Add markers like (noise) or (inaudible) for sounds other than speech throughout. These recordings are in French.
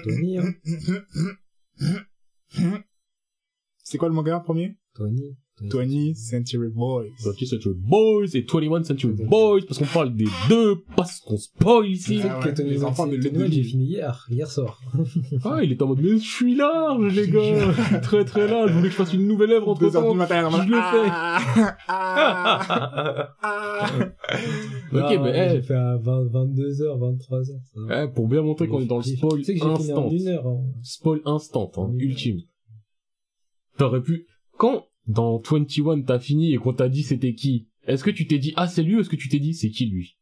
Tony, hein. C'est quoi le manga premier? Tony. 20 Century Boys. 20th Century Boys et 21 Century Boys, parce qu'on parle des deux, parce qu'on spoil ici. Ah que ouais, Tony les enfants de Ludwig. j'ai fini hier, hier soir. (laughs) Ah, il est en mode, mais je suis large, les gars. Je suis très très large. Je voulais que je fasse une nouvelle œuvre entre Deux heures du temps. matin, je le fais. Ah, ah, ah. (laughs) Ok, mais, eh. J'ai fait à 20, 22h, 23h. ça va. Eh, pour bien montrer qu'on est dans le spoil Tu sais que j'ai fini en instant. une heure. hein. Spoil instant, hein, ultime. T'aurais pu, quand dans 21 t'as fini et qu'on t'a dit c'était qui, est-ce que tu t'es dit, ah c'est lui ou est-ce que tu t'es dit c'est qui lui?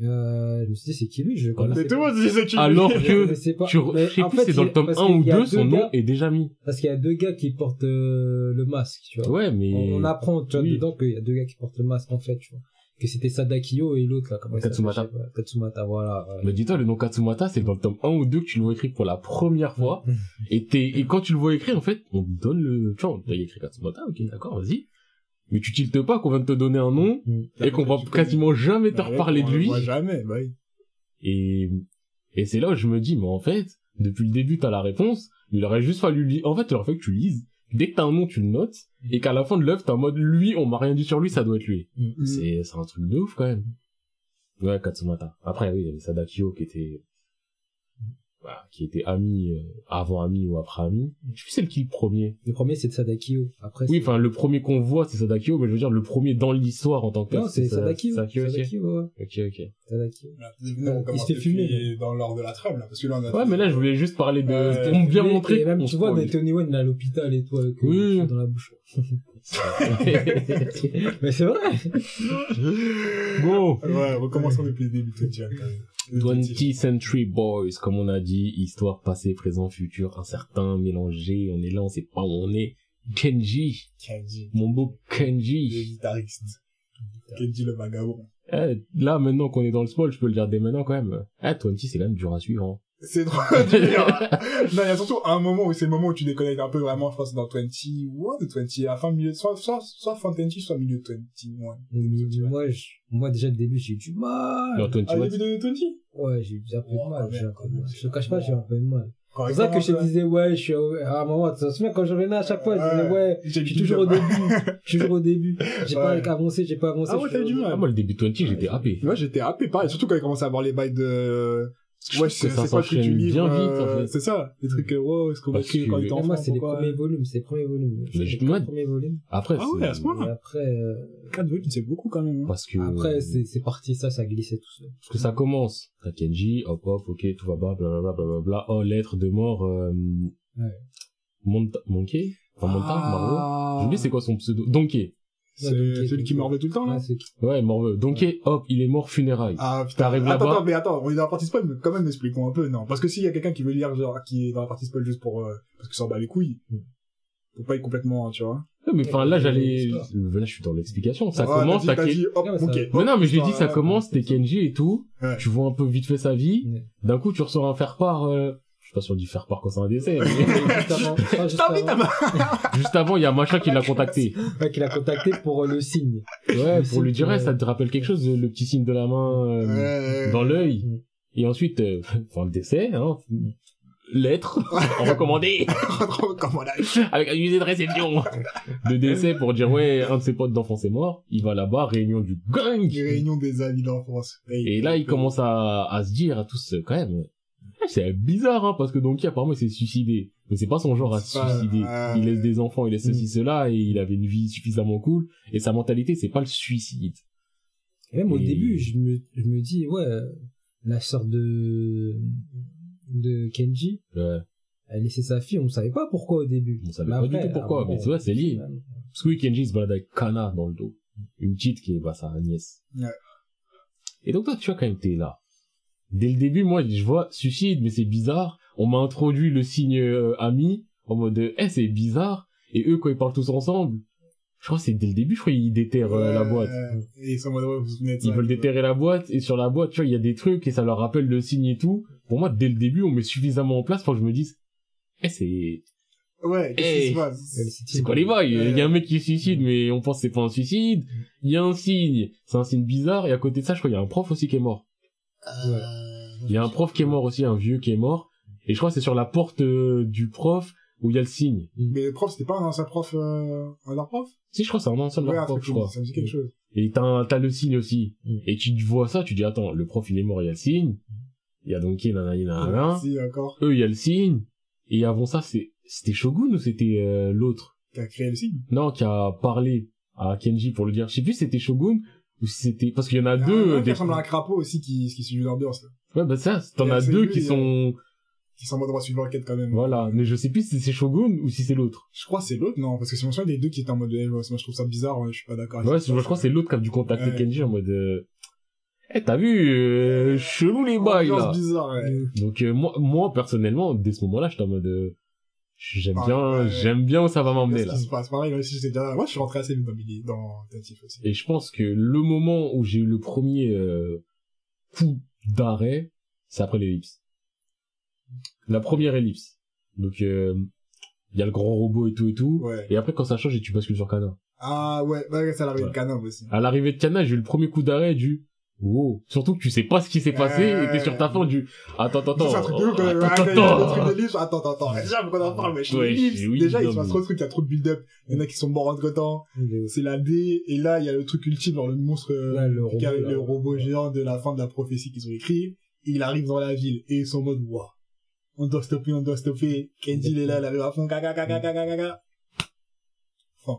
Euh, je me suis dit, c'est qui lui Je C'est pas. c'est qui Alors Je que, connaissais pas. tu, je sais en plus, fait, c'est dans le tome parce 1 qu'il ou y a 2, son nom est déjà mis. Parce qu'il y a deux gars qui portent euh, le masque, tu vois. Ouais, mais... On, on apprend, tu vois, Oui. dedans qu'il y a deux gars qui portent le masque, en fait, tu vois. Que c'était Sadakio et l'autre, là, comment Katsumata. Katsumata, voilà. voilà. Mais dis-toi, le nom Katsumata, c'est dans le tome 1 ou 2 que tu le vois écrit pour la première fois. Et, t'es, et quand tu le vois écrit, en fait, on te donne le... Tu vois, on t'a écrit Katsumata, ok, d'accord, vas-y. Mais tu tiltes pas qu'on vient de te donner un nom Mm. et qu'on va quasiment jamais te Bah ouais, reparler on de lui. jamais, bah oui. Et, et c'est là où je me dis, mais en fait, depuis le début, t'as la réponse. Il aurait juste fallu lire. En fait, il aurait fallu que tu lises. Dès que t'as un nom, tu le notes. Et qu'à la fin de l'œuvre, t'es en mode, lui, on m'a rien dit sur lui, ça doit être lui. Mm. C'est, c'est un truc de ouf, quand même. Ouais, Katsumata. Après, oui, il y avait Sadakio qui était, bah, qui était ami, euh, avant ami ou après ami. Je sais plus c'est qui le premier. Le premier, c'est de Sadakio. Après, Oui, enfin, le premier qu'on voit, c'est Sadakio, mais je veux dire, le premier dans l'histoire en tant que. Non, c'est Sa- Sadakio. Sadakio, ok. Sadakio, ouais. Ok, ok. Sadakio. Venez, on Il se fait fumer, dans l'ordre de la trame, là, parce que là, on a Ouais, mais là, je voulais juste parler de, Ouais. pour bien montrer Et même, tu vois, mais Tony est à l'hôpital et tout, avec Oui. dans la bouche. (laughs) (laughs) mais c'est vrai. Bon. Ouais, recommençons depuis le début, toi, tiens, quand même. 20th Century Boys, comme on a dit, histoire passé, présent, futur, incertain, mélangé, on est là, on sait pas où on est. Kenji, Kenji, mon beau le Kenji. guitariste. Kenji le vagabond. Eh, là, maintenant qu'on est dans le spoil, je peux le dire dès maintenant quand même. Eh, 20 c'est quand même dur à suivre. hein. C'est trop dur. non, il y a surtout un moment où c'est le moment où tu déconnectes un peu vraiment, je pense, dans 21 ou 20, à la fin, milieu, soit, soit, soit fin 20, soit milieu de 21. Moi, je, moi, déjà, le début, j'ai eu du mal. Dans 21, Ah, le début de 20? Ouais, j'ai eu un peu de mal. j'ai un peu de mal. Je te cache pas, j'ai eu un peu de mal. C'est pour ça que je te disais, ouais, je suis au- à un moment, tu te souviens quand je revenais à chaque fois, je disais, Ouais. je suis toujours au début. Je suis toujours au début. J'ai pas avancé, j'ai pas avancé. Ah ouais, t'as eu du mal. Ah, moi, le début de 20, j'étais happé. Moi, j'étais happé, pareil. Surtout quand il commençait à avoir les bails de... Ouais, c'est que ça c'est quoi du s'enchaîne livre bien vite, euh, en fait. C'est ça, les trucs, euh, wow, est-ce qu'on va écrire quand que- il était Et enfant moi, c'est les premiers volumes, c'est les premiers volumes. Les moi- premiers volumes. Après, Ah ouais, à ce. Et après, euh, 4 volumes, c'est beaucoup quand même. hein. parce que, après, c'est, c'est parti, ça, ça glissait tout seul. parce que ça commence. T'as Kenji, hop, hop, ok, tout va bas, blablabla, blablabla. Oh, lettre de mort, euh, Monkey? Enfin, Monta? Ah. J'oublie c'est quoi son pseudo? Donkey. C'est donc, celui qui donc, mordait tout le temps, là Ouais, Morveux. Donkey, hop, il est mort funérailles. Ah, putain. T'arrives attends, là-bas. attends, mais attends, on est dans la partie spoil, mais quand même, expliquons un peu, non. Parce que s'il y a quelqu'un qui veut lire, genre, qui est dans la partie spoil juste pour, euh, parce que ça en bat les couilles, Mm. faut pas être complètement, tu vois. Ouais, mais enfin, là, j'allais, là, je suis dans l'explication. Ça Ouais, commence, t'as t'as dit, t'as Ken- dit, hop, ok. Mais non, mais je l'ai dit, ça commence, t'es Kenji et tout. Ouais. Tu vois un peu vite fait sa vie. Ouais. D'un coup, tu ressors un faire-part, euh, je suis pas sûr d'y faire part quand c'est un décès. mais (laughs) (laughs) juste avant, juste (laughs) juste il y a machin qui l'a contacté. ouais, qu'il a contacté pour euh, le signe. Ouais, Le pour lui dire, eh, ouais. ça te rappelle quelque chose, le petit signe de la main, euh, Ouais. dans l'œil. Et ensuite, euh, enfin, le décès, hein. Lettre, recommandé, Comment on a avec un musée de réception. De décès pour dire, ouais, un de ses potes d'enfance est mort. Il va là-bas, réunion du gang. Les réunions des amis d'enfance. Et là, il commence à, à se dire à tous, euh, quand même, c'est bizarre, hein, parce que Donkey, apparemment, il s'est suicidé. Mais c'est pas son genre à se pas- suicider. euh, Il laisse des enfants, il laisse ceci, Mm. cela, et il avait une vie suffisamment cool. Et sa mentalité, c'est pas le suicide. Et même au Et- début, je me, je me dis, ouais, la sœur de, de Kenji, Ouais. elle laissait sa fille, on ne savait pas pourquoi au début. On savait Mais pas du tout pourquoi, mais tu vois, c'est lié. Parce que oui, Kenji se balade avec Kana dans le dos. Une petite qui est, bah, sa nièce. Ouais. Et donc toi, tu vois, quand même, t'es là. Dès le début, moi, je vois suicide, mais c'est bizarre. On m'a introduit le signe euh, ami, en mode, eh, c'est bizarre. Et eux, quand ils parlent tous ensemble, je crois que c'est dès le début, je crois qu'ils déterrent euh, la boîte. Et ils sont en mode, ouais, vous vous souvenez de ça. Ils veulent déterrer la boîte, et sur la boîte, tu vois, il y a des trucs, et ça leur rappelle le signe et tout. Pour moi, dès le début, on met suffisamment en place pour que je me dise, eh, c'est, Ouais, qu'est-ce qui Hey. se passe? C'est quoi les bails? Il y a un mec qui se suicide, mais on pense que c'est pas un suicide. Il y a un signe, c'est un signe bizarre, et à côté de ça, je crois qu'il y a un prof aussi qui est mort. Ouais. Il y a un prof qui est mort aussi, un vieux qui est mort. Et je crois que c'est sur la porte euh, du prof où il y a le signe. Mais le prof, c'était pas un ancien prof, euh, un art prof? Si, je crois que c'est un ancien Ouais, leur prof, je crois. ça, me dit quelque chose. Et t'as, un- t'as le signe aussi. Mm. Et tu vois ça, tu dis, attends, le prof, il est mort, il y a le signe. Il y a Donkey, nanani, nanana. Si, encore. Eux, il y a le signe. Et avant ça, c'est, c'était Shogun ou c'était euh, l'autre? Qui a créé le signe? Non, qui a parlé à Kenji pour le dire. Je sais plus c'était Shogun c'était... Parce qu'il y en a Il y en a deux... un euh, qui des- ressemble à un crapaud aussi qui, qui suit l'ambiance. Ouais, bah ça, t'en as deux qui a- sont... Qui sont en mode droit suivre l'enquête quand même. Voilà. Mais je sais plus si c'est Shogun ou si c'est l'autre. Je crois que c'est l'autre, non, parce que si on souviens des deux qui étaient en mode, eh, moi je trouve ça bizarre, je suis pas d'accord. avec Ouais, je crois que c'est l'autre qui a dû contacter Ouais. Kenji en mode... euh, Eh, t'as vu euh, Chelou les bails, là bizarre, ouais. Donc euh, moi, moi personnellement, dès ce moment-là, j'étais en mode, euh, j'aime Ah, bien, ouais. j'aime bien où ça va m'emmener là. qui se passe Pareil, moi déjà, je suis rentré assez vite dans aussi. Et je pense que le moment où j'ai eu le premier euh, coup d'arrêt, c'est après l'ellipse. La première ellipse. Donc euh, il y a le grand robot et tout et tout. Ouais. Et après quand ça change, et tu bascules sur Kana. Ah ouais, ouais, ça l'arrivée Ouais. de Canon aussi. À l'arrivée de Kana, j'ai eu le premier coup d'arrêt du Wow. Surtout que tu sais pas ce qui s'est passé et t'es sur ta fin du attends attends attends c'est un truc de ouf, quand même. attends attends attends, attends, attends. Déjà, qu'on en parle, mais je oui, déjà, il se passe trop de trucs, il y a trop de build-up. Il y en a qui sont morts entre temps. C'est la D, et là, il y a le truc ultime, genre le monstre, euh, le robot, géant de la fin de la prophétie qu'ils ont écrit. Il arrive dans la ville, et ils sont en mode, waouh. On doit stopper, on doit stopper. Kenji, il est là, il arrive à fond, gaga, gaga, gaga, gaga. Fin.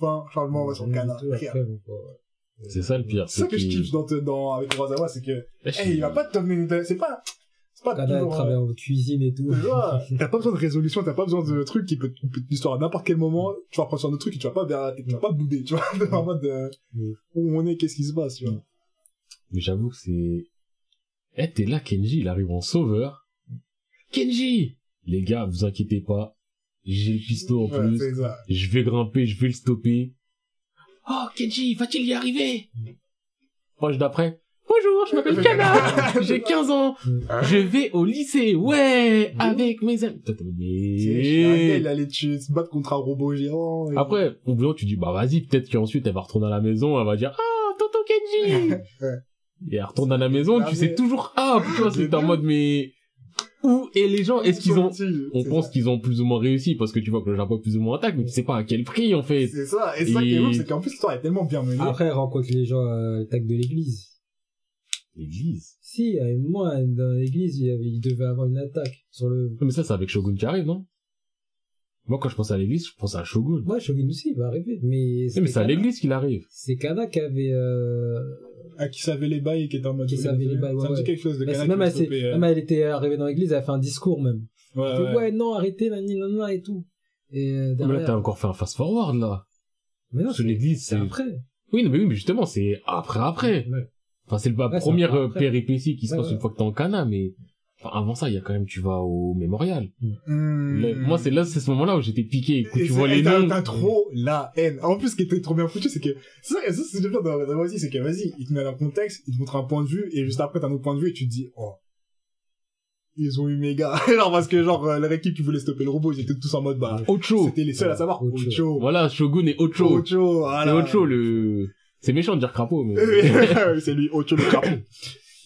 Fin, changement, on va sur le canard. C'est ça le pire. C'est ça que je kiffe dans, dans, avec Urasawa, c'est que, Eh, hey, il va pas te donner une, c'est pas, c'est pas Kada, elle toujours, euh, travaille en cuisine et tout. (laughs) T'as pas besoin de résolution, t'as pas besoin de trucs qui peut te couper l'histoire à n'importe quel moment. Tu vas prendre sur un autre truc et tu vas pas vers, tu vas pas bouder, tu vois. (laughs) T'es en mode, euh, Mm. où on est, qu'est-ce qui se passe, tu vois. Mais j'avoue que c'est... Eh, t'es là, Kenji, il arrive en sauveur. Kenji Les gars, vous inquiétez pas. J'ai le pistolet en Ouais, plus. Je vais grimper, je vais le stopper. Oh, Kenji, va-t-il y arriver? Proche d'après. Bonjour, je m'appelle Kana. J'ai 15 ans. Je vais au lycée. Ouais, avec mes amis. Toi, il allait se battre contre un robot géant. et- Après, au bout, tu dis, bah vas-y, peut-être qu'ensuite elle va retourner à la maison, elle va dire, ah, tonton Kenji. Et elle retourne à la maison, Ah, tu mais- sais toujours, ah, putain, c'est en mode, mais, où et les gens, est-ce qu'ils ont, on pense qu'ils ont plus ou moins réussi parce que tu vois que le Japon est plus ou moins attaque, mais tu sais pas à quel prix, en fait. C'est ça, et ça qui est ouf, c'est qu'en plus l'histoire est tellement bien menée. Après, elle rencontre les gens à l'attaque de l'église. L'église? Si, à un moment, dans l'église, il, y avait- il devait avoir une attaque sur le... Mais ça, c'est avec Shogun qui arrive, non? Moi, quand je pense à l'église, je pense à Shogun. Ouais, Shogun aussi, il va arriver. Mais mais c'est à l'église qu'il arrive. C'est Kana qui avait... Euh... À qui savait les bails et qui était en mode. Qui savait les bails, ouais, Ça me dit ouais. quelque chose de qui même, stopper, euh, même elle était arrivée dans l'église, elle a fait un discours même. Ouais, Elle fait, ouais. non, arrêtez, nani, nanana, et tout. Et euh, Mais là, derrière... t'as encore fait un fast-forward, là. Mais non, c'est l'église, c'est après. Oui, non, mais oui, mais justement, c'est après, après. Ouais. Enfin, c'est la Ouais, première euh, péripétie qui se passe ouais. une fois que t'es en Cana, mais enfin, avant ça, il y a quand même, tu vas au mémorial. Hmm. Le- Moi, c'est là, c'est ce moment-là où j'étais piqué. Quand tu c'est- vois les t'as- noms. T'as trop la haine. En plus, ce qui était trop bien foutu, c'est que, ça, ça c'est bien dans aussi, c'est que, vas-y, il te met dans le contexte, il te montre un point de vue, et juste après, t'as un autre point de vue, et tu te dis, oh. Ils ont eu méga. (laughs) genre, parce que, genre, euh, leur équipe qui voulait stopper le robot, ils étaient tous en mode, bah, Ocho. c'était les seuls à savoir. Ocho. Ocho. Voilà, Shogun et Ocho. Ocho, C'est voilà. Ocho, le... C'est méchant de dire crapaud, mais... (laughs) (laughs) Oui, c'est lui, Ocho le crapaud.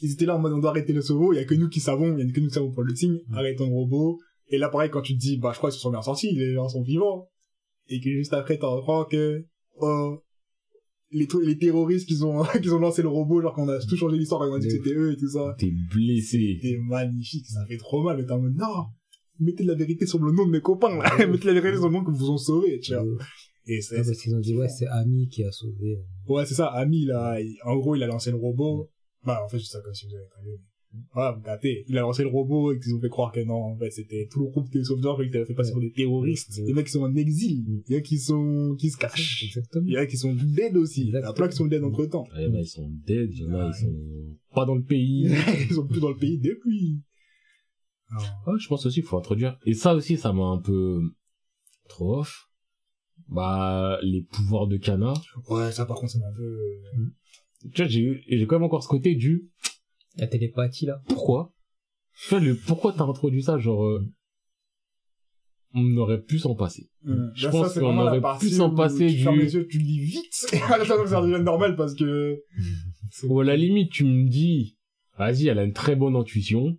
Ils étaient là en mode, on doit arrêter le sauveau, il y a que nous qui savons, il y a que nous qui savons pour le signe, arrêtons le robot. Et là, pareil, quand tu te dis, bah, je crois qu'ils se sont bien sortis, les gens sont vivants. Et que juste après, t'en reprends que, oh, les, les terroristes qu'ils ont, (laughs) qu'ils ont lancé le robot, genre qu'on a tout changé l'histoire, quand on a dit que c'était eux et tout ça. T'es blessé. C'était magnifique, ça fait trop mal, mais t'es en mode, non, mettez de la vérité sur le nom de mes copains, là. (laughs) mettez de la vérité sur le nom que vous ont sauvé, tu vois. Et c'est, ouais, parce qu'ils ont dit, ouais, c'est Ami qui a sauvé. euh, Ouais, c'est ça, Ami, là, il- en gros, il a lancé le robot. Bah, en fait, c'est ça comme si vous avez entendu. Voilà, vous gâtez. Il a lancé le robot et qu'ils ont fait croire que non, en fait, c'était tout le groupe des sauveteurs qui avait fait passer pour des terroristes. Il y en a qui sont en exil. Il y en a qui sont, qui se cachent. Exactement. Il y en a qui sont dead aussi. Il y en a plein qui sont dead entre temps. Il y en a, ils sont dead, il y en a, ils sont pas dans le pays. (laughs) Ils sont plus dans le pays depuis. Ah. Ouais, je pense aussi qu'il faut introduire. Et ça aussi, ça m'a un peu trop off. Bah, les pouvoirs de Kana. Ouais, ça, par contre, ça m'a un peu... Tu vois, j'ai j'ai quand même encore ce côté du La télépathie, là. pourquoi? Tu vois, le pourquoi t'as introduit ça, genre, euh, on aurait pu s'en passer. hum. Je Là, pense ça, qu'on aurait pu s'en passer tu du- fermes les yeux, tu le lis vite. Et à la fin, ça devient normal parce que... (laughs) Ou à la limite, tu me dis, vas-y, elle a une très bonne intuition.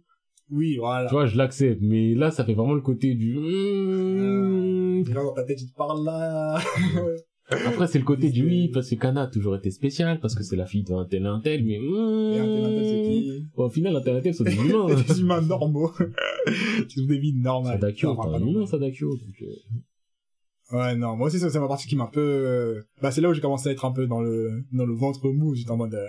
Oui, voilà. Tu vois, je l'accepte. Mais là, ça fait vraiment le côté du... Euh, Mmh. les gens dans ta tête, ils te parlent là. (laughs) Après, c'est le côté du oui, parce que Kana a toujours été spécial, parce que c'est la fille d'un tel un tel, mais... mmh. Et un tel, un tel, c'est qui Bon, au final, un tel un tel, c'est des (laughs) humains. Des humains normaux. (laughs) Qui ont des vies normales. Sadakio, Enfin, t'es un humain. Sadakio. Donc, euh, Ouais, non, moi aussi, ça, c'est ma partie qui m'a un peu, euh, bah, c'est là où j'ai commencé à être un peu dans le, dans le ventre mou, j'étais en mode, euh,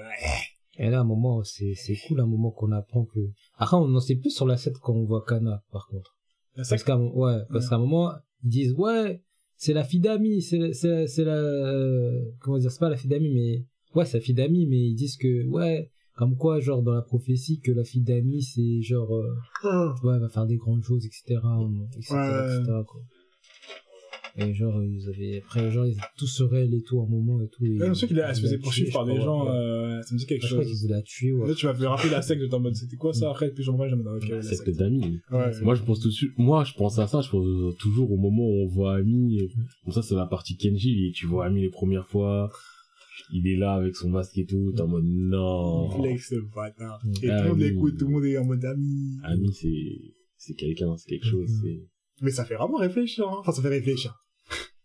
Et là, à un moment, c'est, c'est cool, un moment qu'on apprend que... Après, on en sait plus sur la scène quand on voit Kana, par contre. la Parce secte. qu'à, un- ouais, parce qu'à un moment, ils disent, ouais, c'est la fille d'Ami, c'est, c'est, c'est la, euh, comment dire, c'est pas la fille d'Ami, mais, ouais, c'est la fille d'Ami, mais ils disent que, ouais, comme quoi, genre, dans la prophétie, que la fille d'Ami, c'est genre, euh, ouais, elle va faire des grandes choses, etc., etc., Ouais. etc., quoi. Et genre, ils avaient, après, genre, ils étaient tous sur elle et tout, à un moment et tout. et- Ouais, je sais qu'il se faisait poursuivre par des gens, ouais. euh, ça me dit quelque Je crois qu'ils chose. voulaient la tuer, ouais. Là, tu m'as fait rappeler la secte, j'étais en mode, c'était quoi ça? Après, plus j'en vois, j'aime dans ok, la la secte. secte d'amis. Ouais. Moi, je pense tout de suite, moi, je pense à ça, je pense toujours au moment où on voit Ami, comme ça, c'est la partie Kenji, et tu vois Ami les premières fois, il est là avec son masque et tout, t'es en mode, non. Flex, ce bâtard. Et tout le monde l'écoute, tout le monde est en mode ami. Ami, c'est, c'est quelqu'un, c'est quelque chose, Mhm. c'est... Mais ça fait vraiment réfléchir, hein. Enfin, ça fait réfléchir.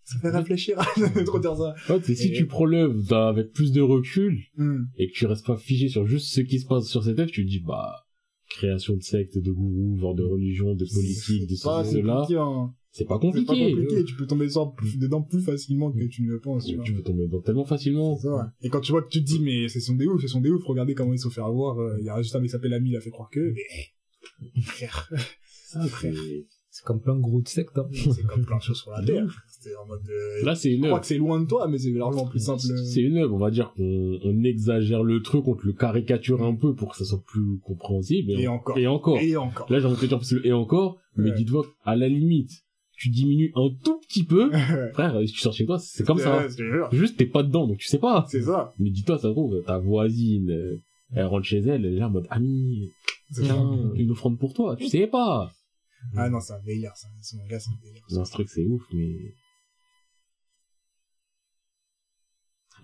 Ça fait réfléchir, (laughs) trop dire ça. Ouais, c'est si Et- tu prends l'œuvre avec plus de recul, Hmm. et que tu restes pas figé sur juste ce qui se passe sur cette œuvre, tu te dis, bah, création de secte, de gourou, voire de religion, de politique, de C'est pas ceci, cela, compliqué, hein. c'est pas C'est pas compliqué. compliqué, tu peux tomber dedans plus, dedans plus facilement que tu ne le penses, tu. Tu peux tomber dedans tellement facilement. C'est ça, ouais. Et quand tu vois que tu te dis, mais c'est son des ouf, c'est son des ouf, regardez comment ils se sont fait avoir, euh, il y a juste un mec qui s'appelle Ami, il a fait croire que, mais, frère, (laughs) Ça. C'est comme plein de gros de sectes, hein. c'est comme plein de choses sur la terre. C'était en mode, euh, Là, c'est une je crois œuvre. que c'est loin de toi, mais c'est largement plus simple. C'est une œuvre, on va dire qu'on on exagère le truc, on te le caricature un peu pour que ça soit plus compréhensible. Et on- encore. Et encore. Et encore. Là, j'ai envie de te dire, parce que le et encore, mais Ouais. dis-toi, à la limite, tu diminues un tout petit peu, (laughs) frère, si tu sors chez toi, c'est comme ça. Ouais, je te jure. Juste, t'es pas dedans, donc tu sais pas. C'est ça. Mais dis-toi, ça se trouve, ta voisine, euh, elle rentre chez elle, elle est là en mode, ami, C'est tiens, une offrande pour toi. Tu sais pas. Ah non, c'est un délire, ça. C'est un délire. Non, ce truc, c'est ouf, mais...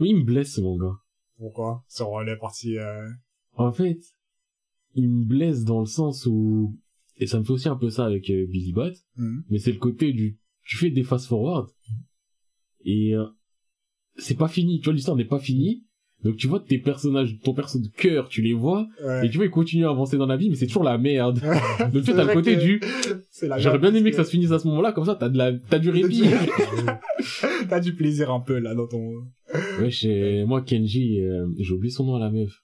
Oui, il me blesse, ce manga. Pourquoi? Sur la partie, euh, En fait, il me blesse dans le sens où, et ça me fait aussi un peu ça avec euh, Billy Bat, hmm. mais c'est le côté du, tu fais des fast forward, et euh, c'est pas fini, tu vois, l'histoire n'est pas finie, donc tu vois tes personnages, ton perso de cœur, tu les vois, Ouais. et tu vois, ils continuent à avancer dans la vie, mais c'est toujours la merde. (laughs) donc tu t'as le côté que du, j'aurais bien aimé que ça se finisse à ce moment-là, comme ça, t'as de la, t'as du répit. (laughs) T'as du plaisir un peu, là, dans ton... ouais, moi, Kenji, euh, j'ai oublié son nom à la meuf,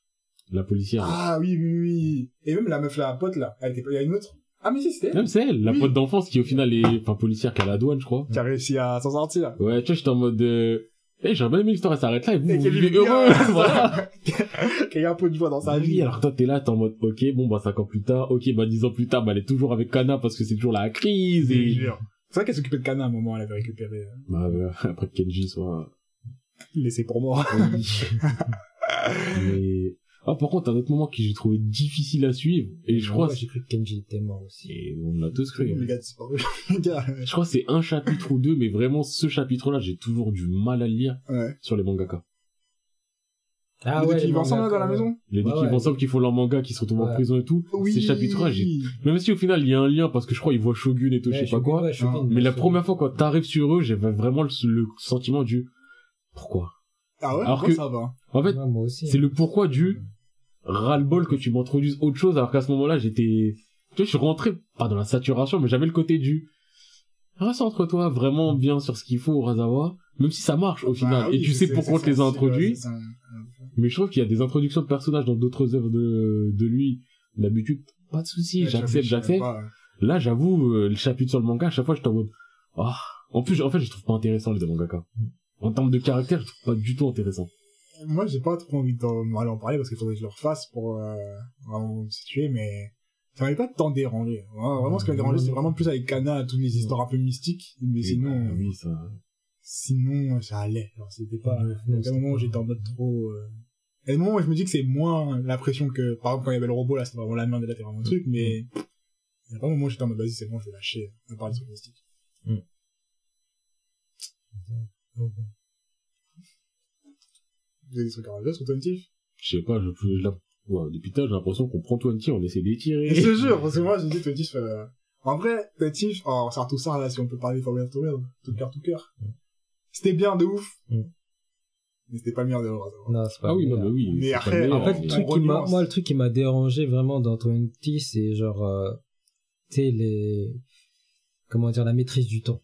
la policière. Ah, oui, oui, oui. Et même la meuf, la pote, là. Elle était pas, il y a une autre? Ah, mais si, c'était elle. Même c'est elle, la Oui. pote d'enfance qui au final est, enfin, policière qui à la douane, je crois. Qui a réussi à s'en sortir. Ouais, tu vois, j'étais en mode, euh, eh, j'aurais bien aimé l'histoire elle s'arrête là et vous, Et vous vivez heureux, (laughs) voilà. Qu'il y a un peu de joie dans sa Ah vie. alors toi, t'es là, t'es en mode, ok, bon, bah, cinq ans plus tard, ok, bah, dix ans plus tard, bah, elle est toujours avec Kana parce que c'est toujours la crise et. C'est vrai qu'elle s'occupait de Kana à un moment, elle avait récupéré, euh, bah, euh, (laughs) après que Kenji soit, laissé pour moi. (laughs) mais, ah, par contre, un autre moment que j'ai trouvé difficile à suivre, et je crois, Ouais, j'ai cru que Kenji était mort aussi. et on l'a tous cru. Les gars, disparu. (laughs) Les gars, Je crois que c'est un chapitre ou deux, mais vraiment, ce chapitre-là, j'ai toujours du mal à le lire ouais. sur les mangaka. Ah Dès ouais, qu'ils les vivent ensemble, là, dans la maison. Les deux qui vont ouais. ensemble, qui font leur manga, qui se retrouvent en prison et tout. Oui. Ces chapitres-là, j'ai, même si au final, il y a un lien, parce que je crois, ils voient Shogun et tout, je Ouais, sais pas Shogun, quoi. ouais, Shogun, Mais Mais la première fois quand t'arrives sur eux, j'avais vraiment le, le sentiment du pourquoi. Ah ouais, Alors moi, que- ça va. En fait, Ouais, aussi. c'est le pourquoi du ras-le-bol que tu m'introduises autre chose, alors qu'à ce moment-là, j'étais, tu vois, je suis rentré, pas dans la saturation, mais j'avais le côté du recentre-toi vraiment bien sur ce qu'il faut au Razawa, même si ça marche au final, Bah oui, et tu sais pourquoi on te les a ouais, introduits, mais je trouve qu'il y a des introductions de personnages dans d'autres œuvres de, de lui, d'habitude, pas de souci, Ouais, j'accepte, j'accepte. Là, j'avoue, euh, le chapitre sur le manga, à chaque fois, je suis en mode, ah. En plus, en fait, je trouve pas intéressant les deux mangaka. En termes de caractère, je trouve pas du tout intéressant. Moi, j'ai pas trop envie d'en aller en parler parce qu'il faudrait que je le refasse pour euh, vraiment me situer, mais ça m'avait pas tant dérangé. Vraiment, vraiment, ce qui m'a dérangé, c'est vraiment plus avec Kana, toutes les histoires un peu mystiques, mais sinon, bah, oui, ça. sinon, ça allait. Alors, c'était pas, Ouais, il y a des moments où j'étais en mode trop, euh... Il y a des moments où je me dis que c'est moins l'impression que, par exemple, quand il y avait le robot, là, c'était vraiment la merde, là, c'était vraiment le truc, mais il y a pas un moment où j'étais en mode, vas-y, c'est bon, je vais lâcher, à part les trucs mystiques. Vous avez des trucs à rajouter sur? Je sais pas, je, je- là, Ouais, depuis tard, j'ai l'impression qu'on prend 20, on essaie d'étirer. Et je te jure, (laughs) parce que moi, je dis 20, euh... en vrai, 20, oh, c'est tout ça, là, si on peut parler Forbidden Tour, tout cœur, tout cœur. C'était bien de ouf. Mm. Mais c'était pas bien de ouf. Non, c'est pas Ah oui, non, meilleur. mais oui. Mais après, meilleur, En fait, le truc qui m'a, moi, le truc qui m'a dérangé vraiment dans 20, c'est genre, euh, tu sais, les, comment dire, la maîtrise du temps.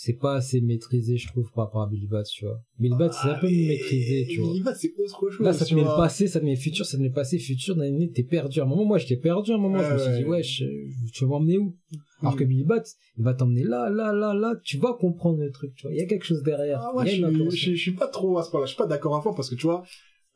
C'est pas assez maîtrisé, je trouve, par rapport à Billy Bat, tu vois. Billy Bat, c'est un peu maîtrisé, tu vois. Billy Bat, c'est autre chose. Là, ça te met le passé, ça te met le futur, ça te met le passé, futur, nan, t'es perdu. À un moment, moi, j'étais perdu. À un moment, je me suis Ouais, dit, ouais. ouais, je- tu vas m'emmener où? Alors que Billy Bat, il va t'emmener là, là, là, là, tu vas comprendre le truc, tu vois. Il y a quelque chose derrière. Ah, a je suis, intention. je, suis- je suis pas trop à ce point-là. Je suis pas d'accord à fond parce que tu vois,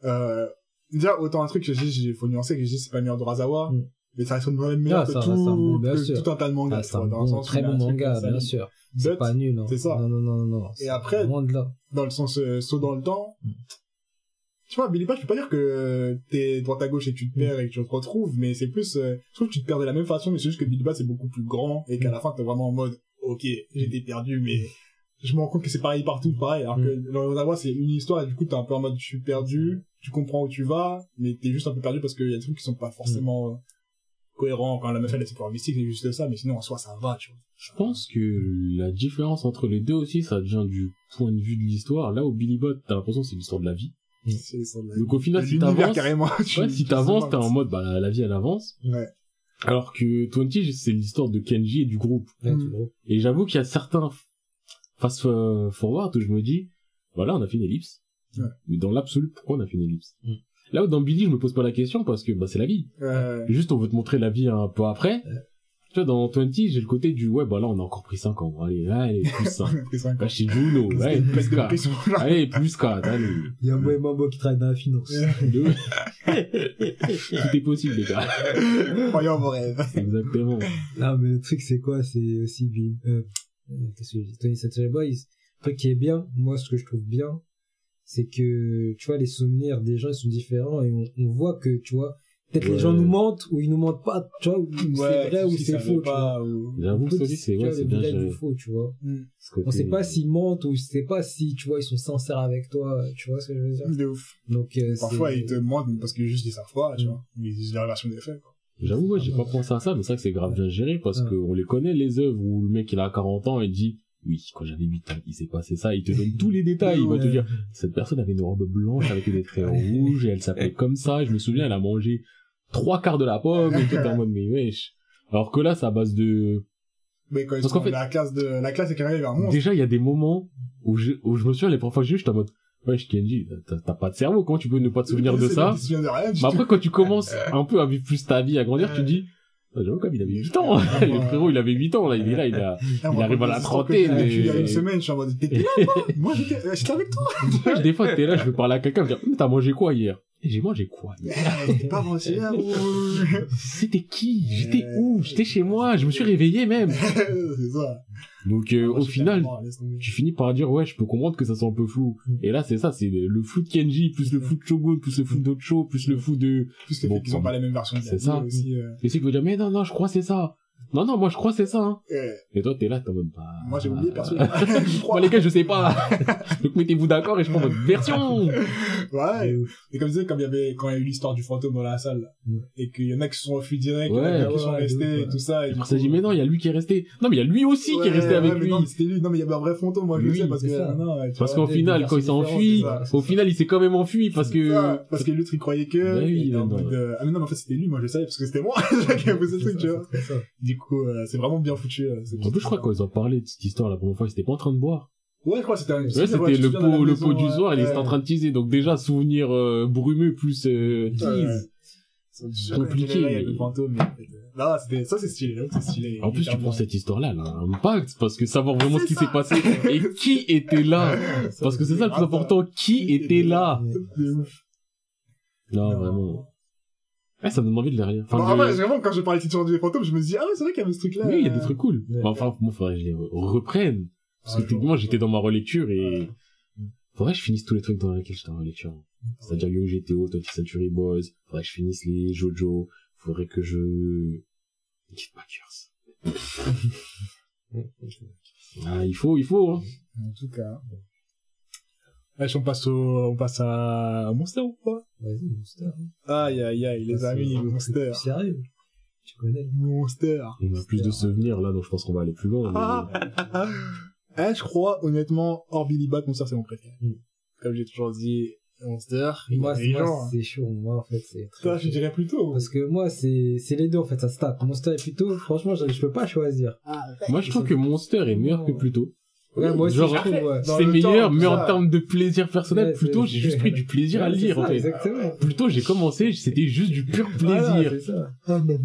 euh, déjà, autant un truc que j'ai, il faut nuancer que j'ai c'est pas meilleur de Razawa. Mm. Mais ça reste quand même meilleur Ah, que ça tout, bon, que tout un tas de mangas. Ah, c'est un vois, bon, très bon manga, bien sûr. C'est pas nul, hein. c'est ça. Non, non, non, non. c'est après- Loin de là. dans le sens euh, saut dans le temps. Mm. Tu vois, Billy Bat, je peux pas dire que t'es droite à gauche et que tu Mm. te perds et que tu te retrouves, mais c'est plus, euh, je trouve que tu te perds de la même façon, mais c'est juste que Billy Bat, c'est beaucoup plus grand et qu'à Mm. la fin, t'es vraiment en mode, ok, j'étais perdu, mais je me rends compte que c'est pareil partout, pareil. Alors Mm. que dans Ottawa, c'est une histoire et du coup, t'es un peu en mode, je suis perdu, tu comprends où tu vas, mais t'es juste un peu perdu parce qu'il y a des trucs qui sont pas forcément cohérents. Quand la meuf, elle a ses pouvoirs mystiques, c'est juste ça, mais sinon, en soi, ça va, tu vois. Je pense que la différence entre les deux aussi, ça vient du point de vue de l'histoire. Là, au Billy Bot, t'as l'impression que c'est l'histoire de la vie. C'est ça, la- Donc au final, si l'univers t'avances, carrément. (laughs) tu- ouais, si t'avances, t'es en mode, bah, la, la vie, elle avance. Ouais. Alors que 20, c'est l'histoire de Kenji et du groupe. Ouais, Mm. Et j'avoue qu'il y a certains fast forward où je me dis, voilà, on a fait une ellipse. Ouais. Mais dans l'absolu, pourquoi on a fait une ellipse? Mm. Là où dans Billy, je me pose pas la question parce que bah, c'est la vie. Ouais. Juste, on veut te montrer la vie un peu après. Tu vois, dans 20, j'ai le côté du, ouais, bah là, on a encore pris 5 ans. Allez, allez, plus 5. On a pris cinq ans. Bah, chez Juno, ouais, plus pète de 4. pression. Allez, plus 4, allez. Il y a un boy Mambo qui travaille dans la finance. (laughs) Tout est possible, les gars. Croyons vos rêves. Exactement. Non, mais le truc, c'est quoi? C'est aussi, Bill- euh, euh, qu'est-ce que j'ai dit? Tony Boys. Le truc qui est bien, moi, ce que je trouve bien, c'est que, tu vois, les souvenirs des gens, ils sont différents et on, on voit que, tu vois, peut-être Ouais. les gens nous mentent ou ils nous mentent pas, tu vois, ou c'est vrai ou c'est faux, tu vois. ou... J'avoue, On peut ça aussi, c'est, tu ouais, vois, c'est bien géré. faux, tu vois. Côté- On sait pas s'ils mentent ou sait pas si, tu vois, ils sont sincères avec toi, tu vois ce que je veux dire? De ouf. Donc, euh, Parfois, c'est- ils te mentent parce que juste ils savent pas, tu Mm. vois. Ils disent la version des faits, quoi. J'avoue, ouais, j'ai pas pensé à ça, mais c'est vrai que c'est grave bien géré parce Ouais. que on les connaît, les œuvres où le mec, il a 40 ans et dit, oui, quand j'avais 8 ans, il s'est passé ça, il te donne tous les (laughs) détails, il va te dire, cette personne avait une robe blanche avec des traits rouges et elle s'appelait comme ça, je me souviens, elle a mangé trois quarts de la pomme et tout en mode, mais wesh. Alors que là, à base de, Mais quand ils Parce sont qu'en fait- la classe de, la classe est carrément vers monstre. déjà, il y a des moments où je, où je me souviens, les premières fois que j'ai vu, j'étais en mode, wesh, Kenji, t'as pas de cerveau, comment tu peux ne pas te souvenir de ça? Mais après, quand tu commences (laughs) un peu à vivre plus ta vie, à grandir, tu te dis, j'avoue, comme il avait 8 ans. (laughs) Ouais. le frérot, il avait 8 ans, là, il est là, il a, Ah, il arrive à la trentaine, mais- Il y a une semaine, je suis en mode, t'étais là, toi? Moi, j'étais, avec toi. (laughs) Des fois, t'es là, je veux parler à quelqu'un, je dis, t'as mangé quoi hier? Et j'ai mangé quoi? Eh, pas. (laughs) C'était qui? J'étais Euh, où? J'étais chez moi, je me suis réveillé même. (laughs) C'est ça. Donc, euh, Moi, au final, tu finis par dire, ouais, je peux comprendre que ça soit un peu flou. Et là, c'est ça, c'est le flou de Kenji, plus le flou de Shogun, plus le flou d'Ocho, plus le flou de, Plus le fait qu'ils ont pas la même version de la C'est ça. euh, et ceux qui vont dire, mais non, non, je crois que c'est ça. Non, non, moi, je crois que c'est ça, hein. euh, Et toi, t'es là, t'es en mode, bah... Moi, j'ai oublié, perso. (laughs) Je crois. Moi, les gars, je sais pas. (laughs) Donc, mettez-vous d'accord et je prends votre version. Ouais. Et comme je disais, comme il y avait, quand il y a eu l'histoire du fantôme dans la salle, là, Ouais. et qu'il y en a qui se sont enfuis direct, il y en Ouais, a qui ouais, sont ouais, restés, et ouais. tout ça, et ça dit, mais non, il y a lui qui est resté. Non, mais il y a lui aussi qui est Ouais, resté avec ouais, lui. Non, mais c'était lui. Non, mais il y avait un vrai fantôme, moi, je le sais, parce que, ça. non, ouais, Parce qu'au final, quand il s'est enfui, au final, il s'est quand même enfui parce que... parce que l'autre, il croyait que, Bah euh, ah, mais non, mais en fait, c'était lui, moi, je le savais, parce que c'était moi, (laughs) Du coup, euh, c'est vraiment bien foutu, euh, En plus, je crois que quand ils ont parlé de cette histoire la première fois, ils étaient pas en train de boire. Ouais, je crois que c'était un, Ouais, c'était le pot, le pot du soir, il était en train de teaser. Donc déjà, souvenir euh, brumeux plus euh, tease. compliqué, Là, il y a mais- le fantôme, mais en fait, Non, c'était, ça, c'est stylé, là, c'est stylé. En plus, tu prends cette histoire-là, elle a un impact, parce que savoir vraiment ce qui s'est passé et (laughs) qui était là. Parce que c'est ça le plus important, qui était là. Non. vraiment. Eh, ça me donne envie de les relire. Enfin, de- vrai, vraiment, quand je parlais de Titan du fantôme, je me dis, ah ouais, c'est vrai qu'il y avait ce truc-là. Oui, il y a des trucs cool. Ouais. Enfin, moi, faudrait que je les reprenne. Parce que Ah, techniquement, j'étais dans ma relecture et Ouais. faudrait que je finisse tous les trucs dans lesquels j'étais en relecture. C'est-à-dire Yo GTO, 20th Century Boys, faudrait que je finisse les Jojo, faudrait que je... Giftmakers. (laughs) ah, il faut, il faut, hein. En tout cas. Wesh, on passe au, on passe à Monster ou quoi? Vas-y, Monster. Aïe, aïe, aïe, les amis, Monster. c'est Sérieux. Tu connais. Monster. On a plus de souvenirs là, donc je pense qu'on va aller plus loin. mais- Ah, (laughs) Eh, je crois, honnêtement, hors Billy Bat, Monster, c'est mon préféré. Mm. Comme j'ai toujours dit, Monster, Moi, c'est- hein. c'est chaud. Moi, en fait, c'est très Toi, je dirais plutôt. Parce que moi, c'est, c'est les deux, en fait, ça se tape. Monster et Pluto, franchement, je, je peux pas choisir. Moi, je trouve que Monster est meilleur que Pluto. Ouais, moi aussi, Genre, je trouve, ouais. C'est le meilleur, temps, mais en termes de plaisir personnel, Ouais, Pluto, c'est- j'ai juste pris du plaisir à Ouais, lire, ça, en fait. Exactement. Pluto, j'ai commencé, c'était juste du pur Voilà, plaisir. c'est ça.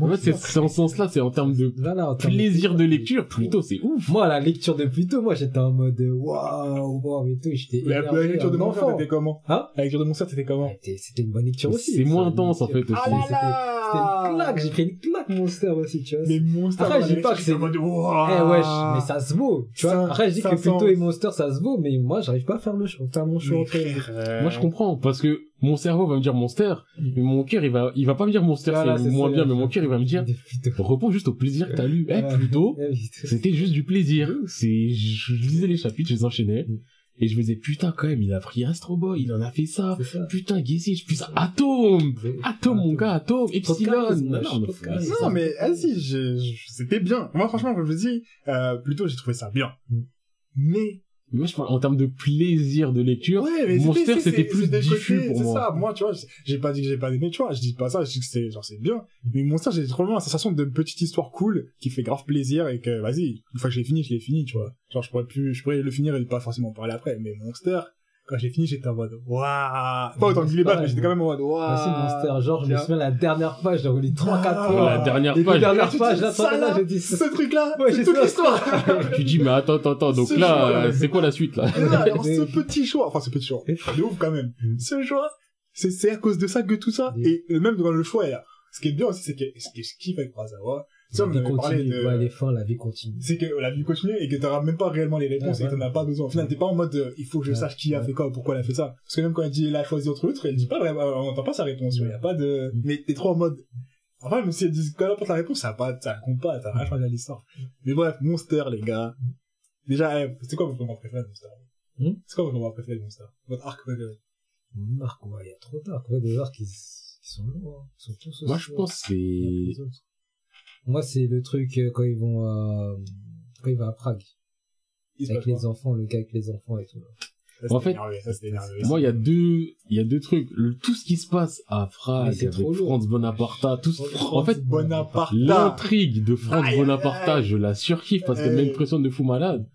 En fait, c'est- c'est en ce sens-là, c'est en termes de Voilà, en termes plaisir de lecture, Pluto, c'est ouf. Moi, la lecture de Pluto, moi, j'étais en mode, waouh, waouh, et tout, j'étais La, la lecture de Monster, enfant. c'était comment? Hein? La lecture de Monster, c'était comment? Ouais, C'était une bonne lecture aussi. C'est moins intense, en fait, aussi. Ah là là C'était une claque, j'ai pris une claque Monster aussi, tu vois. Mais Monster, Après, je dis pas que c'est- en mode, Eh wesh, mais ça se vaut, tu vois. Après, je dis ça que Pluto sent- et Monster, ça se vaut, mais moi, j'arrive pas à faire le choix, faire mon frère, Moi, je comprends, parce que mon cerveau va me dire Monster, Mm. mais mon cœur, il va, il va pas me dire Monster, Voilà, c'est c'est moins bien, mais mon cœur, il va me dire, repose juste au plaisir que t'as lu. Eh. Pluto, (laughs) Eh c'était juste du plaisir. C'est, je lisais les chapitres, je les enchaînais, Mm. et je me disais, putain, quand même, il a pris Astro Boy, il en a fait ça. ça. Putain, Gessi, putain, Atome! Atome, mon gars, de Epsilon! Non, mais je, je- c'était bien. Moi, franchement, comme je dis, euh, plutôt, j'ai trouvé ça bien. Mais, Moi, je parle en termes de plaisir de lecture. ouais, mais Monster, c'était- plus diffus côté- pour c'est moi. ça, moi, tu vois, j'ai pas dit que j'ai pas aimé, tu vois, je dis pas ça, je dis que c'est, genre, c'est bien. Mais Monster, j'ai vraiment la sensation de petite histoire cool, qui fait grave plaisir et que, vas-y, une fois que je l'ai fini, je l'ai fini, tu vois. Genre, je pourrais plus, je pourrais le finir et pas forcément en parler après, mais Monster, quand j'ai fini, j'étais en mode, waouh! Pas autant que pareil, mais j'étais quand même en mode, waouh! Merci Monster, genre, je me souviens la dernière page, j'ai relu 3-4 Ah, fois. la dernière Les page. dernières Tu dis pages, là, là, là, j'ai dit ce truc-là, Ouais, c'est j'ai toute l'histoire! (laughs) Tu dis, mais attends, attends, attends, donc là, euh, c'est quoi la suite, là? Là, alors, (laughs) ce petit choix, enfin ce petit choix, de ouf quand même. Ce choix, c'est c'est à cause de ça que tout ça. Mm. Et euh, même dans le choix, là, ce qui est bien aussi, c'est que ce que je kiffe avec Kurosawa, ça on avait parlé continue, de, ouais, les fins, la vie continue. c'est que la vie continue et que t'auras même pas réellement les réponses et que t'en as pas besoin. Au final, t'es pas en mode, euh, il faut que je Ouais, sache qui a ouais. fait quoi, pourquoi elle a fait ça. Parce que même quand elle dit, elle a choisi entre autres, elle dit pas vraiment, on entend pas sa réponse, il y a pas de, Mm. mais t'es trop en mode, enfin, même si elle dit, quand elle apporte la réponse, ça a pas, ça compte pas, ça a rien changé à l'histoire. Mais bref, Monster, les gars. Déjà, eh, c'est quoi votre moment préféré de Monster? Hmm? C'est quoi votre moment préféré de Monster? Votre arc préféré? Mon arc, ouais, il y a trop d'arcs, ouais, des arcs qui, qui sont lourds, hein. Ils sont tous Moi, je pense que Moi, c'est le truc euh, quand ils vont à, quand ils vont à Prague. Avec les enfants, le gars avec les enfants et tout. Ça, En fait, énervé, ça, c'était énervé. moi, il y a deux, il y a deux trucs. Le- tout ce qui se passe à Prague, c'est avec. Franz Bonaparte, tout en fait, Bonaparte. l'intrigue de Franz Aïe, Bonaparte, aïe. je la surkiffe parce qu'elle Aïe. m'impressionne de fou malade.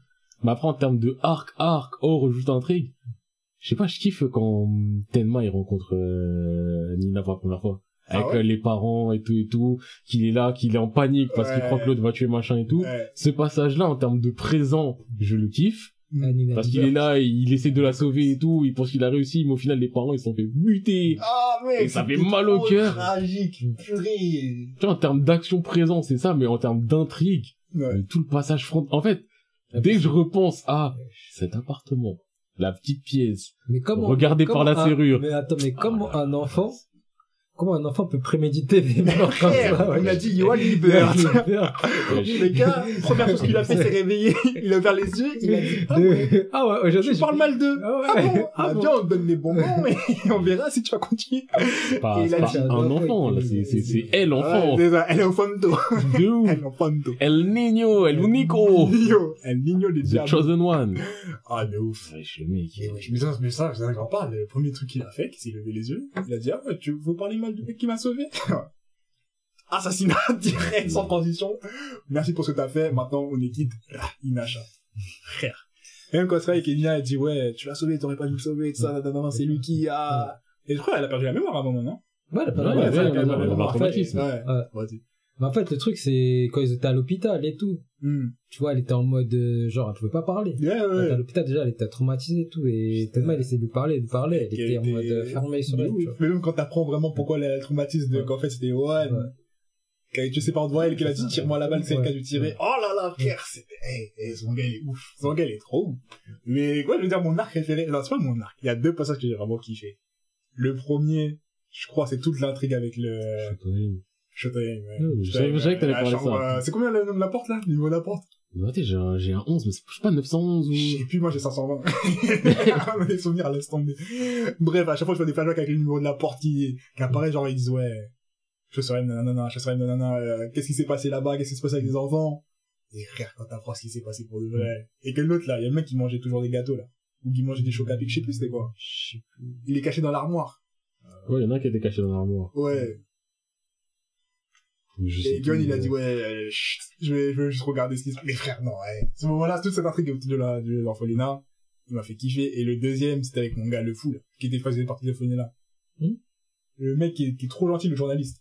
Mais après, en termes de arc, arc, or, juste intrigue, je sais pas, je kiffe quand Tenma, il rencontre euh, Nina pour la première fois. Ah Avec ouais euh, les parents et tout et tout, qu'il est là, qu'il est en panique parce qu'il croit que l'autre va tuer machin et tout. Ouais. Ce passage-là, en termes de présent, je le kiffe. Parce qu'il est là, il essaie de la sauver et tout, il pense qu'il a réussi, mais au final, les parents, ils se sont fait buter. Ah, mec, Et ça fait mal au cœur. Tragique, purée. Tu vois, en termes d'action présent, c'est ça, mais en termes d'intrigue, Ouais. euh, tout le passage front, en fait, dès que je repense à cet appartement, la petite pièce, Mais comment, regardé par la serrure. Mais attends, mais comment Ah, un enfant, comment un enfant peut préméditer des morts comme ça, ouais. on a dit Johan Liebert. Le gars, première chose qu'il a fait, c'est réveiller. Il a ouvert les yeux, il a dit, ah ouais, De- Ah ouais, aujourd'hui, je parle mal d'eux. Ah ouais. Ah bon? Ah Ah bon. bien, on te donne les bonbons et on verra si tu vas continuer. c'est pas, il c'est a pas dit- un enfant, là, c'est, c'est, c'est elle, l'enfant. Ouais, c'est ça, elle est fondo. De ouf. Elle est au fondo. El Niño, El Unico. Niño, El Niño des The. Chosen One. Ah, de ouf. Wesh, le mec. Mais ça, mais ça, j'en parle. Le premier truc qu'il a fait, c'est lever les yeux. Il a dit, ah ouais, tu veux parler qui m'a sauvé? (laughs) Assassinat direct, sans transition. Merci pour ce que t'as fait. Maintenant, on est quitte. Ah, Inacha. Frère. Et même quand c'est avec Enya, elle dit, ouais, tu l'as sauvé, t'aurais pas dû le sauver, tout ça, c'est lui qui a... Et je crois qu'elle a perdu la mémoire à un moment, non? Ouais, elle a Ouais, mal, ouais, elle a ouais, pas mal. ouais, elle a En un fait, traumatisme. Ouais. Ouais. Vas-y. Mais en fait, le truc, c'est quand ils étaient à l'hôpital et tout. Hmm. Tu vois, elle était en mode, euh, genre, elle pouvait pas parler. Ouais, Elle était à ouais. l'hôpital, déjà, elle était traumatisée et tout. Et Putain. tellement elle essayait de lui parler, de lui parler. Elle était en mode euh, fermée sur De elle, tu ouf. vois. Mais même quand t'apprends vraiment pourquoi elle a le traumatisme de, Ouais. qu'en fait c'était Johan, Ouais. quand tu sais pas devant elle, qu'elle a dit tire-moi la balle, c'est elle qui a dû tirer. Ouais. Oh là là, frère, c'était, hey, hey, son gars il est ouf. Son gars il est trop ouf. Mais quoi, je veux dire, mon arc préféré, non, c'est pas mon arc. Il y a deux passages que j'ai vraiment kiffé. Le premier, je crois, c'est toute l'intrigue avec le Ouais. Ouais, je Shotoyen, savais- je que t'allais la parler ça. euh, C'est combien le nom de la porte là? Le numéro de la porte? Attends, j'ai un, j'ai un 11, mais c'est je sais pas 911 ou... Et puis moi j'ai 520. des (laughs) souvenirs à l'instant. mais- Bref, à chaque fois je fais des flashbacks avec le numéro de la porte qui, qui apparaît, genre ils disent ouais, je serais nanana, je serais nanana, euh, qu'est-ce qui s'est passé là-bas, qu'est-ce qui s'est passé avec les enfants? Et frère, quand t'apprends ce qui s'est passé pour de vrai. Et que l'autre là, il y a le mec qui mangeait toujours des gâteaux là. Ou qui mangeait des pic, je sais plus c'était quoi. Il est caché dans l'armoire. Ouais, il y en a un qui était caché dans l'armoire. Ouais. Et Gun il a dit mais- ouais, euh, chut, je vais, je vais juste regarder ce qui se passe. Mais frère, non, ouais. Ce moment-là, toute cette intrigue autour de la, de l'orphelinat, il m'a fait kiffer. Et le deuxième, c'était avec mon gars, le fou, là, qui était faisait partie de l'orphelinat. Hmm Le mec qui est, qui est trop gentil, le journaliste.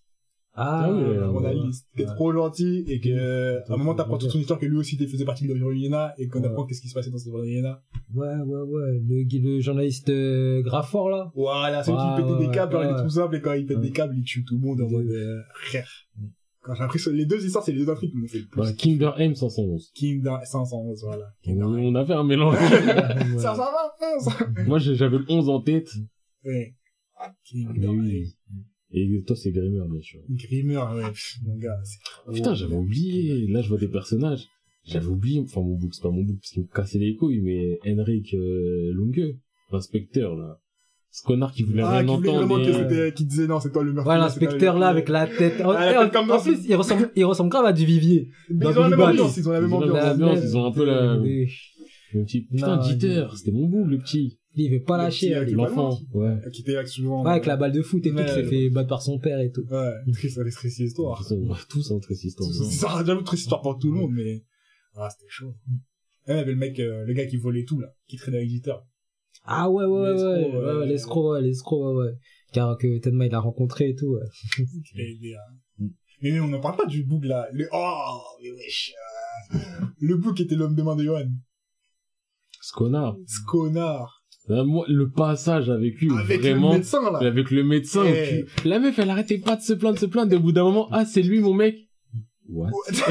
Ah, Ah oui, le ouais, journaliste, qui est trop gentil et que, euh, à un moment, t'apprends toute son histoire que lui aussi il faisait partie de l'orphelinat et qu'on Ouais. apprend qu'est-ce qui se passait dans cette orphelinat. Ouais, ouais, ouais. Le, le journaliste euh, Graffort, là. Voilà, celui Ouais, qui pétait ouais, des câbles, genre, il est tout simple et quand il pète des câbles, il tue tout le monde en mode, euh, frère. Quand j'ai appris ça, les deux histoires, c'est les deux intrigues qui m'ont fait le plus. Kinder M 511. King dans 511, voilà. On, on a fait un mélange. (laughs) Ouais. 511! (laughs) Moi, j'ai- j'avais le 11 en tête. Ouais. Dans- oui. Et toi, c'est Grimmer, bien sûr. Grimmer, ouais, mon gars. c'est- Putain, j'avais oublié. Là, je vois des personnages. J'avais oublié, enfin, mon bouc, c'est pas mon bouc, parce qu'il me cassait les couilles, mais Henrik euh, Lunge, l'inspecteur, là. Ce connard qui voulait Ah, rien qui voulait entendre. vraiment et- que c'était, qui disait non, c'est toi le meurtrier. L'inspecteur toi là avec la tête. En, Ah, la en- tête comme en dans- plus, il ressemble, il ressemble grave à du Vivier. Mais ils ont la ambiance, ils ont la même Ils ont la ambiance. même ambiance, ils ont un peu la- Euh, Le petit, putain, Non, Dieter, c'était mon bouc, le petit. Il veut pas lâcher. L'enfant, ouais. Qui était là souvent. Ouais, avec la balle de foot et tout, qui s'est fait battre par son père et tout. Ouais, triste, est triste histoire. Tous entre ces histoires. C'est ça, j'avoue, triste histoire pour tout le monde, mais, ah, c'était chaud. Et il y avait le mec, euh, le gars qui volait tout, là, qui traînait avec Dieter. Ah ouais, ouais, ouais, L'escroc, ouais, ouais. ouais, l'escroc, ouais, l'escroc, ouais, ouais. Car que Tenma il a rencontré et tout, ouais. (laughs) aidé à- Mais, mais on n'en parle pas du bouc, là. Le, oh, mais wesh, euh, le bouc était l'homme de main de Johan. Ce connard. Ce connard. Euh, Moi, le passage avec lui, Avec vraiment. le médecin, là. Avec le médecin. Eh. La meuf, elle arrêtait pas de se plaindre, de se plaindre. Et au bout d'un moment, ah, c'est lui, mon mec. What? Toi,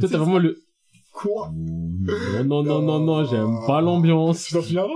t'as (laughs) vraiment le, Quoi? non, non, non, non, non, j'aime pas l'ambiance. Tu t'en souviens?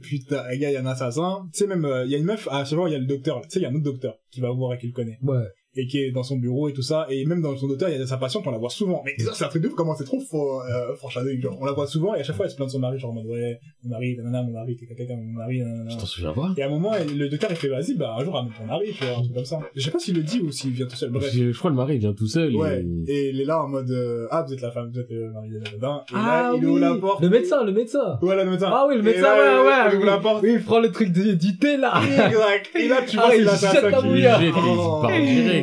Putain, les gars, il y a un assassin. Tu sais, même, euh, il y a une meuf, à ce moment, il y a le docteur, là. Tu sais, il y a un autre docteur qui va voir et qui le connaît. Ouais. Et qui est dans son bureau et tout ça. Et même dans son docteur, il y a sa patiente, on la voit souvent. Mais ça, c'est un truc de ouf, comment c'est trop fort, euh, genre. On la voit souvent et à chaque fois, elle se plaint de son mari, genre en mode, ouais, mon mari, nanana, mon mari, quelqu'un, quelqu'un, mon mari, nanana. Tu t'en souviens pas? Et à un moment, le docteur, il fait, vas-y, bah, un jour, ramène ton mari, tu vois, un truc comme ça. Je sais pas s'il le dit ou s'il vient tout seul. Bref. Je crois que le mari il vient tout seul. Ouais. et- Et il est là en mode, euh, ah, vous êtes la femme, vous êtes le mari de Nadin. Et Ah là, il oui, ouvre la porte. le médecin, le médecin. Voilà, le médecin. Ah oui, le médecin, là, ouais, ouais. Il ouvre la porte. Oui, il prend le truc du, thé, là. Exact. Et là, tu Ah, vois, c'est il l'assassin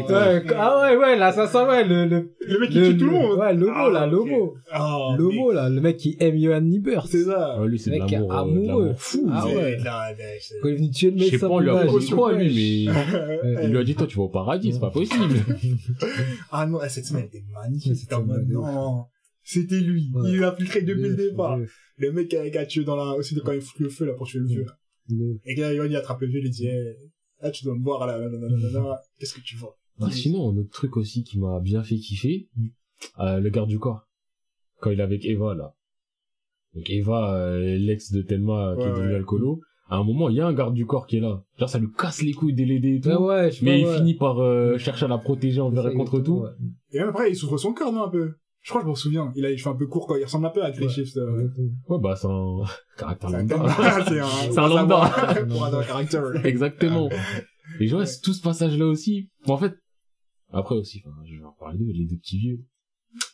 direct. Ouais, ah ouais, ouais, l'assassin, ouais, le, le, Le mec qui le- tue tout le monde. Ouais, l'homo, Ah, là, ok. l'homo. Oh, L'homo, là, le mec qui aime Johan Niebuhr. C'est ça. Ah, lui, c'est de Mec l'amour, euh, de amoureux. l'amour fou. Ah C'est- ouais. là, là, c'est- Quand il est venu tuer le Je sais pas, on lui a quoi, lui, mais Ouais. il lui a dit, toi, tu vas au paradis, c'est pas possible. (laughs) Ah non, cette semaine était Ouais, magnifique. c'était en mode, non. C'était lui. Ouais. Il l'a infiltré depuis le De ouf, départ. Le mec qui a, qui a tué dans la, aussi de quand il fout le feu, là, pour tuer le vieux, là. Et que là, il attrape le vieux, il lui dit, eh, là, tu dois me voir, là, là, là, là, là, là, qu'est-ce que tu vois? Ah, sinon, un autre truc aussi qui m'a bien fait kiffer, euh, le garde du corps. Quand il est avec Eva, là. Donc Eva, euh, l'ex de Thelma, qui Ouais, est devenu ouais. alcoolo. À un moment, il y a un garde du corps qui est là. Genre, ça lui casse les couilles de l'aider et tout. Ouais, ouais, je sais mais pas, il ouais. finit par euh, chercher à la protéger envers et contre tout. Ouais. Et même après, il souffre son corps, non, un peu? Je crois que je m'en souviens. Il a les cheveux un peu courts, quoi. Il ressemble un peu à Grey Ouais. Shift, euh. Ouais, bah, c'est un (laughs) caractère C'est un lambda. c'est un, (laughs) C'est un lambda. (laughs) Pour un caractère. Exactement. Et je vois, tout ce passage-là aussi. Bon, en fait, après aussi, enfin, je vais en parler d'eux, les deux petits vieux.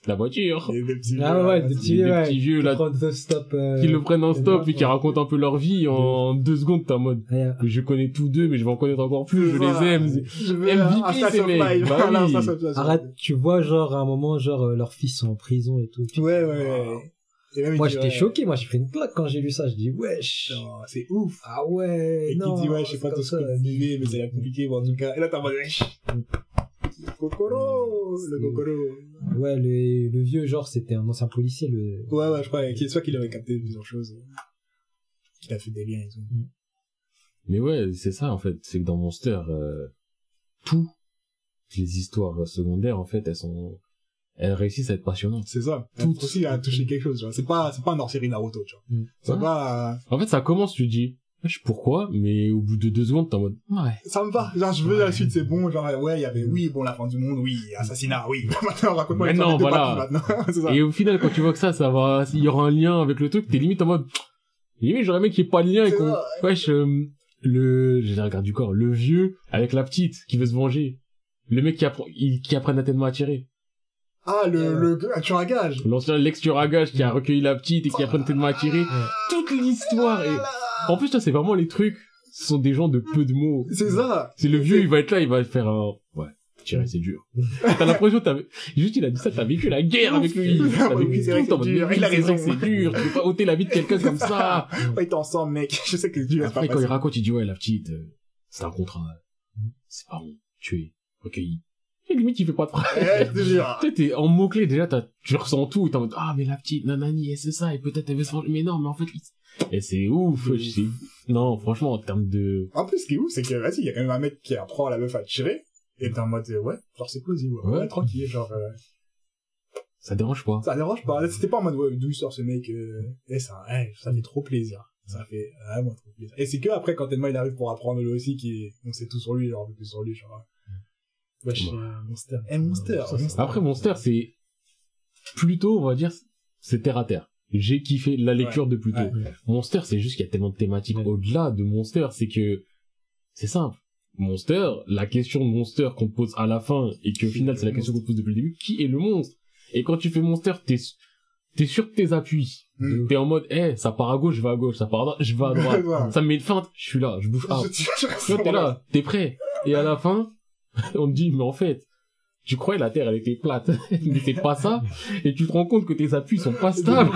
La voiture. Et des petits Ah ouais, ouais, vieux, des là, petits Les vieux, deux ouais. petits vieux, Qui là, stop, euh, qui le prennent en stop ouais. et qui racontent un peu leur vie en deux secondes, t'es en mode, Ouais, je connais tous deux, mais je vais en connaître encore plus, je les aime. Je veux MVP, ces mecs. Bah (laughs) oui. Arrête, tu vois, genre, à un moment, genre, euh, leurs fils sont en prison et tout. Ouais, ouais, ouais. Même, Moi, j'étais ouais, choqué. Moi, j'ai pris une claque quand j'ai lu ça. Je dis, wesh. C'est ouf. Ah ouais. Et qui dit, ouais, je sais pas tout ce que ça. vous vivez, mais ça a l'air compliqué, en tout cas. Et là, t'es en mode, wesh. Kokoro, le Kokoro. Ouais, le, le vieux, genre, c'était un ancien policier, le. Ouais, ouais, je crois, qu'il- soit qu'il avait capté plusieurs choses. euh, Qu'il a fait des liens et tout. Mais ouais, c'est ça, en fait. C'est que dans Monster, euh, tout, les histoires secondaires, en fait, elles sont, elles réussissent à être passionnantes. C'est ça. Tout- Tout aussi à toucher quelque chose, tu vois. C'est pas, c'est pas un hors-série Naruto, tu vois. Mm. C'est pas, euh, En fait, ça commence, tu dis, je pourquoi, mais au bout de deux secondes, t'es en mode, ouais. Ça me va. Genre, je veux la suite, c'est bon. Genre, ouais, il y avait, oui, bon, la fin du monde, oui, assassinat, oui. (laughs) maintenant, raconte-moi Mais les non, de voilà. papy, maintenant. (laughs) Et au final, quand tu vois que ça, ça va, il y aura un lien avec le truc, t'es limite en mode, limite, j'aurais aimé qu'il n'y ait pas de lien et qu'on, wesh, euh, le, j'ai regard du corps, le vieux avec la petite qui veut se venger. Le mec qui apprend, il- qui apprend à tellement à tirer. Ah, le, le, un tueur à gage. L'ancien l'ex-tueur à gage qui a recueilli la petite et qui apprend tellement à tirer. Toute l'histoire et, en plus, ça, c'est vraiment les trucs, ce sont des gens de peu de mots. C'est ça. C'est le vieux, il va être là, il va faire un, ouais, tirer, c'est dur. (laughs) T'as l'impression, t'as, juste, il a dit ça, t'as vécu la guerre avec lui. T'as vécu c'est tout, c'est dur, il a c'est raison. c'est dur, tu peux pas ôter la vie de quelqu'un comme ça. Ouais, t'es ensemble, mec. (laughs) Je sais que tu vas Après, quand il raconte, il dit, ouais, la petite, euh, c'est un contrat. C'est pas bon. Tué. Recueilli. Et limite, il fait pas de phrase. Tu t'es en mots-clés, déjà, tu ressens tout, t'es en mode, ah, mais la petite, nanani, c'est ça, et peut-être elle veut se venger. Mais non, mais en fait, et c'est ouf, je sais. Non, franchement, en termes de, En plus, ce qui est ouf, c'est que, vas-y, il y a quand même un mec qui apprend à la meuf à tirer. Et t'es en mode, euh, ouais, genre, c'est plausible. Ouais, Ouais. ouais, tranquille, genre, euh, ça dérange pas. ça dérange pas. C'était pas en mode, ouais, d'où il sort ce mec, euh, et ça, ouais, ça fait trop plaisir. Ça fait vraiment trop plaisir. Et c'est que après, quand Tellement il arrive pour apprendre lui aussi, qui on sait tout sur lui, genre, un peu plus sur lui, genre, wesh, Ouais. euh, Monster. Eh, Monster, Monster. Après, Monster, c'est plutôt, on va dire, c'est terre à terre. J'ai kiffé la lecture de Pluto. Ouais. Monster, c'est juste qu'il y a tellement de thématiques Ouais. au-delà de Monster, c'est que c'est simple. Monster, la question de Monster qu'on te pose à la fin, et qu'au Qui final est c'est la question qu'on te pose depuis le début, qui est le monstre? Et quand tu fais Monster, t'es t'es sûr de tes appuis. Mm. T'es en mode, eh, ça part à gauche, je vais à gauche, ça part à droite, je vais à (laughs) droite. Ça. me met une feinte, je suis là, je bouge Toi, t'es là, t'es prêt. Et à la fin, (laughs) on te dit, mais en fait, tu croyais la Terre, elle était plate. (laughs) mais c'est pas ça. Et tu te rends compte que tes appuis sont pas stables.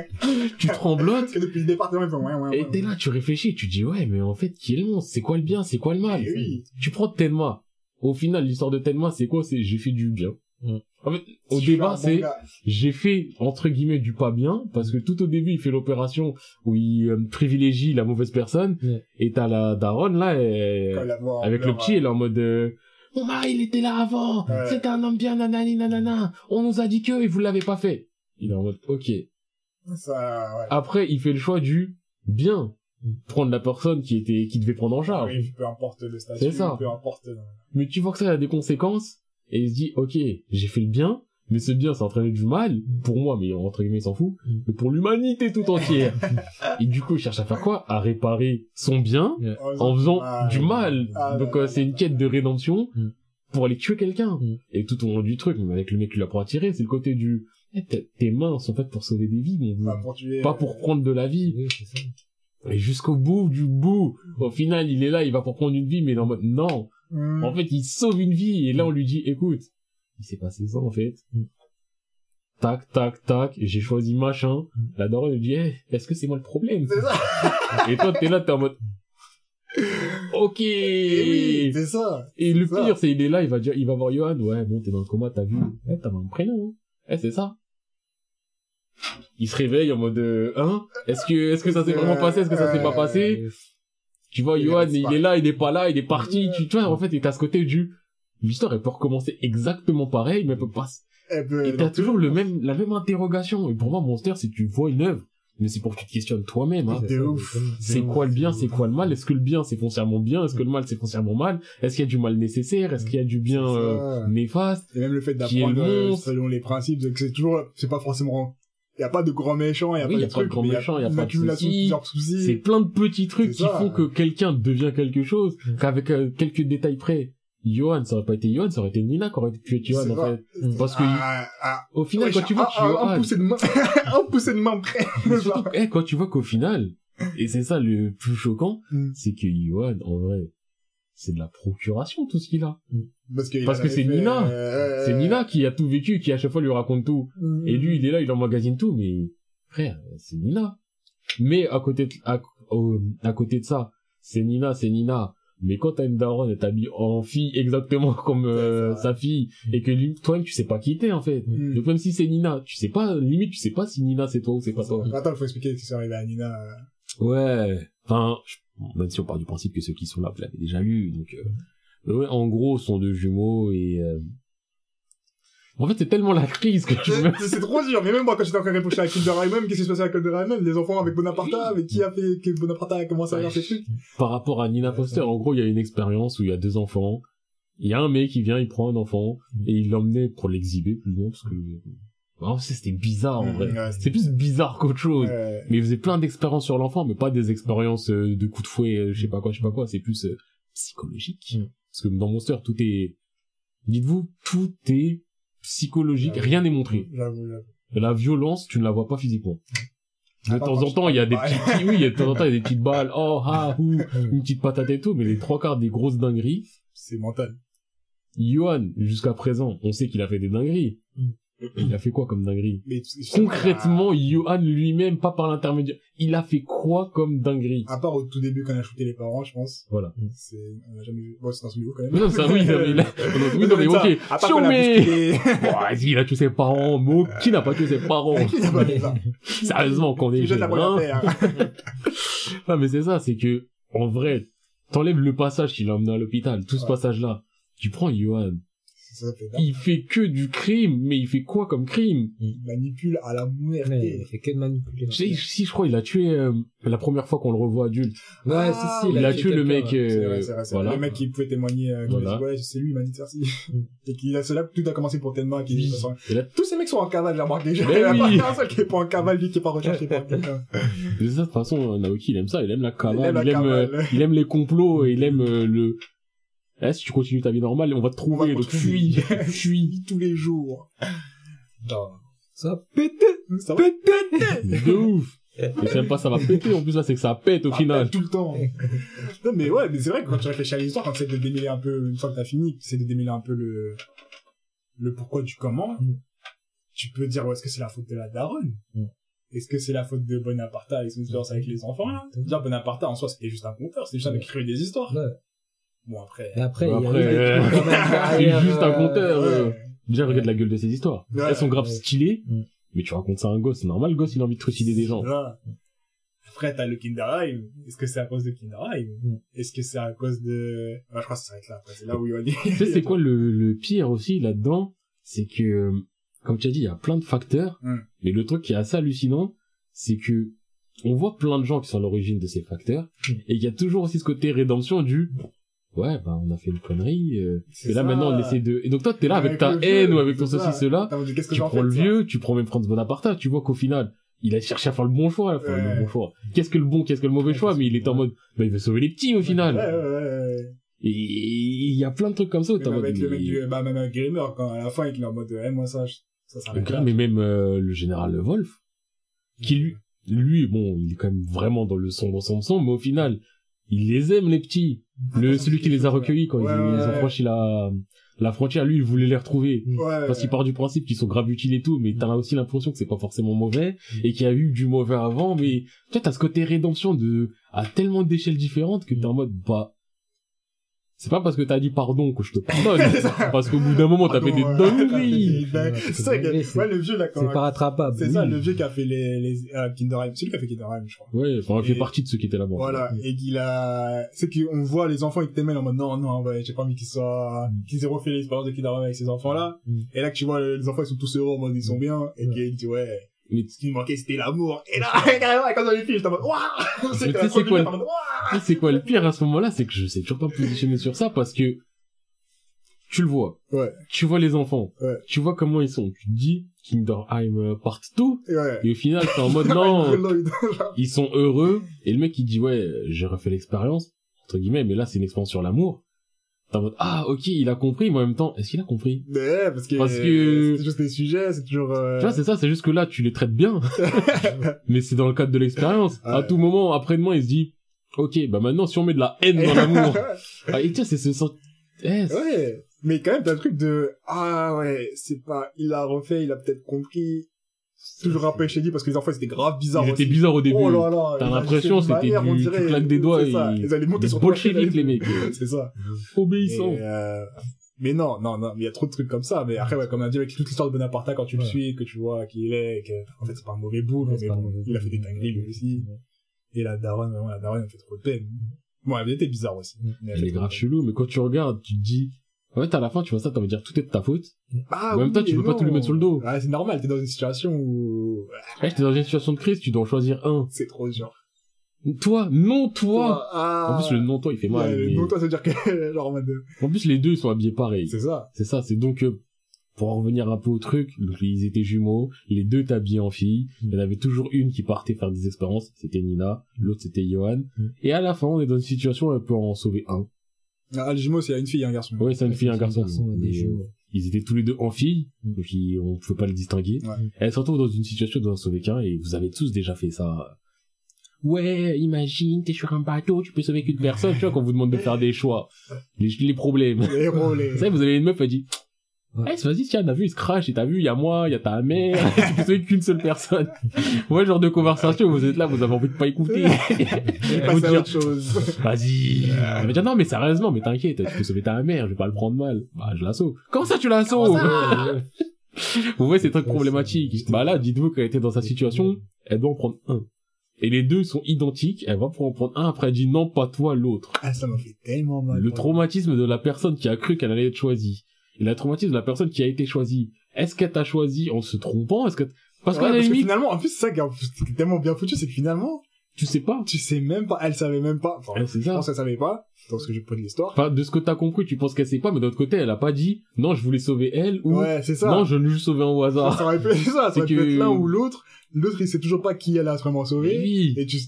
(laughs) tu tremblotes. Que depuis le départ, mode, ouais, ouais, Et ouais. t'es là, tu réfléchis, tu dis, ouais, mais en fait, qui est le monstre? C'est quoi le bien? C'est quoi le mal? Eh oui. Tu prends Tenma. Au final, l'histoire de Tenma, c'est quoi? C'est, j'ai fait du bien. Mm. En fait, au débat, bon c'est, j'ai fait entre guillemets du pas bien parce que tout au début il fait l'opération où il euh, privilégie la mauvaise personne Ouais. et t'as la daronne là et- avec le petit elle est en mode euh, mon mari il était là avant Ouais. c'était un homme bien nanani nanana on nous a dit que et vous l'avez pas fait il est en mode ok Ça, ouais. après il fait le choix du bien prendre la personne qui était qui devait prendre en charge Oui, peu importe le statut, C'est ça. peu importe. euh, mais tu vois que ça a des conséquences et il se dit ok j'ai fait le bien mais ce bien ça entraîné du mal pour moi mais entre guillemets il s'en fout Mm. mais pour l'humanité tout entière. (laughs) Et du coup il cherche à faire quoi? À réparer son bien en faisant Ah, du mal. Ah, donc euh, c'est une quête de rédemption Mm. pour aller tuer quelqu'un. Mm. et tout au long du truc même avec le mec qui l'apprend à tirer c'est le côté du eh, tes- mains sont faites pour sauver des vies mon Pas pour tuer. pas pour prendre de la vie. Oui, c'est ça. et jusqu'au bout du bout. Au final il est là il va pour prendre une vie mais il est en mode non. En fait, il sauve une vie et là on lui dit écoute, il s'est passé ça en fait. Mm. Tac, tac, tac, j'ai choisi machin. Mm. La daronne lui dit Eh, est-ce que c'est moi le problème C'est ça. Et toi t'es là, t'es en mode ok. (laughs) Eh oui, Et, c'est ça. le c'est ça. pire, c'est il est là, il va dire, il va voir Johan. Ouais, bon, t'es dans le coma, t'as vu Eh, t'avais un prénom. Hein. Eh, c'est ça. Il se réveille en mode euh, hein Est-ce que est-ce que ça s'est vraiment passé Est-ce que ça s'est pas passé tu vois, est Johan, il est là, il est pas là, il est parti. Tu, tu vois, en fait, il à ce côté du, l'histoire, elle peut recommencer exactement pareil, mais elle peut pas, Eh ben, et t'as toujours le même, la même interrogation. Et pour moi, Monster, c'est que tu vois une œuvre, mais c'est pour que tu te questionnes toi-même, hein. C'est quoi le bien, c'est quoi le mal? Est-ce que le bien, c'est foncièrement bien? Est-ce que le mal, c'est foncièrement mal? Est-ce qu'il y a du mal nécessaire? Est-ce qu'il y a du bien, C'est ça. euh, néfaste? Et même le fait est le d'apprendre euh, selon les principes, donc c'est toujours, c'est pas forcément, il y a pas de grand méchant, il y a Oui, pas y a de truc, grand méchant, y a une pas de soucis. C'est plein de petits trucs C'est qui font que quelqu'un devient quelque chose, Mm. qu'avec euh, quelques détails près. Johan, ça aurait pas été Johan, ça aurait été Nina qui aurait tué Johan, en fait. Parce que, Ah, ah, au final, quand tu vois que un, un, Johan, poussé de main, (laughs) un poussé de main près. (laughs) Surtout, eh, quand tu vois qu'au final, et c'est ça le plus choquant, Mm. c'est que Johan, en vrai, c'est de la procuration tout ce qu'il a. Parce que, Parce que c'est Nina. Euh, C'est Nina qui a tout vécu, qui à chaque fois lui raconte tout. Mm. Et lui, il est là, il emmagasine tout, mais frère, c'est Nina. Mais à côté de, à côté de ça, c'est Nina, c'est Nina. Mais quand t'as une daronne, elle t'habille en fille exactement (laughs) comme euh, sa fille, et que lui, toi, tu sais pas qui t'es en fait. Mm. Donc même si c'est Nina, tu sais pas, limite, tu sais pas si Nina c'est toi ou c'est pas toi. Attends, il faut expliquer ce qui s'est arrivé à Nina. euh. Ouais. Enfin, je- même si on part du principe que ceux qui sont là, vous l'avez déjà lu, donc. euh, mais ouais, en gros, sont deux jumeaux et. En fait, c'est tellement la crise que tu veux C'est trop dur. Mais même moi, quand j'étais en train de réfléchir à Kinder qu'est-ce qui se passait avec Kinder Les enfants avec Bonaparte, avec qui a fait que Bonaparte a commencé à faire ces trucs? Par rapport à Nina Foster. En gros, il y a une expérience où il y a deux enfants. Il y a un mec qui vient, il prend un enfant et il l'emmenait pour l'exhiber plus loin parce que oh, c'était bizarre en vrai. Ouais, C'est plus bizarre qu'autre chose. Ouais. Mais il faisait plein d'expériences sur l'enfant, mais pas des expériences euh, de coups de fouet, euh, je sais pas quoi, je sais pas quoi. C'est plus euh, psychologique. Mm. Parce que dans Monster, tout est, dites-vous, tout est psychologique. Ouais. Rien n'est montré. La violence, tu ne la vois pas physiquement. De Ah, temps quand en temps, il y a des petits, oui, de temps en temps, il y a des petites balles, oh, ah, ouh, (laughs) une petite patate et tout, mais les trois quarts des grosses dingueries, C'est mental. Johan, jusqu'à présent, on sait qu'il a fait des dingueries. Mm. Il a fait quoi comme dinguerie Mais Concrètement, Johan lui-même, pas par l'intermédiaire, il a fait quoi comme dinguerie À part au tout début quand on a shooté les parents, je pense. Voilà. C'est, on a jamais vu. Bon, c'est dans ce niveau quand même. Mais non, ça, (laughs) oui, non, mais il a- oui, non, mais ok. À part qu'on bousculé. (laughs) Bon, vas-y, il a tué ses parents, mais qui n'a pas tué ses parents? (laughs) Qui n'a pas fait ça? Sérieusement, qu'on est jeune, la hein. Ah, mais c'est ça, c'est que, en vrai, t'enlèves le passage qu'il a emmené à l'hôpital, tout ce Ouais. passage-là. Tu prends Johan, Ça fait dingue. il fait que du crime, mais il fait quoi comme crime? Il manipule à la. Ouais, il fait que de manipuler. Sais- Si, je crois, il a tué euh, la première fois qu'on le revoit adulte. Ouais, Ah, si, si. Il a tué le mec, euh, C'est vrai, c'est vrai, c'est voilà. Le mec qui pouvait témoigner, euh, Voilà. dit, ouais, c'est lui, il m'a dit de faire ci. Et qu'il a, c'est là que tout a commencé pour Tenma, qui Oui. Et là, Tous ces mecs sont en cavale, j'ai remarqué. Il Mais y a un seul qui est pas en cavale, lui, qui est pas recherché par (laughs) quelqu'un. de toute façon, Naoki, il aime ça, il aime la cavale, Il aime il euh, il les complots, et il aime euh, le... Eh, si tu continues ta vie normale, on va te va trouver, donc fuis, (laughs) fuis. Tous les jours. Ça pète. Ça va De ouf. Et c'est même pas ça va péter, en plus là, c'est que ça pète au Ah, final. Tout le temps. (laughs) non, mais ouais, mais c'est vrai que quand tu réfléchis à l'histoire, quand tu essaies de démêler un peu, une fois que t'as fini, tu essaies de démêler un peu le, le pourquoi du comment, Mm. tu peux dire, ouais, est-ce que c'est la faute de la daronne? Mm. Est-ce que c'est la faute de Bonaparte avec son expérience avec les enfants, là? Mm. Dire Bonaparte, en soi, c'était juste un conteur, c'était juste un mec qui créait des histoires. Ouais. Bon, après. Et après, il y a après, euh, (laughs) c'est juste un euh, conteur. euh. Déjà, regarde la gueule de ces histoires. Ouais. Elles sont grave Ouais. stylées, Mm. mais tu racontes ça à un gosse, c'est normal, le gosse, il a envie de trucider des gens. Après, t'as le Kinderheim. Est-ce que c'est à cause de Kinderheim? Mm. Est-ce que c'est à cause de... Je crois que ça s'arrête là. Après, c'est là où il va dire. Tu sais, c'est quoi le, le pire aussi là-dedans? C'est que, comme tu as dit, il y a plein de facteurs, Mm. mais le truc qui est assez hallucinant, c'est que on voit plein de gens qui sont à l'origine de ces facteurs, Mm. et il y a toujours aussi ce côté rédemption du ouais, bah on a fait une connerie, euh, et là ça. maintenant on essaie de... Et donc toi, t'es là avec, Avec ta haine ou avec ton ceci, cela, tu prends le vieux, tu prends même Franz Bonaparte, tu vois qu'au final, il a cherché à faire le bon choix, Ouais. le bon choix. Qu'est-ce que le bon, qu'est-ce que le mauvais Ouais, choix, mais il est en mode, bah il veut sauver les petits au final. Ouais, ouais, ouais, ouais. Et il y a plein de trucs comme ça où t'es en mode, avec le mais- mec du, bah, même avec Grimmer, quand, à la fin, il est en mode, eh, moi, ça, ça, ça gars, mais même euh, le général Wolf, qui lui, lui, bon, il est quand même vraiment dans le sombre, sombre, sombre, mais au final, il les aime les petits. Le celui qui les a recueillis quand Ouais, ils, ouais, ils ont franchi la la frontière, lui, il voulait les retrouver. Ouais. Parce qu'il part du principe qu'ils sont grave utiles et tout, mais t'as aussi l'impression que c'est pas forcément mauvais, et qu'il y a eu du mauvais avant, mais tu vois, t'as ce côté rédemption de, à tellement d'échelles différentes que t'es en mode, bah, c'est pas parce que t'as dit pardon que je te (laughs) pardonne, parce qu'au bout d'un moment t'as fait des (laughs) dingueries. C'est ça, ouais, le vieux, là, quand C'est pas rattrapable. C'est ça, le vieux qui a fait les, les, euh, Kinderheim. C'est lui qui a fait Kinderheim, je crois. Ouais, enfin, on fait partie de ceux qui étaient là-bas. Voilà. Et qu'il a, c'est qu'on voit les enfants, ils te témoignent en mode, non, non, ouais, j'ai pas envie qu'ils soient, Mm. qu'ils aient refait l'expérience de Kinderheim avec ces enfants-là. Mm. Et là, que tu vois, les enfants, ils sont tous heureux en mode, ils sont bien. Et qu'il dit, ouais. Mais- ce qui nous manquait, c'était l'amour. Et là, (laughs) carrément, quand on les filles, j'étais en mode, waouh! Mais C'est quoi sais, c'est quoi le pire à ce moment-là, c'est que je sais toujours pas me positionner sur ça parce que tu le vois, Ouais. tu vois les enfants, Ouais. tu vois comment ils sont, tu te dis Kinderheim part 2 Et ouais. et au final t'es en mode (laughs) non, ils sont heureux et le mec il dit ouais j'ai refait l'expérience entre guillemets mais là c'est une expérience sur l'amour. T'es en mode ah ok il a compris mais en même temps est-ce qu'il a compris? Mais ouais, parce que, Parce que- c'est juste des sujets, c'est toujours, euh... Tu vois c'est ça c'est juste que là tu les traites bien (laughs) mais c'est dans le cadre de l'expérience. À Ouais. tout moment après-demain il se dit ok bah maintenant si on met de la haine dans l'amour (laughs) ah, et tu vois c'est ce sent- eh, Ouais, mais quand même, t'as le truc de, ah ouais, c'est pas, il a refait, il a peut-être compris. Toujours un peu (laughs) dit parce que les enfants, c'était grave bizarre Ils étaient bizarres au début. Oh là là. T'as l'impression c'était manière, on du, dirait- tu claques des doigts ça, Ils allaient monter sur toi. bolcheviks les mecs. (laughs) C'est ça. (laughs) Obéissants. Et, euh, mais non, non, non, mais il y a trop de trucs comme ça. Mais après, ouais, comme on a dit avec toute l'histoire de Bonaparte, quand tu le Ouais. suis, que tu vois qui il est, que, en fait, c'est pas un mauvais bout, Ouais, mais bon, mauvais il a fait des dingueries lui aussi. Et la daronne, vraiment, la daronne, elle fait trop de peine. Bon, elle était bizarre aussi. Mais Elle est grave chelou, mais quand tu regardes, tu te dis, En fait, à la fin, tu vois ça, t'as envie de dire tout est de ta faute. Ah, En même temps, tu peux pas tout lui non. mettre sur le dos. Ouais, c'est normal, t'es dans une situation où Ouais, t'es dans une situation de crise, tu dois en choisir un. c'est trop dur. Toi, non toi. ah, En plus, le non toi, il fait mal. Mais- Non, toi, ça veut dire que, (laughs) genre, en mode, En plus, les deux, ils sont habillés pareil. c'est ça. C'est ça, c'est donc, euh, pour en revenir un peu au truc, donc ils étaient jumeaux, les deux étaient habillés en fille, il y en avait toujours une qui partait faire des expériences, c'était Nina, l'autre c'était Johan, Mm. et à la fin, on est dans une situation où on peut en sauver un. Ah, les jumeaux, c'est une fille et un garçon. Ouais, c'est une fille et un garçon. des euh, ils étaient tous les deux en fille, donc ils- on pouvait pas les distinguer. Ouais. Et elles se retrouvent dans une situation d'en sauver qu'un, et vous avez tous déjà fait ça. Ouais, imagine, t'es sur un bateau, tu peux sauver qu'une personne, tu vois, quand on vous demande de faire des choix. Les, les problèmes. Les les... Vous savez, vous avez une meuf, elle dit, Ouais. Eh, vas-y, tiens, t'as vu, il se crache, et t'as vu, il y a moi, il y a ta mère, (laughs) tu peux sauver qu'une seule personne. (laughs) Ouais, genre de conversation, vous êtes là, vous avez envie de pas écouter. (laughs) Vous autre chose. vas-y. Elle va dire, non, mais sérieusement, mais t'inquiète, tu peux sauver ta mère, je vais pas le prendre mal. Bah, je la sauve. Comment ça, tu la sauves? Vous voyez, c'est très problématique. Bah là, dites-vous qu'elle était dans sa situation, elle doit en prendre un. Et les deux sont identiques, elle va pour en prendre un, après elle dit non, pas toi, l'autre. Ah, ça m'a fait tellement mal. Le traumatisme de la personne qui a cru qu'elle allait être choisie. Et le traumatisme de la personne qui a été choisie. Est-ce qu'elle t'a choisi en se trompant? Est-ce que, parce Ouais, la parce que limite, finalement, en plus, c'est ça qui est tellement bien foutu, c'est que finalement, tu sais pas. tu sais même pas, elle savait même pas. Enfin, je ça. pense qu'elle savait pas, dans ce que j'ai pris de l'histoire. Enfin, de ce que t'as compris, tu penses qu'elle sait pas, mais d'autre côté, elle a pas dit, non, je voulais sauver elle, ou, Ouais, c'est ça. non, je l'ai juste sauvé au ça, hasard. ça aurait pu être (laughs) ça, ça pu que- être l'un ou l'autre. L'autre, il sait toujours pas qui elle a vraiment sauvé. Oui. Et tu,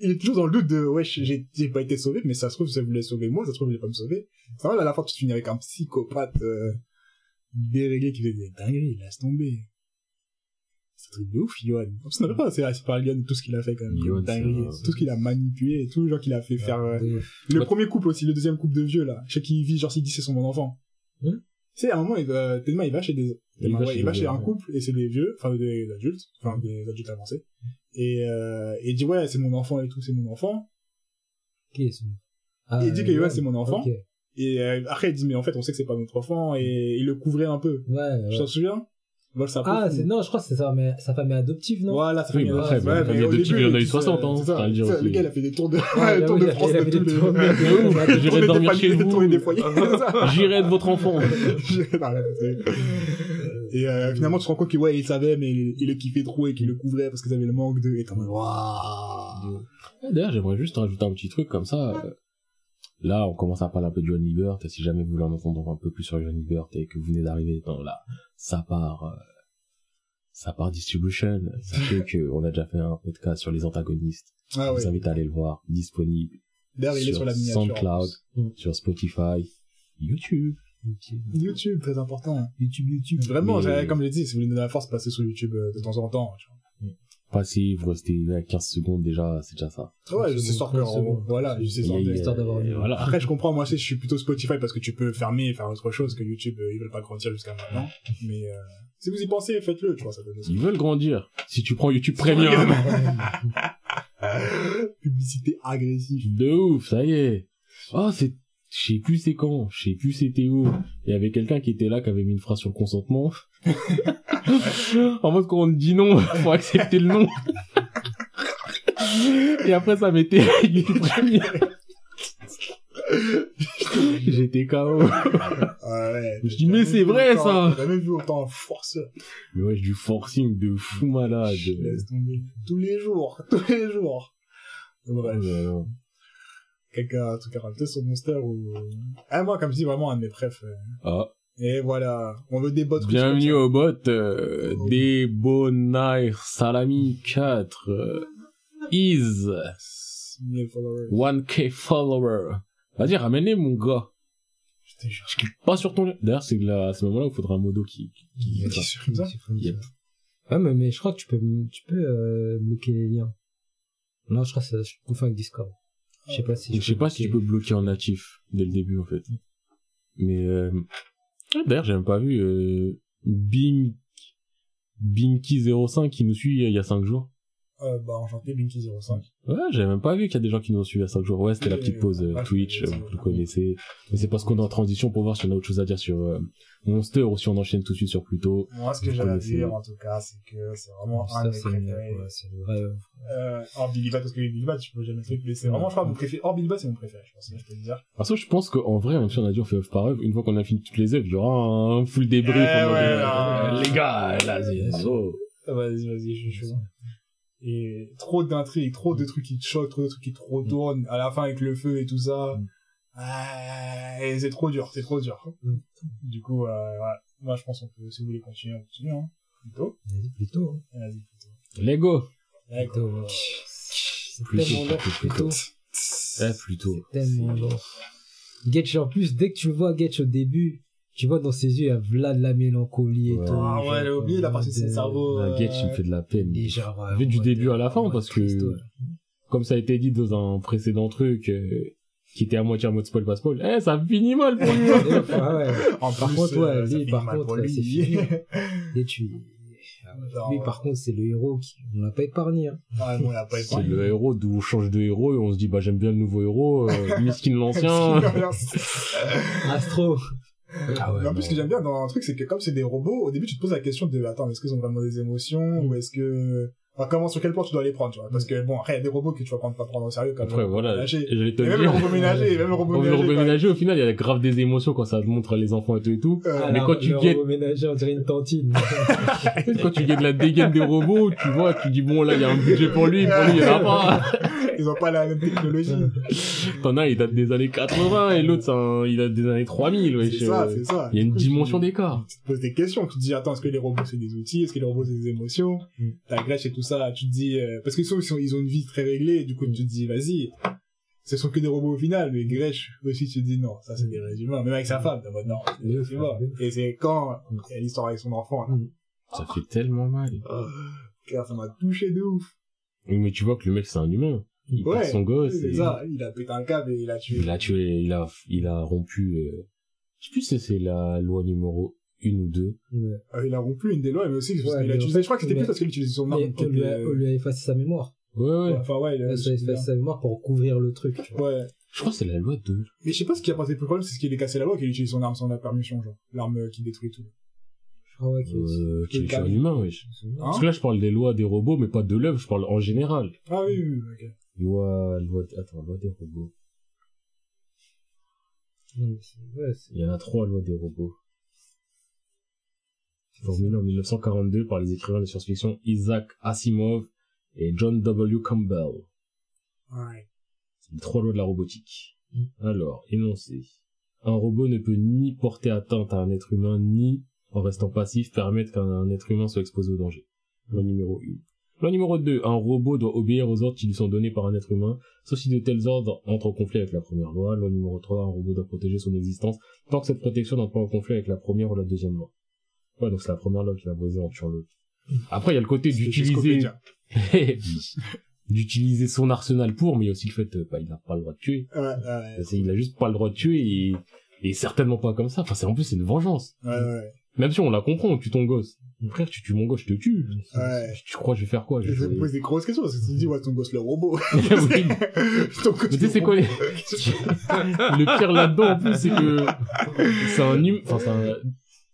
il est toujours dans le doute de, ouais, j'ai, pas été sauvé, mais ça se trouve, ça voulait sauver moi, ça se trouve, il voulait pas me sauver. C'est vrai, à la fin, tu te finis avec un psychopathe, euh, déréglé qui fait des dingueries, laisse tomber. C'est truc de ouf, plus, on pas parlé de Yohan, tout ce qu'il a fait quand même. Yohan, dinguerie, c'est tout ce qu'il a manipulé, tout le genre qu'il a fait faire, euh, le Ouais. premier couple aussi, le deuxième couple de vieux, là. Chez qui vit, genre, s'il dit c'est son bon enfant. Hmm. Tu sais, à un moment, il va, tellement il va chez des, Il va ouais, chez il va chez un couple, et c'est des vieux, enfin, des adultes, enfin, des adultes avancés. Et, euh, et il dit, ouais, c'est mon enfant et tout, c'est mon enfant. Qui est ce- Ah, il dit que Yohan, c'est mon enfant. Et euh, après, il dit, mais en fait, on sait que c'est pas notre enfant, et il le couvrait un peu. Ouais, t'en souviens? Sa Ah, c'est, non, je crois que c'est sa, mais- sa famille adoptive, non? Voilà, ça Oui, fait mais après, ouais, bah, mais famille adoptive, début, il y en a eu tu sais, 60, hein, c'est ça. le dire Ça, aussi. Le gars, il a fait des tours de, Ouais, tours oui, de France il a (laughs) de fait des tours de- j'irai dormir chez vous. ça. (laughs) J'irai être votre enfant. Et euh, finalement, tu te rends compte que ouais, il savait, mais il, il le kiffait trop et qu'il le couvrait parce qu'ils avaient le manque de. Et t'es en mode, waouh. D'ailleurs, j'aimerais juste rajouter un petit truc comme ça. Là, on commence à parler un peu de Johnny Ebert. et Si jamais vous voulez en entendre un peu plus sur Johnny Ebert et que vous venez d'arriver dans la sa part, euh, sa part distribution, (laughs) sachez que on a déjà fait un podcast sur les antagonistes. Ah Je vous invite à aller le voir, disponible D'ailleurs, il est sur la miniature. SoundCloud, Mm. sur Spotify, YouTube. YouTube, très important. YouTube, YouTube. Vraiment, Mais- comme je l'ai dit, si vous voulez donner la force, passez sur YouTube euh, de temps en temps. tu vois. Passez, vous restez à 15 secondes déjà, c'est déjà ça. Ouais, je sais sortir. 30 secondes. Voilà, je sais sortir. histoire d'avoir une- Voilà. Après, je comprends, moi, je suis plutôt Spotify parce que tu peux fermer et faire autre chose que YouTube, euh, ils veulent pas grandir jusqu'à maintenant. (laughs) Mais, euh, si vous y pensez, faites-le, tu vois, ça donne. Ils veulent grandir. Si tu prends YouTube Premium. (laughs) Publicité agressive. De ouf, ça y est. Oh, c'est, je sais plus c'est quand, je sais plus c'était où. Il y avait quelqu'un qui était là, qui avait mis une phrase sur le consentement. (laughs) en mode, quand on dit non, (laughs) faut accepter le non. Et après, ça (laughs) Premium. J'étais KO. Ah ouais. Je dis, mais c'est vrai, ça. J'ai jamais vu autant un forceur. Mais ouais, du forcing de fou malade. Laisse tomber. Tous les jours, tous les jours. Bref. Quelqu'un a un truc à rajouter sur Monster ou... Ah, moi, comme je dis, vraiment un de mes préf. euh. Ah, Et voilà. On veut des bots. bienvenue au bot, euh, des Bonaire Salami 4, euh, is ça. 1000 followers. 1k follower. Vas-y, ramène-les, mon gars. Je te jure. Je clique pas sur ton lien. D'ailleurs, c'est là, à ce moment-là où il faudra un modo qui, qui, Qui qui- supprime ça Yep. Ouais, mais, mais je crois que tu peux, tu peux euh, bloquer les liens. Non, je crois que ça- je confonds avec Discord. Je sais pas si Je sais pas si tu peux bloquer en natif dès le début, en fait. Mais, euh... ah, d'ailleurs, j'ai même pas vu, euh, Bim, Bimki05 qui nous suit il y a 5 jours. Euh, bah, enchanté, Binky05. Ouais, j'avais même pas vu qu'il y a des gens qui nous ont suivi à 5 jours. Ouais, c'était la petite pause euh, Ouais, Twitch, euh, vous le connaissez. Mais c'est parce qu'on est en transition pour voir si on a autre chose à dire sur euh, Monster ou si on enchaîne tout de suite sur Pluto. Moi, ce que Vous j'ai à connaissez. dire, en tout cas, c'est que c'est vraiment un de mes c'est préférés. c'est euh, Euh, hors Billy Bat, parce que Billy Bat, tu peux jamais le truc, mais c'est vraiment, je crois, mon préféré. Hors Billy Bat, c'est mon préféré, je pense, je peux le dire. Parce que je pense qu'en vrai, même si on a dit on fait œuvre par œuvre, une fois qu'on a fini toutes les œuvres, il y aura un full débrief. Eh euh, les gars, là, Vas-y, vas-y, je suis chaud. Et trop d'intrigues, trop de trucs qui te choquent, trop de trucs qui trop Mm. tournent, à la fin avec le feu et tout ça. Mm. Ah, et c'est trop dur, c'est trop dur. Mm. Du coup, euh, ouais. Moi, je pense qu'on peut, si vous voulez continuer, on continue, hein. Plutôt. Vas-y, plutôt. hein. Vas-y, plutôt. Lego. Plutôt. C'est Plutôt, plutôt, plutôt. Eh, plutôt. C'est tellement long. Getch, en plus, dès que tu vois Getch au début, tu vois dans ses yeux, il y a Vlad la mélancolie et Ouais. tout. Ah ouais, j'ai oublié la partie de son cerveau. La euh, Getch, il me fait de la peine. Et genre, ouais, Vu du début à la fin, parce que- ouais. Comme ça a été dit dans un précédent truc, euh, qui était à moitié en mode spoil pas spoil. Eh, ça finit mal pour lui. Et enfin, ouais. (laughs) En Par plus, contre, ouais, euh, lui, par contre, c'est fini. (laughs) Et tu... Ah Lui, par contre, c'est le héros qui... On l'a pas épargné. Hein. Ah, a C'est le héros d'où on change de héros et on se dit, bah, j'aime bien le nouveau héros, euh, (laughs) miskin l'ancien. Astro. Ah en plus, ce que j'aime bien dans un truc, c'est que comme c'est des robots, au début, tu te poses la question de, attends, est-ce qu'ils ont vraiment des émotions, ou est-ce que, enfin, comment, sur quel point tu dois les prendre, tu vois? Parce que, bon, après, il y a des robots que tu vas prendre, pas prendre au sérieux, comme Après, le robot voilà. ménager. Et j'allais te Et même le robot ménager, (laughs) même le robot ménager. robot quand- ménager, au final, il y a grave des émotions quand ça te montre les enfants et tout et tout. Euh, mais quand tu le guettes- robot ménager, on dirait une tantine. (laughs) quand tu gagnes la dégaine des robots, tu vois, tu dis, bon, là, il y a un budget pour lui, pour lui, il y en a pas. (laughs) (laughs) ils ont pas la même technologie. (laughs) T'en as, il date des années 80 et l'autre, c'est un- il date des années 3000, wesh. c'est ça, c'est ça. Il y a une coup, dimension d'écart. Tu te poses des questions, tu te dis, attends, est-ce que les robots c'est des outils, est-ce que les robots c'est des émotions? Mm. Ta grèche et tout ça, tu te dis, euh, parce qu'ils sont, ils ont une vie très réglée, du coup, tu te dis, vas-y, ce sont que des robots au final, mais Grèche aussi, tu te dis, non, ça c'est des vrais humains, même avec sa femme, t'es en mode, non, c'est des vrais humains. Et c'est quand, il y a l'histoire avec son enfant, là. Ça fait tellement mal. Car ça m'a touché de ouf. Oui, Mais tu vois que le mec, c'est un humain. Il Ouais, perd son gosse. C'est et ça, il a pété un câble et il a tué. Il a tué, il a, il a rompu, euh, je sais plus si c'est la loi numéro une ou deux. Ouais. Euh, il a rompu une des lois, mais aussi, parce qu'il a utilisé, je crois que c'était plus parce qu'il utilisait son arme. On lui, a, euh, on lui a effacé sa mémoire. Ouais, ouais. Enfin, ouais, il a, Là, ça a effacé sa mémoire pour couvrir le truc. Tu vois. ouais. Je crois que c'est la loi 2. Mais je sais pas ce qui a passé le plus problème, c'est ce qu'il a cassé la loi, qu'il utilise son arme sans la permission, genre. L'arme euh, qui détruit tout. Je crois ouais, qu'il Euh, qui est un humain, wesh. Hein Parce que là, je parle des lois des robots, mais pas de l'œuvre, je parle en général. Ah oui, oui, attends, loi des robots. C'est- Il y en a trois lois des robots. Formulées en 1942 par les écrivains de science-fiction Isaac Asimov et John W. Campbell. Ouais. Les trois lois de la robotique. Mm. Alors, énoncé. Un robot ne peut ni porter atteinte à un être humain, ni, en restant passif, permettre qu'un être humain soit exposé au danger. Loi numéro 1. Loi numéro 2. Un robot doit obéir aux ordres qui lui sont donnés par un être humain, sauf si de tels ordres entrent en conflit avec la première loi. Loi numéro 3. Un robot doit protéger son existence tant que cette protection n'entre pas en conflit avec la première ou la deuxième loi. Ouais, donc c'est la première loi qui l'a brisé en tuant l'autre. Après, il y a le côté d'utiliser (laughs) d'utiliser son arsenal pour, mais il y a aussi le fait, euh, bah, il n'a pas le droit de tuer. Ouais, ouais, Il a juste pas le droit de tuer et, et certainement pas comme ça. Enfin, c'est, en plus, c'est une vengeance. ouais, ouais. Même si on la comprend, tue ton gosse. Frère, tu tues mon gosse, je te tue. Ouais. Tu, tu crois que je vais faire quoi? Je vais- me pose des grosses questions, parce que tu te dis, ouais, ton gosse le robot. (laughs) Oui. (laughs) ton gosse Mais tu sais, c'est quoi les... (laughs) le pire là-dedans, en plus, c'est que c'est un humain, enfin, c'est un...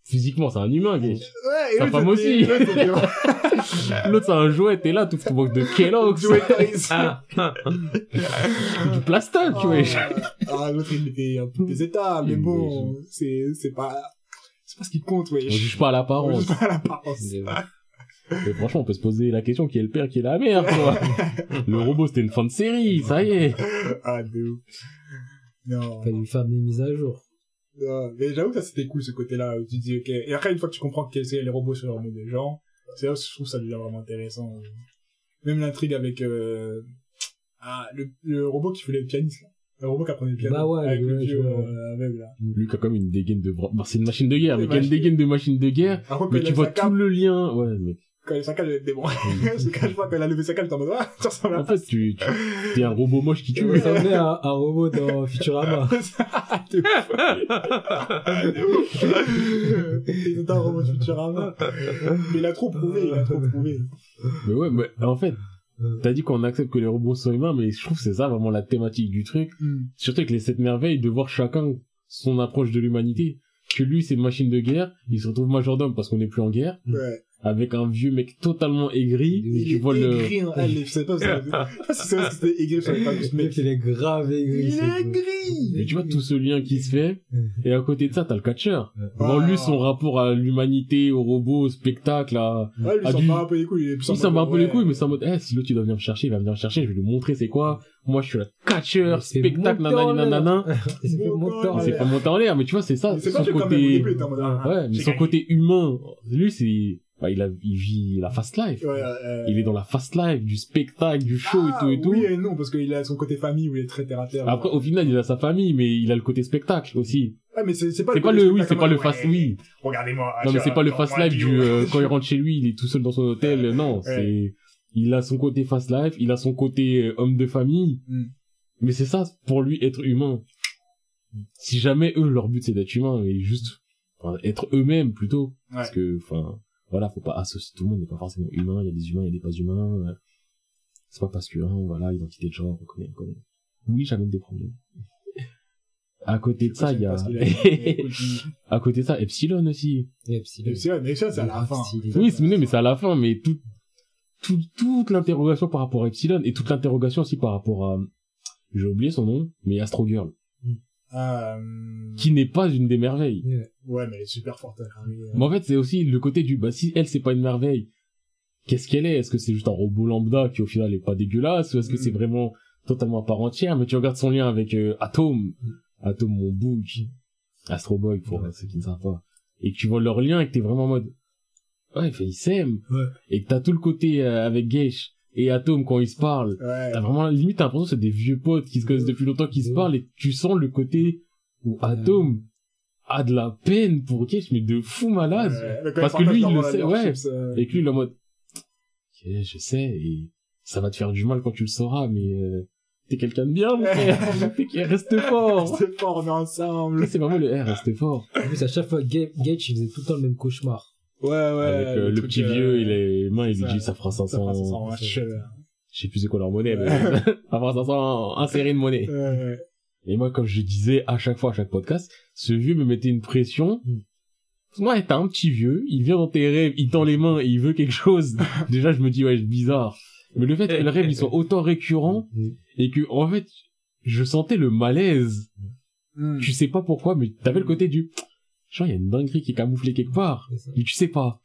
physiquement, c'est un humain, gay. Ouais, et Sa femme aussi. l'autre, c'est un jouet, t'es là, tout tu manques de Kellogg's. Toys. du plastoc, tu vois. Ah, l'autre, il était un peu des états, mais bon, c'est, c'est pas, c'est pas ce qui compte, ouais. On juge pas à On l'apparence. juge pas à l'apparence. Mais franchement, on peut se poser la question qui est le père, qui est la mère, quoi. (laughs) le robot, c'était une fin de série, ça y est. Ah, de ouf. Non. Fallait lui faire des mises à jour. non. Mais j'avoue que ça, c'était cool, ce côté-là, où tu dis, ok. Et après, une fois que tu comprends quels sont les robots sur leur monde des gens, c'est là où je trouve que ça devient vraiment intéressant. Même l'intrigue avec, euh, ah, le, le robot qui faisait le pianiste, là. Le robot qui apprenait le piano. Bah ouais, avec le ouais, vieux, je vois. euh, aveugle, là. Lui qui a comme une dégaine de... bras- Bon, c'est une machine de guerre, mais qui a une dégaine de machine de guerre. Mais tu vois tout le lien. Ouais, mais quand il a sa cape, il était bon. (laughs) Parce que quand je vois qu'elle a levé sa cape, t'es en mode, ah, ça ressemble à en fait, tu, tu t'es un robot moche qui tue. Tu ressemblait à un robot dans Futurama. (laughs) De ouf. Il était un robot de Futurama. Mais il a trop prouvé, il a trop prouvé. Mais ouais, mais en fait, T'as dit qu'on accepte que les robots sont humains, mais je trouve que c'est ça vraiment la thématique du truc. Hmm. Surtout avec les sept merveilles, de voir chacun son approche de l'humanité. Que lui, c'est une machine de guerre, il se retrouve majordome parce qu'on n'est plus en guerre, Ouais. Avec un vieux mec totalement aigri, Il et tu vois le... aigri, hein. Ah, les- je sais pas, pas si (laughs) que c'était aigri, je savais pas Le mec. il est grave aigri. Il est aigri! Et tu vois tout ce lien qui se fait, et à côté de ça, t'as le catcheur. Ouais. Ah. lui, son rapport à l'humanité, au robot, au spectacle, à... Ouais, lui, Ah, il s'en du- bat un peu les couilles. Il est plus en Il s'en bat un peu les ouais. couilles, mais c'est en mode, eh, si l'autre, il doit venir me chercher, il va venir me chercher, je vais lui montrer c'est quoi. Moi, je suis le catcheur, spectacle, nanani, l'air. nanana. (laughs) Il s'est fait monter en Il s'est l'air. pas monté en l'air, mais tu vois, c'est ça, c'est son côté... mode, ah, Ouais, mais son côté humain, lui, c'est, bah, il a, il vit la fast life. Ouais, euh, Il est dans la fast life, du spectacle, du show et ah, tout et tout. Oui et non, parce qu'il a son côté famille où il est très terre à terre. Après, au final, il a sa famille, mais il a le côté spectacle aussi. Ouais, mais c'est pas pas le, oui, c'est pas le fast, ouais, oui. Regardez-moi. Non, mais je- c'est pas le fast life du, euh, quand il rentre chez lui, il est tout seul dans son hôtel. Non, c'est, il a son côté fast life, il a son côté euh, homme de famille. Mm. Mais c'est ça, pour lui, être humain. Si jamais eux, leur but c'est d'être humain, et juste, enfin, être eux-mêmes plutôt. Parce que, enfin, voilà, faut pas associer tout le monde n'est pas forcément humain, il y a des humains, il y a des pas humains. euh. C'est pas parce que, hein, voilà, identité de genre, on connaît, on connaît. Oui, j'amène des problèmes. À côté de ça, il y a, (laughs) à côté de ça, Epsilon aussi. Et Epsilon. Mais c'est mais ça, c'est à la fin. Oui, c'est mais c'est à la fin, mais tout, tout, toute l'interrogation par rapport à Epsilon et toute l'interrogation aussi par rapport à, j'ai oublié son nom, mais Astro Girl, Hum, qui n'est pas une des merveilles. Ouais, mais elle est super forte. Harry. Mais en fait, c'est aussi le côté du, bah, si elle, c'est pas une merveille, qu'est-ce qu'elle est? Est-ce que c'est juste un robot lambda qui, au final, est pas dégueulasse, ou est-ce que Mm. c'est vraiment totalement à part entière? Mais tu regardes son lien avec, euh, Atom. Atom, mon bouc. Astro Boy, pour Ouais. ceux qui ne savent pas. Et que tu vois leur lien et que t'es vraiment en mode, ouais, fait, ils s'aiment. Ouais. Et que t'as tout le côté, euh, avec Geish et Atom quand ils se parlent. Ouais. T'as vraiment, limite, t'as l'impression que c'est des vieux potes qui se connaissent depuis longtemps, qui se parlent, et tu sens le côté où Atom a de la peine pour Geish, mais de fou malade. Ouais, Parce que lui, il le sait, ouais. chips, euh, Et que lui, il est en mode, ok, je sais, et ça va te faire du mal quand tu le sauras, mais euh, t'es quelqu'un de bien, mon frère. (laughs) Reste fort. C'est fort, on est ensemble. C'est vraiment le R, reste fort. En plus, à chaque fois, Ga- Gage, il faisait tout le temps le même cauchemar. Ouais, ouais. Avec euh, le, petit euh, vieux, il est main, il lui ça- dit, ça fera 500. Ça fera 500 c'est- matchs. euh, Je sais plus c'est quoi leur monnaie, mais (laughs) ça fera 500 inséré de monnaie. Ouais. Et moi, comme je disais à chaque fois, à chaque podcast, ce vieux me mettait une pression. Mm. Ouais, t'as un petit vieux, il vient dans tes rêves, il tend les mains et il veut quelque chose. (laughs) Déjà, je me dis, ouais, c'est bizarre. Mais le fait que le rêve, il soit autant récurrent, Mm. et que, en fait, je sentais le malaise. Hmm. Tu sais pas pourquoi, mais t'avais le côté du, genre, il y a une dinguerie qui est camouflée quelque part. Mais tu sais pas.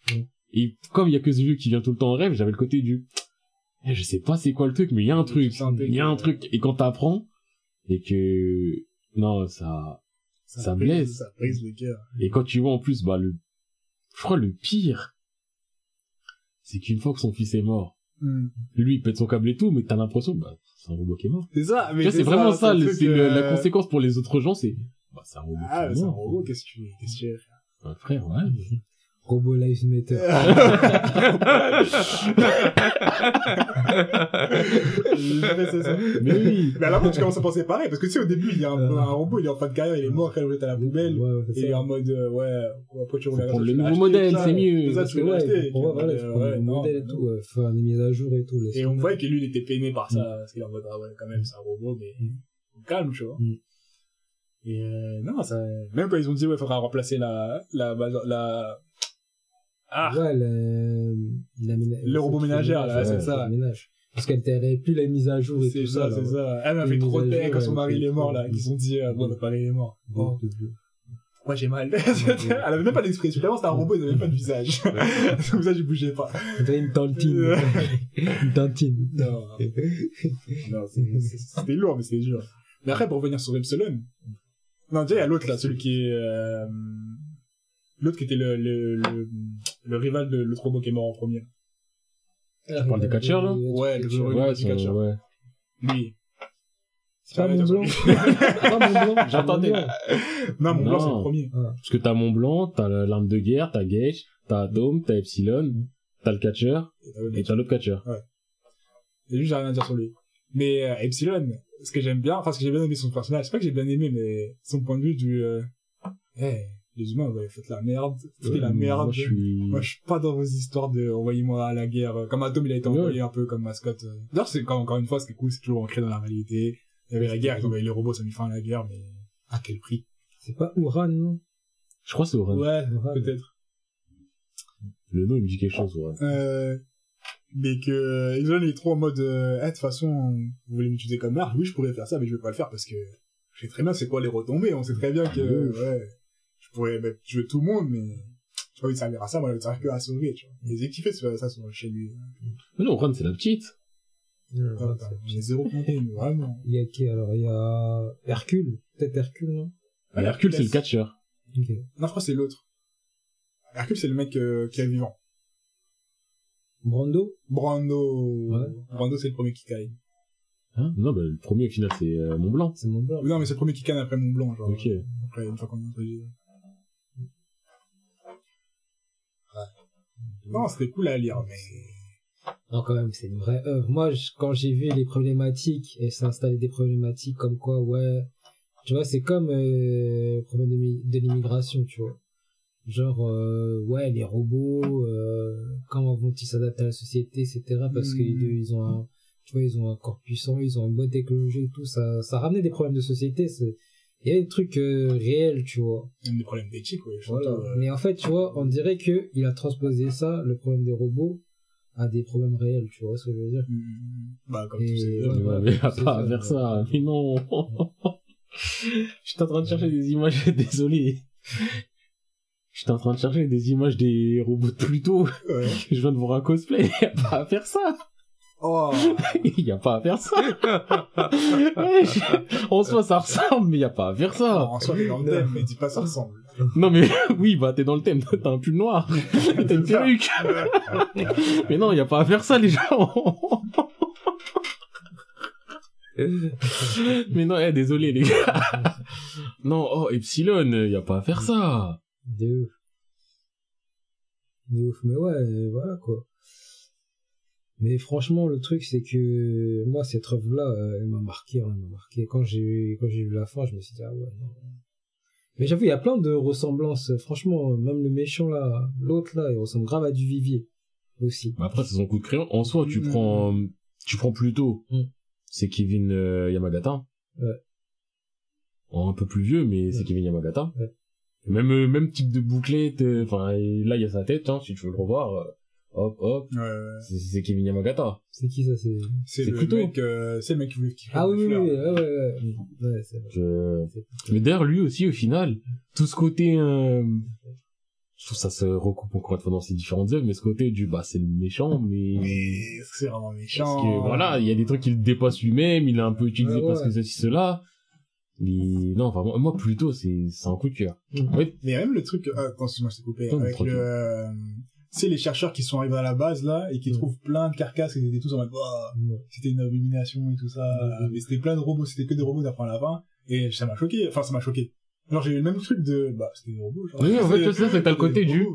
Et comme il y a que ce vieux qui vient tout le temps en rêve, j'avais le côté du, eh, je sais pas c'est quoi le truc, mais il y a un truc. Il y a un truc. Et quand t'apprends, et que, non, ça, ça brise- blesse. Ça brise le cœur. et quand tu vois en plus, bah, le, je crois le pire, c'est qu'une fois que son fils est mort, Hmm. lui, il pète son câble et tout, mais t'as l'impression, bah, c'est un robot qui est mort. C'est ça, mais c'est vraiment ça, c'est la euh, conséquence pour les autres gens, c'est, bah, c'est un robot Ah, est c'est un robot, qu'est-ce que tu qu'est-ce que tu veux Un frère, ouais. (laughs) Robo Life Matter. Jamais c'est ça. Mais oui. Mais à la fin, tu commences à penser pareil, parce que tu sais, au début, il y a un, un robot, il est en fin de carrière, il est mort, quand il jette à la poubelle. Ouais, ouais, c'est Et il est en mode, euh, ouais, après tu regardes. le nouveau modèle, c'est mieux. C'est ça, Parce tu veux ouais, l'acheter. voilà, le modèle et tout, euh, faire des mises à jour et tout. Et on voyait que lui, il était peiné par ça, parce qu'il est en mode, ah ouais, quand même, c'est un robot, mais calme, tu vois. Et euh, non, ça, même quand ils ont dit, ouais, faudra remplacer la, la, la, la, ah, Ouais, le, la Le robot ménagère, là, c'est ça. ménage. Parce qu'elle t'avait plus la mise à jour et c'est tout ça, ça. c'est ça. Elle m'a fait trop de quand son mari il est mort, là. Ils ont dit, euh, bon, notre mari il est mort. Bon, moi j'ai mal. (laughs) Elle avait même pas d'expression. Tellement c'était un robot, il avait même pas de visage. Son visage il bougeait pas. Dirait une tantine. (laughs) une tantine. Non, non, c'est- c'est- c'était lourd, mais c'était dur. Mais après, pour revenir sur Epsilon, non, déjà, il y a l'autre, là, celui qui est, euh, l'autre qui était le, le, le, le rival de l'autre robot qui est mort en premier. Tu parles des catcheurs, là Ouais, le Ouais, ouais. Lui. C'est pas Ouais, blanc. lui. C'est pas mon blanc. J'entendais. Non, mon blanc, c'est le premier. Parce que t'as Mont Blanc, t'as la- l'arme de guerre, t'as Gage, t'as Atom, t'as Epsilon, t'as le catcheur, et t'as l'autre catcheur. Et lui, j'ai rien à dire sur lui. Mais euh, Epsilon, ce que j'aime bien, enfin ce que j'ai bien aimé son personnage, c'est pas que j'ai bien aimé, mais son point de vue du... Euh... eh, les humains, vous avez fait la merde, fait Ouais, la merde. Moi, je suis... Moi, je suis pas dans vos histoires de envoyez-moi à la guerre. euh, Comme Atom, il a été Ouais. envoyé un peu comme mascotte. euh. D'ailleurs, c'est quand- encore une fois, ce qui est cool, c'est toujours ancré dans la réalité. Il y avait la guerre, ils envoyé les robots, ça a mis fin à la guerre, mais à quel prix? C'est pas Uran, non? Je crois que c'est Oran. Ouais, peut-être. Le nom, il me dit quelque chose, ouais. Euh, mais que Elon est trop en mode, euh, Eh, de toute façon, vous voulez m'utiliser comme arme? Oui, je pourrais faire ça, mais je vais pas le faire parce que je sais très bien c'est quoi les retombées. On sait très bien que, Ouf. ouais, je pourrais mettre tuer tout le monde, mais j'ai pas envie de servir à ça, moi, envie de servir que à sauver, tu vois. Les équipes qui fait ça, ça sont chez lui. Mais non, Oran, c'est la petite. C'est- J'ai zéro compté, mais vraiment. (laughs) Il y a qui alors Il y a Hercule Peut-être Hercule, non? Et Hercule, c'est le catcheur. Ok. Non, je crois que c'est l'autre. Hercule, c'est le mec euh, qui est vivant. Brando Brando, Ouais. Brando, c'est le premier qui caille. Hein non, bah, le premier, au final, c'est euh, Mont Blanc. C'est mon blanc. Non, mais c'est le premier qui canne après Mont Blanc, genre. Ok. Après, une fois qu'on est introduit. Non, c'était cool à lire, mais... Non, quand même, c'est une vraie œuvre. Moi, je- quand j'ai vu les problématiques, et s'installer des problématiques comme quoi, ouais, tu vois, c'est comme euh, le problème de l'immigration, tu vois. Genre, euh, ouais, les robots, euh, comment vont-ils s'adapter à la société, etc. Parce Mm. qu'ils ils ont un, tu vois, ils ont un corps puissant, ils ont une bonne technologie et tout. Ça, ça ramenait des problèmes de société. c'est- Il y avait des trucs euh, réels, tu vois. Même des problèmes d'éthique, ouais. Voilà. euh, Mais en fait, tu vois, on dirait que il a transposé ça, le problème des robots, à des problèmes réels, tu vois ce que je veux dire mm, Bah, comme Et tous ces. Mais ouais, ouais, mais y a c'est pas ça, à faire ça. Mais non. (laughs) (laughs) J'étais en train de chercher des images, (laughs) désolé. J'étais en train de chercher des images des robots de Pluto. Ouais. (laughs) Je viens de voir un cosplay. (laughs) Y a pas à faire ça. Oh, (laughs) Y a pas à faire ça. Ouais, je- En soi, ça ressemble, mais y a pas à faire ça. en soi, t'es dans le thème, mais dis pas ça ressemble. Non, mais oui, bah, t'es dans le thème. T'as un pull noir. T'as une perruque. Mais non, y a pas à faire ça, les gens. Mais non, eh, désolé, les gars. Non, oh, Epsilon, y a pas à faire ça. De ouf. De ouf, mais ouais, euh, voilà quoi. Mais franchement, le truc, c'est que moi, cette œuvre-là, euh, elle m'a marqué, hein, elle m'a marqué. Quand j'ai quand j'ai vu la fin, je me suis dit, ah ouais, non. Mais j'avoue, il y a plein de ressemblances. Franchement, même le méchant là, l'autre là, il ressemble grave à du Vivier aussi. Après, c'est son coup de crayon. En soi, tu Mm. prends, tu prends plutôt. Mm. C'est Kevin euh, Yamagata. Ouais. Un peu plus vieux, mais c'est. Kevin Yamagata. Ouais. Même, euh, même type de bouclette. euh, Enfin, là, il y a sa tête, hein, si tu veux le revoir. euh, hop, hop. Ouais, ouais. C'est- C'est Kevin Yamagata. C'est qui ça C'est C'est le plutôt- mec, euh, c'est le mec qui voulait qui Ah oui, oui, oui, ouais, ouais, ouais. Ouais, c'est vrai. Je... Mais d'ailleurs, lui aussi, au final, tout ce côté, euh, je trouve ça se recoupe encore une fois dans ces différentes œuvres, mais ce côté du, bah, c'est le méchant, mais, Mais c'est vraiment méchant? Parce que, voilà, il y a des trucs qu'il dépasse lui-même, il est un peu utilisé Ouais, parce que ceci, cela. Mais, non, vraiment, moi, plutôt, c'est, c'est un coup de cœur. Mhm. Ouais, Mais même le truc, ah, attends, excuse-moi, je t'ai coupé, Non, avec tranquille. le, euh, c'est les chercheurs qui sont arrivés à la base, là, et qui Mm. trouvent plein de carcasses, et ils étaient tous en mode, Ouah, Ouais. c'était une abomination et tout ça, Mm. mais c'était plein de robots, c'était que des robots d'après la fin, et ça m'a choqué, enfin, ça m'a choqué. Genre, j'ai eu le même truc de, bah, c'était des robots, genre. Oui, en fait, c'est ça, c'est que t'as le côté du-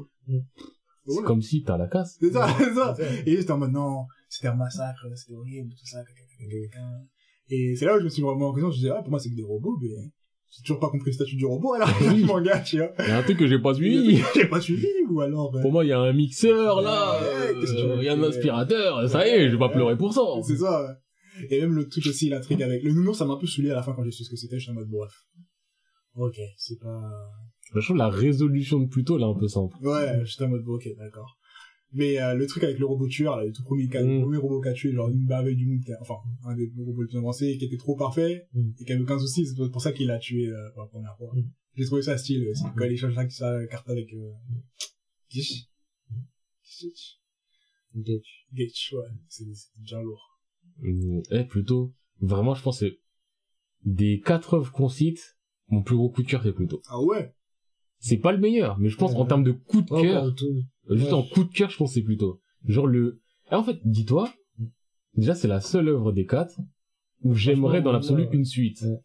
c'est comme si t'as la casse. C'est ça, c'est ça. Et j'étais en mode, non, c'était un massacre, c'était horrible, tout ça, caca, caca, caca. Et c'est là où je me suis vraiment en question, je disais, ah, pour moi, c'est que des robots, mais j'ai toujours pas compris le statut du robot, alors, Oui. (laughs) le manga, tu vois. Il y a un truc que j'ai pas suivi. J'ai pas suivi, ou alors, euh, Pour moi, il y a un mixeur, là, Ouais, que tu euh, il y a un aspirateur, ça y est, je vais pas pleurer pour ça. C'est ça. ouais. Et même le truc aussi, l'intrigue avec le nounours, ça m'a un peu saoulé à la fin quand j'ai su ce que c'était. Je suis en mode bref. Ok, c'est pas. Je trouve la résolution de Pluto, là, un peu simple. Ouais, j'étais en mode ok, d'accord. Mais euh, le truc avec le robot tueur, là, le tout premier, cas, le Mm. premier robot qui a tué, genre une merveille du monde, enfin un des robots les plus avancés, qui était trop parfait Mm. et qui avait aucun souci. C'est pour ça qu'il l'a tué euh, pour la première fois. Mm. J'ai trouvé ça stylé aussi. Quand il échange sa- carte avec euh... Gish. Gage. Gage, ouais, c'est c'est bien lourd. Eh, plutôt, vraiment, je pense que c'est des quatre œuvres qu'on cite, mon plus gros coup de cœur, c'est plutôt. Ah ouais? C'est pas le meilleur, mais je pense Ouais, en ouais. termes de coup de cœur, euh, juste en coup de cœur, je pense que c'est plutôt. Genre le, et en fait, dis-toi, déjà, c'est la seule œuvre des quatre où j'aimerais dans l'absolu une suite. Ouais.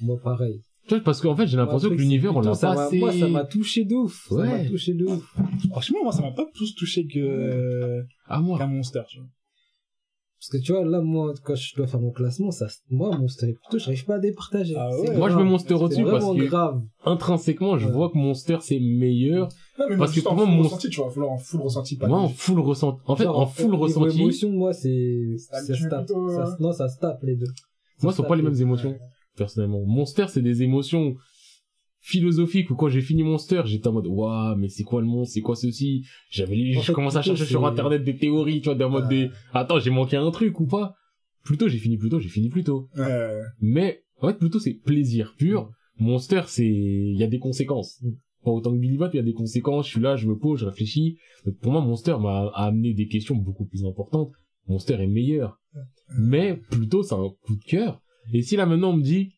Moi, pareil. Tu vois, parce qu'en fait, j'ai l'impression que l'univers, on l'a ça pas m'a- assez... Moi, ça m'a touché de ouf. Ça Ouais. m'a touché de ouf. Franchement, moi, ça m'a pas plus touché que, euh, Ah, moi. qu'un monster, tu vois. Parce que tu vois, là, moi, quand je dois faire mon classement, ça, moi, Monster et plutôt, j'arrive pas à départager. Ah ouais. Moi, je mets Monster au-dessus parce vraiment que- grave. Intrinsèquement, je Ouais. vois que Monster c'est meilleur. Non, mais Parce que en pour moi, mon- ressenti, tu vois, en full ressenti, pas Moi, en full ressenti. En fait, Genre, en full ressenti, émotion, moi, c'est, Ça ça me se tue tape. plutôt, Ça hein. non, ça se tape, les deux. moi, ce sont pas les mêmes émotions, personnellement. Monster, c'est des émotions philosophiques où quand j'ai fini Monster, j'étais en mode, waouh, mais c'est quoi le monde, c'est quoi ceci? J'avais, En je fait, commençais à chercher sur internet des théories, tu vois, d'un mode des, attends, j'ai manqué un truc ou pas? Plutôt, j'ai fini plutôt, j'ai fini plutôt. Ouais. Mais, en fait, plutôt, c'est plaisir pur. Monster, c'est, il y a des conséquences. Pas autant que Billy Bat, il y a des conséquences. Je suis là, je me pose, je réfléchis. Donc, pour moi, Monster m'a amené des questions beaucoup plus importantes. Monster est meilleur. Mais, plutôt, c'est un coup de cœur. Et si là, maintenant, on me dit,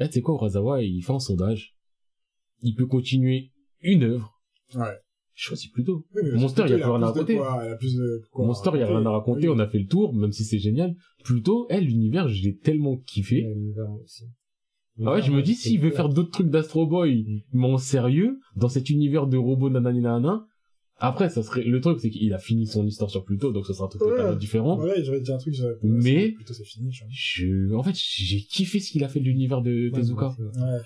eh, tu sais quoi, Urasawa, il fait un sondage. Il peut continuer une œuvre. Ouais. Je choisis plutôt. Oui, Monster, il y a plus rien à raconter. Monster, il y a rien à raconter. On a fait le tour, même si c'est génial. Plutôt, eh, l'univers, je l'ai tellement kiffé. Ouais, l'univers aussi. Ah ouais, je me dis, s'il veut faire d'autres trucs d'Astro Boy, mais en sérieux, dans cet univers de robots nanani nanana, après, ça serait, le truc, c'est qu'il a fini son histoire sur Pluto, donc ce sera un truc Ouais. totalement différent. Ouais, j'avais dit un truc, j'avais- Mais- c'est fini, je en fait, j'ai kiffé ce qu'il a fait de l'univers de Ouais, Tezuka. Ouais.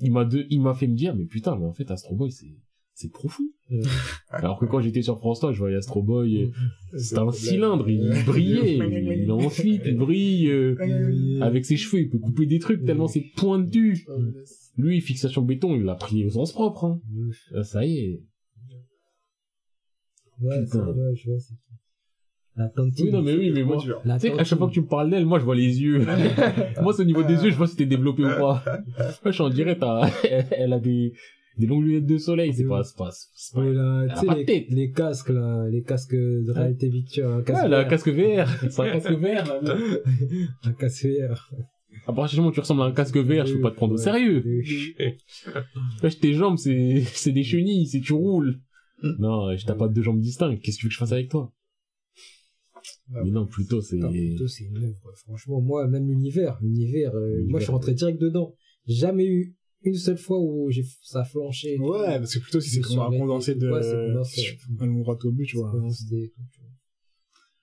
Il m'a de, il m'a fait me dire, mais putain, mais en fait, Astro Boy, c'est, c'est profond. (laughs) Ouais. Alors que quand j'étais sur France 3, je voyais Astro Boy, euh, C'est un cylindre, il brillait, il ensuite, il brille, euh, avec ses cheveux, il peut couper des trucs tellement c'est pointu. Lui, fixation béton, il l'a pris au sens propre, hein. Euh, Ça y est. Ouais, Putain. je vois, c'est. La. Oui, non, mais oui, mais moi, tu sais tantine. chaque fois que tu me parles d'elle, moi, je vois les yeux. (laughs) moi, c'est au niveau des yeux, je vois si t'es développé ou pas. Moi, je en dirais, (laughs) t'as, elle a des, des longues lunettes de soleil, c'est pas, c'est pas, c'est pas, les, tête. les casques, là, les casques de réalité virtuelle, Ouais, elle a un VR. casque VR. C'est un casque (laughs) VR, là. un casque VR. À partir du moment où tu ressembles à un casque VR, je peux pas te prendre au sérieux. Wesh, tes jambes, c'est, c'est des chenilles, c'est tu roules. Mm. Non, je t'as pas deux jambes distinctes. Qu'est-ce que tu veux que je fasse avec toi? Mais non, plutôt, c'est, plutôt, c'est une œuvre. Franchement, moi, même l'univers, l'univers, euh, moi, je suis rentré direct dedans. Jamais eu une seule fois où j'ai, ça a flanché. Ouais, parce que plutôt si c'est un suis condensé de, Ouais, c'est long (laughs) droit au but, tu vois.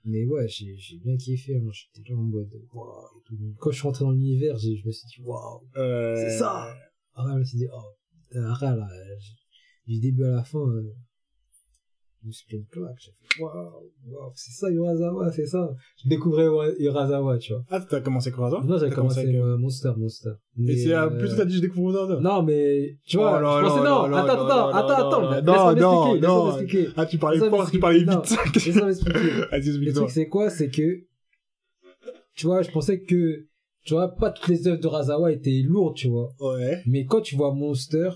Mais ouais, j'ai, j'ai bien kiffé, hein. J'étais là en mode, waouh, et tout. Quand je suis rentré dans l'univers, j'ai, je me suis dit, waouh, Euh, c'est ça! Ah, je me suis dit, oh, arrête, là, j'ai- du début à la fin, euh, je me suis pris une claque, j'ai fait, waouh, waouh, c'est ça, Urasawa, c'est ça. Je découvrais Ura- Urasawa, tu vois. Ah, t'as commencé quoi ça Non, j'avais commencé avec, avec euh, euh, Monster, Monster. Et c'est, euh, euh, plutôt t'as dit je découvre ça. Non, mais, tu vois, Oh là je là pensais, là non, là attends, attends, attends, attends, laisse-moi Non, m'expliquer, laisse-moi non, m'expliquer. Ah, tu parlais fort, tu parlais vite. Laisse-moi m'expliquer. (laughs) Vas-y, Le explique-toi. truc, c'est quoi? C'est que, tu vois, je pensais que, tu vois, pas toutes les œuvres de Razawa étaient lourdes, tu vois. Ouais. Mais quand tu vois Monster,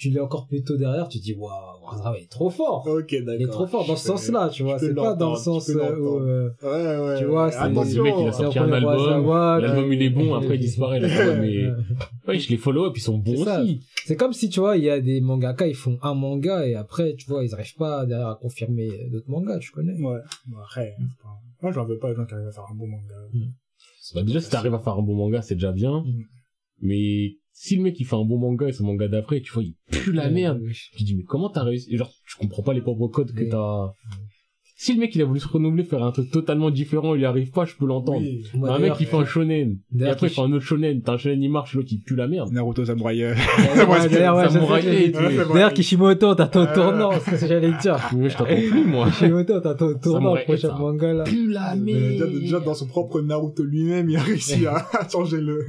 tu l'es encore plus tôt derrière, tu dis, waouh, Razawa est trop fort. Ok, d'accord. Il est trop fort dans ce sens-là, tu vois. C'est pas dans le sens euh, où, euh, Ouais, ouais. tu vois, c'est-. Le mec, il a c'est sorti un album, l'album, il est bon, après, il disparaît, (laughs) mais, ouais, je les follow, et puis ils sont bons aussi. C'est comme si, tu vois, il y a des mangaka, ils font un manga et après, tu vois, ils arrivent pas derrière à confirmer d'autres mangas, tu connais. Ouais. Après, c'est pas- moi, j'en veux pas les gens qui arrivent à faire un bon manga. Bah, déjà, si t'arrives à faire un bon manga, c'est déjà bien. Mm. Mais, si le mec, il fait un bon manga et son manga d'après, tu vois, il pue la merde. Tu dis, mais comment t'as réussi? Et Genre, je comprends pas les pauvres codes que t'as. Si le mec, il a voulu se renouveler, faire un truc totalement différent, il y arrive pas, je peux l'entendre. Oui. Moi, un mec qui fait un shonen. Et d'ailleurs, après, il fait un autre shonen. T'as un shonen, il marche, l'autre, il pue la merde. Naruto Samurai. euh, D'ailleurs, (laughs) ouais, d'ailleurs, ouais. D'ailleurs, Kishimoto, t'as ton Euh. tournant, c'est ce que j'allais dire. (laughs) Mais je t'entends plus, moi. Kishimoto, t'as ton tournant, prochain ça. manga, là. Pue la déjà, merde. déjà, dans son propre Naruto lui-même, il a réussi à, (laughs) changer le.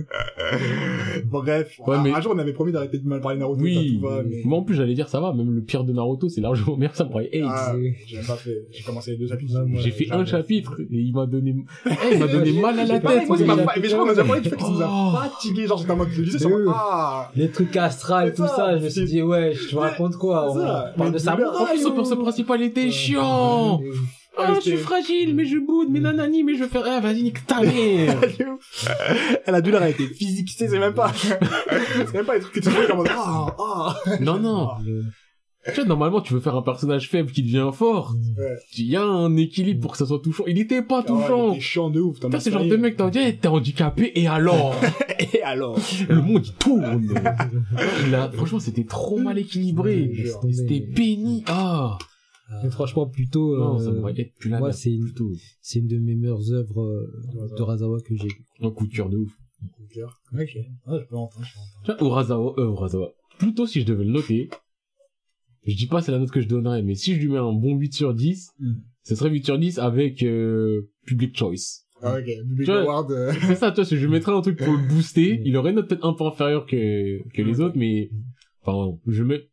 Bref. Un, jour, on avait promis d'arrêter de mal parler Naruto. Oui. Mais en plus, j'allais dire, ça va, même le pire de Naruto, c'est largement meilleur Samurai 8. Ah, j'ai pas fait. J'ai commencé les deux chapitres. J'ai fait un chapitre et il m'a donné, Eh, il m'a donné (laughs) mal à la tête. ça mais je crois qu'on a déjà parlé du fait que ça nous a Oh. fatigué. Genre, j'étais en mode, je disais, ça ah! Les trucs astrales, tout ça, ça, je me suis dit, ouais, je te raconte quoi? On ça. parle de déjà, En plus, son perso principal était chiant. Ah, je suis fragile, mais je boude, mais nanani, mais je fais, ah, vas-y, nique ta mère. Elle a dû l'arrêter physique, tu sais, c'est même pas. (laughs) c'est même pas les trucs que tu fais comme ah, ah. non, non. Tu vois, normalement, tu veux faire un personnage faible qui devient fort. Ouais. Il y a un équilibre pour que ça soit touchant. Il était pas Ah, touchant. il était chiant de ouf, t'en Putain, as c'est le genre de mec, t'as dit, eh, t'es handicapé, et alors? (laughs) Et alors? le monde, il tourne. Il a, franchement, c'était trop mal équilibré. Je. C'était béni. Ah. Mais franchement, plutôt, Non, ça euh, être plus la moi, c'est une- plutôt. c'est une de mes meilleures œuvres euh, de Razawa que j'ai. Un couture de ouf. Ok. Ah, je peux entendre, je peux entendre. Tu vois, Urasawa, euh, Urasawa. Plutôt si je devais le noter, je dis pas c'est la note que je donnerais, mais si je lui mets un bon 8 sur 10, Hmm. ce serait 8 sur 10 avec euh, Public Choice. Ah, ok. Public vois- Award, euh, C'est ça, tu vois, si je mettrais un truc pour le booster, Mm. il aurait une note peut-être un peu inférieure que, que les autres, mais, enfin, je mets,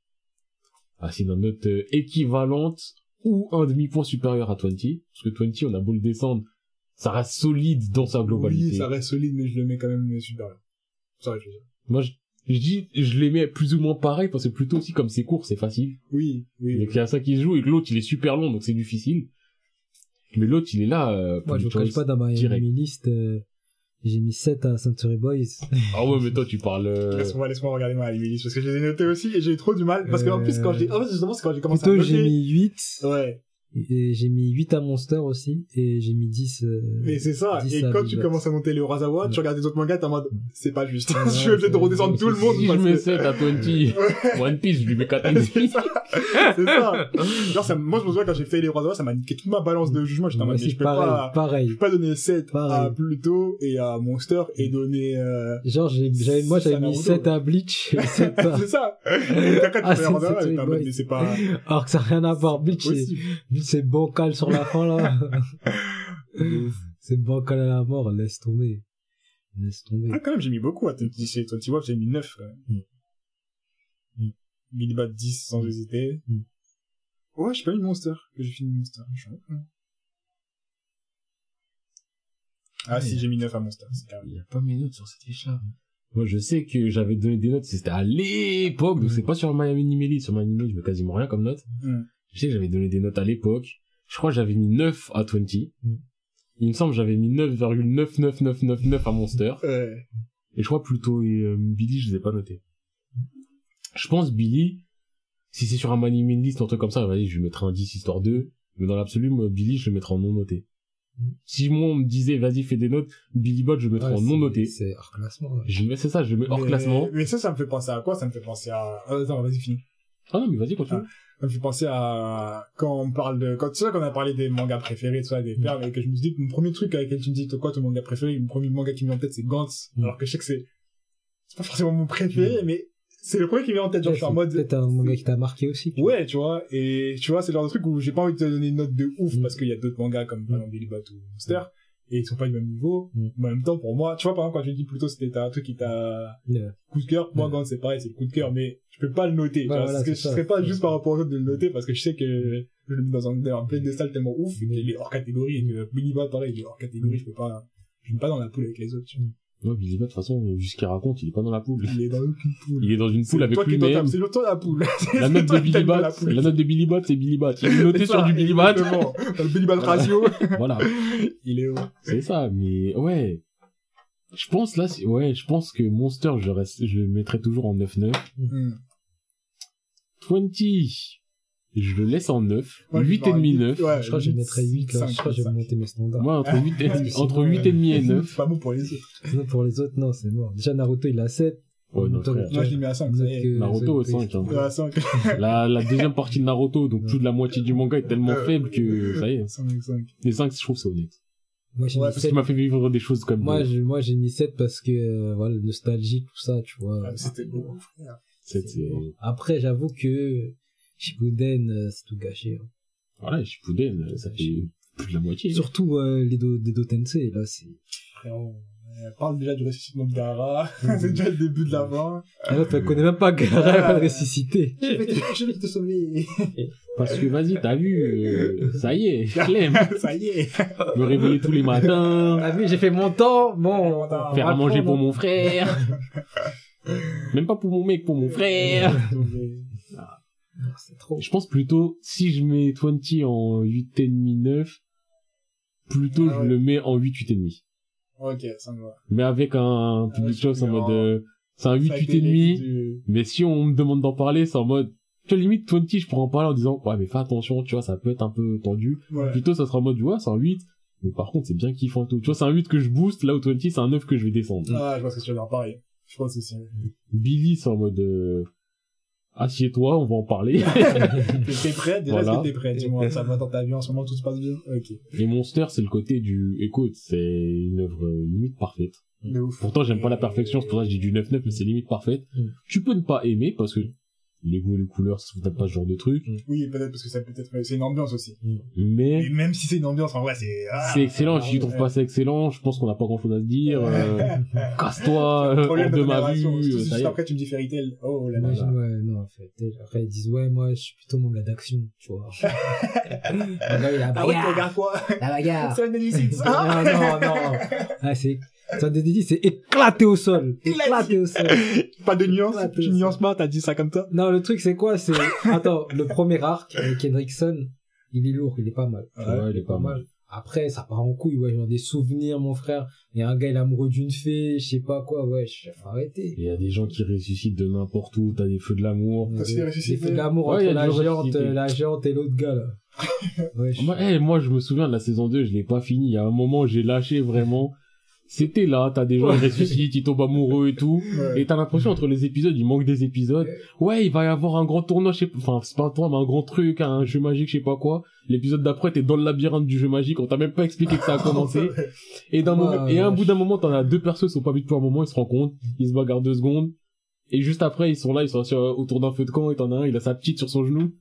ah, c'est une note euh, équivalente ou un demi-point supérieur à 20, parce que 20, on a beau le descendre, ça reste solide dans sa globalité. Oui, ça reste solide, mais je le mets quand même supérieur. Ça je veux dire. Moi, je, je dis, je les mets plus ou moins pareil, parce que plutôt aussi comme c'est court, c'est facile. Oui, oui. Et qu'il y a ça qui se joue, et que l'autre, il est super long, donc c'est difficile. Mais l'autre, il est là, euh, Moi, je vous cache pas, dans ma direct. enemy list, euh, j'ai mis 7 à Century Boys. (laughs) Ah ouais, mais toi, tu parles, euh, Laisse-moi, laisse-moi regarder ma liste, parce que je les ai notés aussi, et j'ai eu trop du mal, parce qu'en Euh, plus, quand j'ai, en fait, justement, c'est quand j'ai commencé Plutôt, à j'ai noter. mis 8. Ouais. Et j'ai mis 8 à Monster aussi. Et j'ai mis 10. euh, Mais c'est ça. 10 Et à quand tu commences à monter les Urasawa, Ouais. tu regardes les autres mangas, t'es en mode, c'est pas juste. Ouais, (laughs) je de c'est- redescendre tout le monde. si je mets que- 7 à (laughs) 20, One Piece, je lui mets 4 et (laughs) c'est ça. C'est ça. Genre, ça, moi, je me souviens quand j'ai fait les Urasawa, ça m'a niqué toute ma balance de jugement. J'étais en mode, je peux pareil, pas, pareil. je peux pas donner 7 Pareil. à Pluto et à Monster et donner, euh, Genre, j'ai- j'avais, moi, j'avais mis Naruto. 7 à Bleach et 7 à... c'est ça. Kaka, tu Ah, fais c'est t'es en mode, mais c'est pas Alors que ça n'a rien à voir. Bleach, c'est, bancal sur la fin, là. (laughs) c'est bancal à la mort. Laisse tomber. Laisse tomber. Ah, quand même, j'ai mis beaucoup à 20 Wolf, j'ai mis 9, quand même. Mm. Mm. Billy Bat 10 sans hésiter. Mm. Ouais, j'ai pas mis Monster, que j'ai fini Monster. Ah, Ouais. si, j'ai mis 9 à Monster, c'est carré. Il y a pas mes notes sur cette fiche-là. Moi, je sais que j'avais donné des notes, c'était à l'époque, donc Mm. c'est pas sur My Anime Sur My Anime, je mets quasiment rien comme note. Mm. Je sais que j'avais donné des notes à l'époque. Je crois que j'avais mis 9 à 20. Mm. Il me semble que j'avais mis 9,99999 à Monster. (laughs) Ouais. Et je crois plutôt euh, Billy, je les ai pas notés. Je pense Billy, si c'est sur un anime list, un truc comme ça, vas-y, je lui mettrai un 10 histoire 2. Mais dans l'absolu, Billy, je le mettrai en non noté. Si moi, on me disait, vas-y, fais des notes, Billy Bot, je le mettrai Ouais, en non noté. C'est hors classement. ouais. Je mets, c'est ça, je mets hors Mais- classement. Mais ça, ça me fait penser à quoi? Ça me fait penser à, euh, attends, vas-y, finis. Ah non, mais vas-y, continue. Ça me fait penser à, quand on parle de, quand, tu sais, quand on a parlé des mangas préférés, tu vois, des perles, et que je me suis dit, mon premier truc avec lequel tu me dis, toi, quoi, ton manga préféré, mon premier manga qui me vient en tête, c'est Gantz. Mm. Alors que je sais que c'est, c'est pas forcément mon préféré, mais c'est le premier qui me vient en tête, genre, je suis en mode, Peut-être un manga qui t'a marqué aussi. Ouais, tu vois, et tu vois, c'est le genre de truc où j'ai pas envie de te donner une note de ouf Mm. parce qu'il y a d'autres mangas comme Billy Bat ou Monster et ils sont pas du même niveau. Mm. Mais en même temps, pour moi, tu vois, par exemple, quand je dis plutôt c'était un truc qui t'a Yeah. coup de cœur, moi, Ouais. quand c'est pareil, c'est le coup de cœur, mais je peux pas le noter. tu Ouais, vois, voilà, parce que ça. serait pas juste par rapport aux autres de le noter parce que je sais que je le mets dans un, dans un piédestal tellement ouf et Mm. qu'il est hors catégorie et que pareil, il est hors catégorie, je peux pas, je mets pas dans la poule avec les autres, tu vois. Ouais, Billy Bot, de toute façon, vu ce qu'il raconte, il est pas dans la poule. Il est dans aucune poule. Il est dans une poule avec lui-même. C'est le toi la (laughs) poule. La note de Billy Bot, la note de Billy Bot, c'est Billy Bot. Il est noté sur du Billy. Dans le Billy Bat ratio, (laughs) Voilà. il est haut. C'est ça, mais ouais. Je pense là, ouais, je pense que Monster, je reste, je le mettrai toujours en 9-9. Mm. 20, je le laisse en 9. Moi, je 8 et parle demi huit, 9. ouais, Je crois que je mettrais 8 là. cinq, Je crois que je vais monter mes standards. Moi, entre 8 et, entre sinon, 8 et demi et C'est 9. pas bon pour les autres. Sinon, pour les autres, non, c'est mort. Déjà, Naruto, il a 7. Ouais, non, Moi, je l'ai mis à 5. vous êtes que- Naruto au vous êtes 5, hein. Ouais, à 5. (laughs) La, la deuxième partie de Naruto, donc plus de la moitié du manga est tellement Euh, faible que, ça y est. 5, 5. Les 5, je trouve c'est honnête. Moi, j'ai Ouais, mis Parce 7. qu'il m'a fait vivre des choses comme Moi, ça. je- moi, j'ai mis 7 parce que, euh, voilà, nostalgie, tout ça, tu vois. C'était beau, frère. Après, j'avoue que Shippuden, euh, c'est tout gâché. hein. voilà, Shippuden, euh, ça fait plus de la moitié. Surtout euh, les Do- des Dotensei, là, c'est... Frérot, euh, parle déjà du ressuscitement de Gara. (laughs) c'est déjà le début de la fin. Ah, elle connaît même pas Gaara, elle va le ressusciter. (laughs) Je vais te, je vais te sauver. (laughs) Parce que vas-y, t'as vu, euh, ça y est, je l'aime. Ça y est. Me réveiller tous les matins, Ah oui, j'ai fait mon temps, bon. on va faire à manger pour mon frère. Même pas pour mon mec, pour mon frère. C'est trop. Je pense plutôt, si je mets 20 en 8,5, 9, plutôt Ah je ouais. le mets en 8, 8,5. Ok, ça me va. Mais avec un public je choice en mode, en- euh, c'est un 8, Ça a été 8,5. du- Mais si on me demande d'en parler, c'est en mode, tu vois, limite 20, je pourrais en parler en disant, ouais, mais fais attention, tu vois, ça peut être un peu tendu. Ouais. Plutôt, ça sera en mode, tu vois, c'est un 8. Mais par contre, c'est bien kiffant et tout. Tu vois, c'est un 8 que je booste, là où 20, c'est un 9 que je vais descendre. Ah, je ce que tu veux dire, pareil. Je pense aussi. Billy, c'est en mode, euh, assieds-toi, on va en parler. (laughs) T'es prêt? Déjà, Voilà. est-ce que t'es prêt? Dis-moi, ça va dans ta vie en ce moment, tout se passe bien? Ok. Et Monster, c'est le côté du, écoute, c'est une œuvre euh, limite parfaite. De ouf. Pourtant, j'aime pas la perfection, c'est pour ça que je dis du 9-9, mais c'est limite parfaite. Mm. Tu peux ne pas aimer, parce que les goûts et les couleurs, ça peut-être pas ce genre de truc, Oui, peut-être parce que ça peut être, c'est une ambiance aussi. mais Et même si c'est une ambiance, en vrai, c'est, ah, c'est excellent. Si tu trouves ouais. pas ça excellent, je pense qu'on n'a pas grand chose à se dire. euh, (laughs) Casse-toi, euh, hors de ma vue. euh, juste est. après tu me dis Fairy Tail. Oh là là. Imagine, ouais, non, en fait. Après, ils disent, ouais, moi, je suis plutôt mon gars d'action, tu vois. (laughs) Ah ouais, tu bagarre, regardes quoi? La bagarre. C'est. Ah non, non, non. (laughs) Ah, c'est, ça te dit, c'est éclaté au sol. Éclaté au sol. (laughs) Pas de nuance. Ouais, Tu nuances pas, t'as dit ça comme ça. Non, le truc, c'est quoi? C'est, attends, le premier arc avec Hendrickson, il est lourd, il est pas mal. Ouais, il est pas mal. Après, ça part en couille, ouais, genre des souvenirs, mon frère. Il y a un gars, il est amoureux d'une fée, je sais pas quoi, ouais, je faut arrêter. Il y a des gens qui ressuscitent de n'importe où, t'as des feux de l'amour. Parce Des- des feux d'amour Ouais, il y entre a la géante, ressuscités. la géante et l'autre gars, là. (laughs) Ouais, Moi, eh, moi, je me souviens de la saison 2, je l'ai pas fini. Il y a un moment, j'ai lâché vraiment. C'était là, t'as des gens qui ressuscitent, ils tombent amoureux et tout. Ouais. Et t'as l'impression entre les épisodes, il manque des épisodes. Ouais, il va y avoir un grand tournoi, je sais pas, enfin, c'est pas un tournoi, mais un grand truc, un jeu magique, je sais pas quoi. L'épisode d'après, t'es dans le labyrinthe du jeu magique, on t'a même pas expliqué que ça a commencé. (laughs) Et d'un Ouais, moment, et à un bout d'un moment, t'en as deux persos, ils sont pas vus depuis un moment, ils se rencontrent, ils se bagarrent deux secondes. Et juste après, ils sont là, ils sont euh, autour d'un feu de camp, et t'en as un, il a sa petite sur son genou.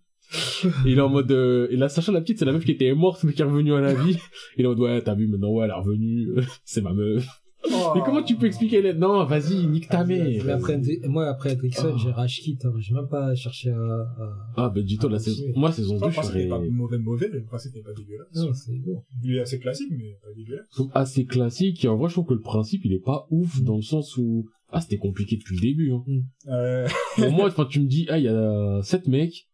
Et il est en mode, euh, et là, Sacha, la petite, c'est la meuf qui était morte, mais qui est revenue à la vie. Il est en mode, ouais, t'as vu, maintenant, ouais, elle est revenue, (laughs) c'est ma meuf. Oh. Mais comment tu peux expliquer les... Non, vas-y, nique ta mère. Mais après, moi, après Hendrickson, Ah. j'ai rage quitte, hein. J'ai même pas cherché à, à... Ah, bah, dis-toi, la saison, moi, saison 2, Le je serais n'est pas mauvais, mauvais. Le principe n'est pas dégueulasse. Non, c'est lourd. Il est assez classique, mais pas dégueulasse. assez classique, et en vrai, je trouve que le principe, il est pas ouf, dans le sens où, ah, c'était compliqué depuis le début, hein. Euh, Pour moi, enfin, tu me dis, ah, il y a sept mecs,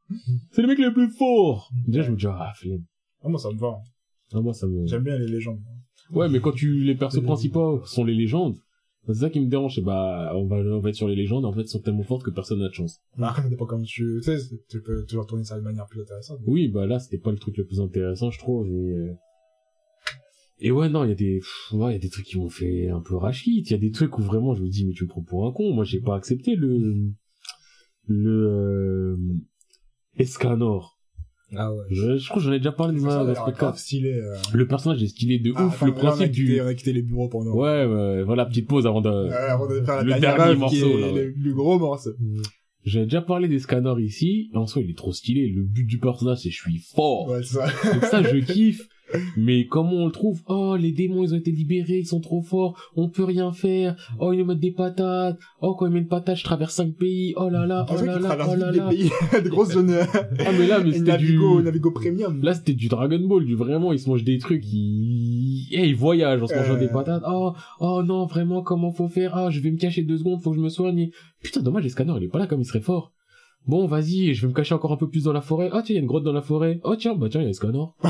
c'est les mecs les plus forts. Déjà, je me dis, ah, flemme. ah, moi, ça me va. Ah, moi, ça me... J'aime bien les légendes. Ouais, mais quand tu, les persos principaux sont les légendes, c'est ça qui me dérange, c'est bah, on va, on va être sur les légendes, en fait, elles sont tellement fortes que personne n'a de chance. Mais après, ça dépend comment tu, tu sais, tu peux toujours tourner ça de manière plus intéressante. Oui, bah là, c'était pas le truc le plus intéressant, je trouve, et, euh, et ouais, non, il y a des, ouais, il y a des trucs qui m'ont fait un peu rachit. Il y a des trucs où vraiment je me dis, mais tu me prends pour un con. Moi, j'ai pas accepté le, le, euh, Escanor. Ah ouais. Je, je crois que j'en ai déjà parlé dans un podcast. stylé. euh. Le personnage est stylé de Ah, ouf. attends, le principe quitté- du, quitté les bureaux pendant. ouais, ouais, voilà, petite pause avant de, Euh, avant de faire la Le dernière dernier rêve qui morceau, est là, ouais. le plus gros morceau. Mm. j'ai déjà parlé d'Escanor ici. En soi, il est trop stylé. Le but du personnage, c'est je suis fort. Ouais, ça. Donc ça, je (laughs) kiffe. Mais comment on le trouve? Oh, les démons, ils ont été libérés, ils sont trop forts, on peut rien faire. Oh, ils nous mettent des patates. Oh, quand ils mettent une patate, je traverse cinq pays. Oh là là, oh fait, là là, oh là des là. pays, (laughs) de grosses zones. euh, Ah, mais là, mais (laughs) c'était du... Navigo, Navigo Premium. Là, c'était du Dragon Ball, du vraiment, ils se mangent des trucs, ils, eh, ils voyagent en se mangeant Euh. des patates. Oh, oh non, vraiment, comment faut faire? Ah, je vais me cacher deux secondes, faut que je me soigne. Putain, dommage, le scanner, il est pas là comme il serait fort. Bon, vas-y, je vais me cacher encore un peu plus dans la forêt. Ah, tiens, il y a une grotte dans la forêt. Oh, tiens, bah, tiens, il y a un scanner. (laughs)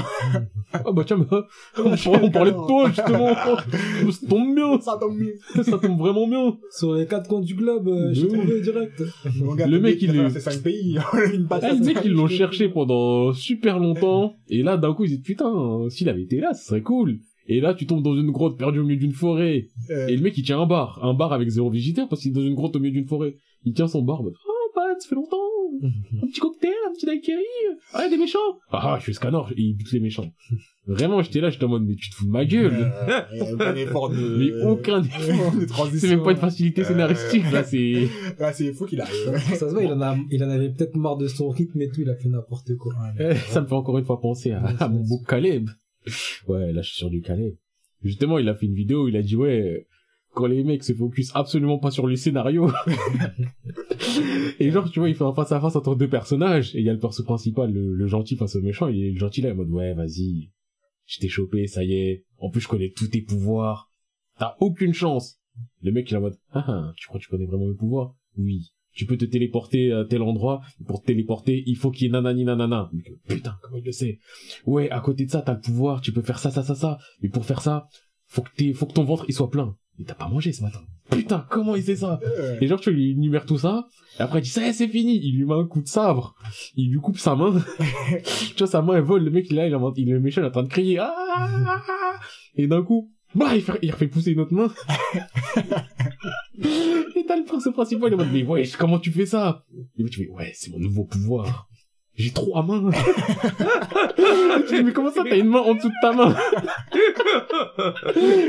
ah, bah, tiens, bah, on, (laughs) on parlait de toi, justement. Ça tombe bien. Ça tombe mieux. (laughs) Ça tombe vraiment bien. Sur les quatre coins du globe, euh, j'ai trouvé direct. Le mec, il est- C'est 5 pays. Une Ah, patate. les mecs, ils l'ont cherché pendant super longtemps. Et là, d'un coup, ils disent, putain, s'il avait été là, ce serait cool. Et là, tu tombes dans une grotte perdue au milieu d'une forêt. Euh, Et le mec, il tient un bar. Un bar avec zéro visitaire parce qu'il est dans une grotte au milieu d'une forêt. Il tient son bar. Oh, bah, ça fait longtemps. Un petit cocktail, un petit daiquiri. Ah, il y a des méchants. Ah, je suis scanner. Et il bute les méchants. Vraiment, j'étais là, j'étais en mode, mais tu te fous de ma gueule. euh, il y a aucun effort de... Mais aucun (laughs) effort. de transition. C'est même pas une facilité Euh, scénaristique, là, c'est... Ouais, c'est fou qu'il arrive. Ça se voit, il en a, il en avait peut-être marre de son rythme et tout, il a fait n'importe quoi. Ça me fait encore une fois penser à, à mon beau Caleb. Ouais, là, je suis sur du Caleb. Justement, il a fait une vidéo, il a dit, ouais, quand les mecs se focus absolument pas sur le scénario. (laughs) et genre, tu vois, il fait un face à face entre deux personnages, et il y a le perso principal, le, le gentil face au méchant, et le gentil là, en mode, ouais, vas-y, je t'ai chopé, ça y est. En plus, je connais tous tes pouvoirs. T'as aucune chance. Le mec, il est en mode, ah, ah, tu crois que tu connais vraiment mes pouvoirs? Oui. Tu peux te téléporter à tel endroit. Pour te téléporter, il faut qu'il y ait nanani nanana. Putain, comment il le sait? Ouais, à côté de ça, t'as le pouvoir, tu peux faire ça, ça, ça, ça. Mais pour faire ça, faut que faut que ton ventre, il soit plein. Et t'as pas mangé ce matin. Putain, comment il sait ça? Et genre, tu vois, il énumère tout ça. Et après, il dit, ça y est, c'est fini. Il lui met un coup de sabre. Il lui coupe sa main. (laughs) tu vois, sa main, elle vole. Le mec, il est là, il est, il méchant, il est en train de crier. Ah Et d'un coup, bah, il, fait, il refait pousser une autre main. (laughs) et t'as le perso principal, il est en mode, mais ouais, comment tu fais ça? Et tu fais, ouais, c'est mon nouveau pouvoir. J'ai trois mains. (laughs) (laughs) Tu dis, mais comment ça, t'as une main en dessous de ta main?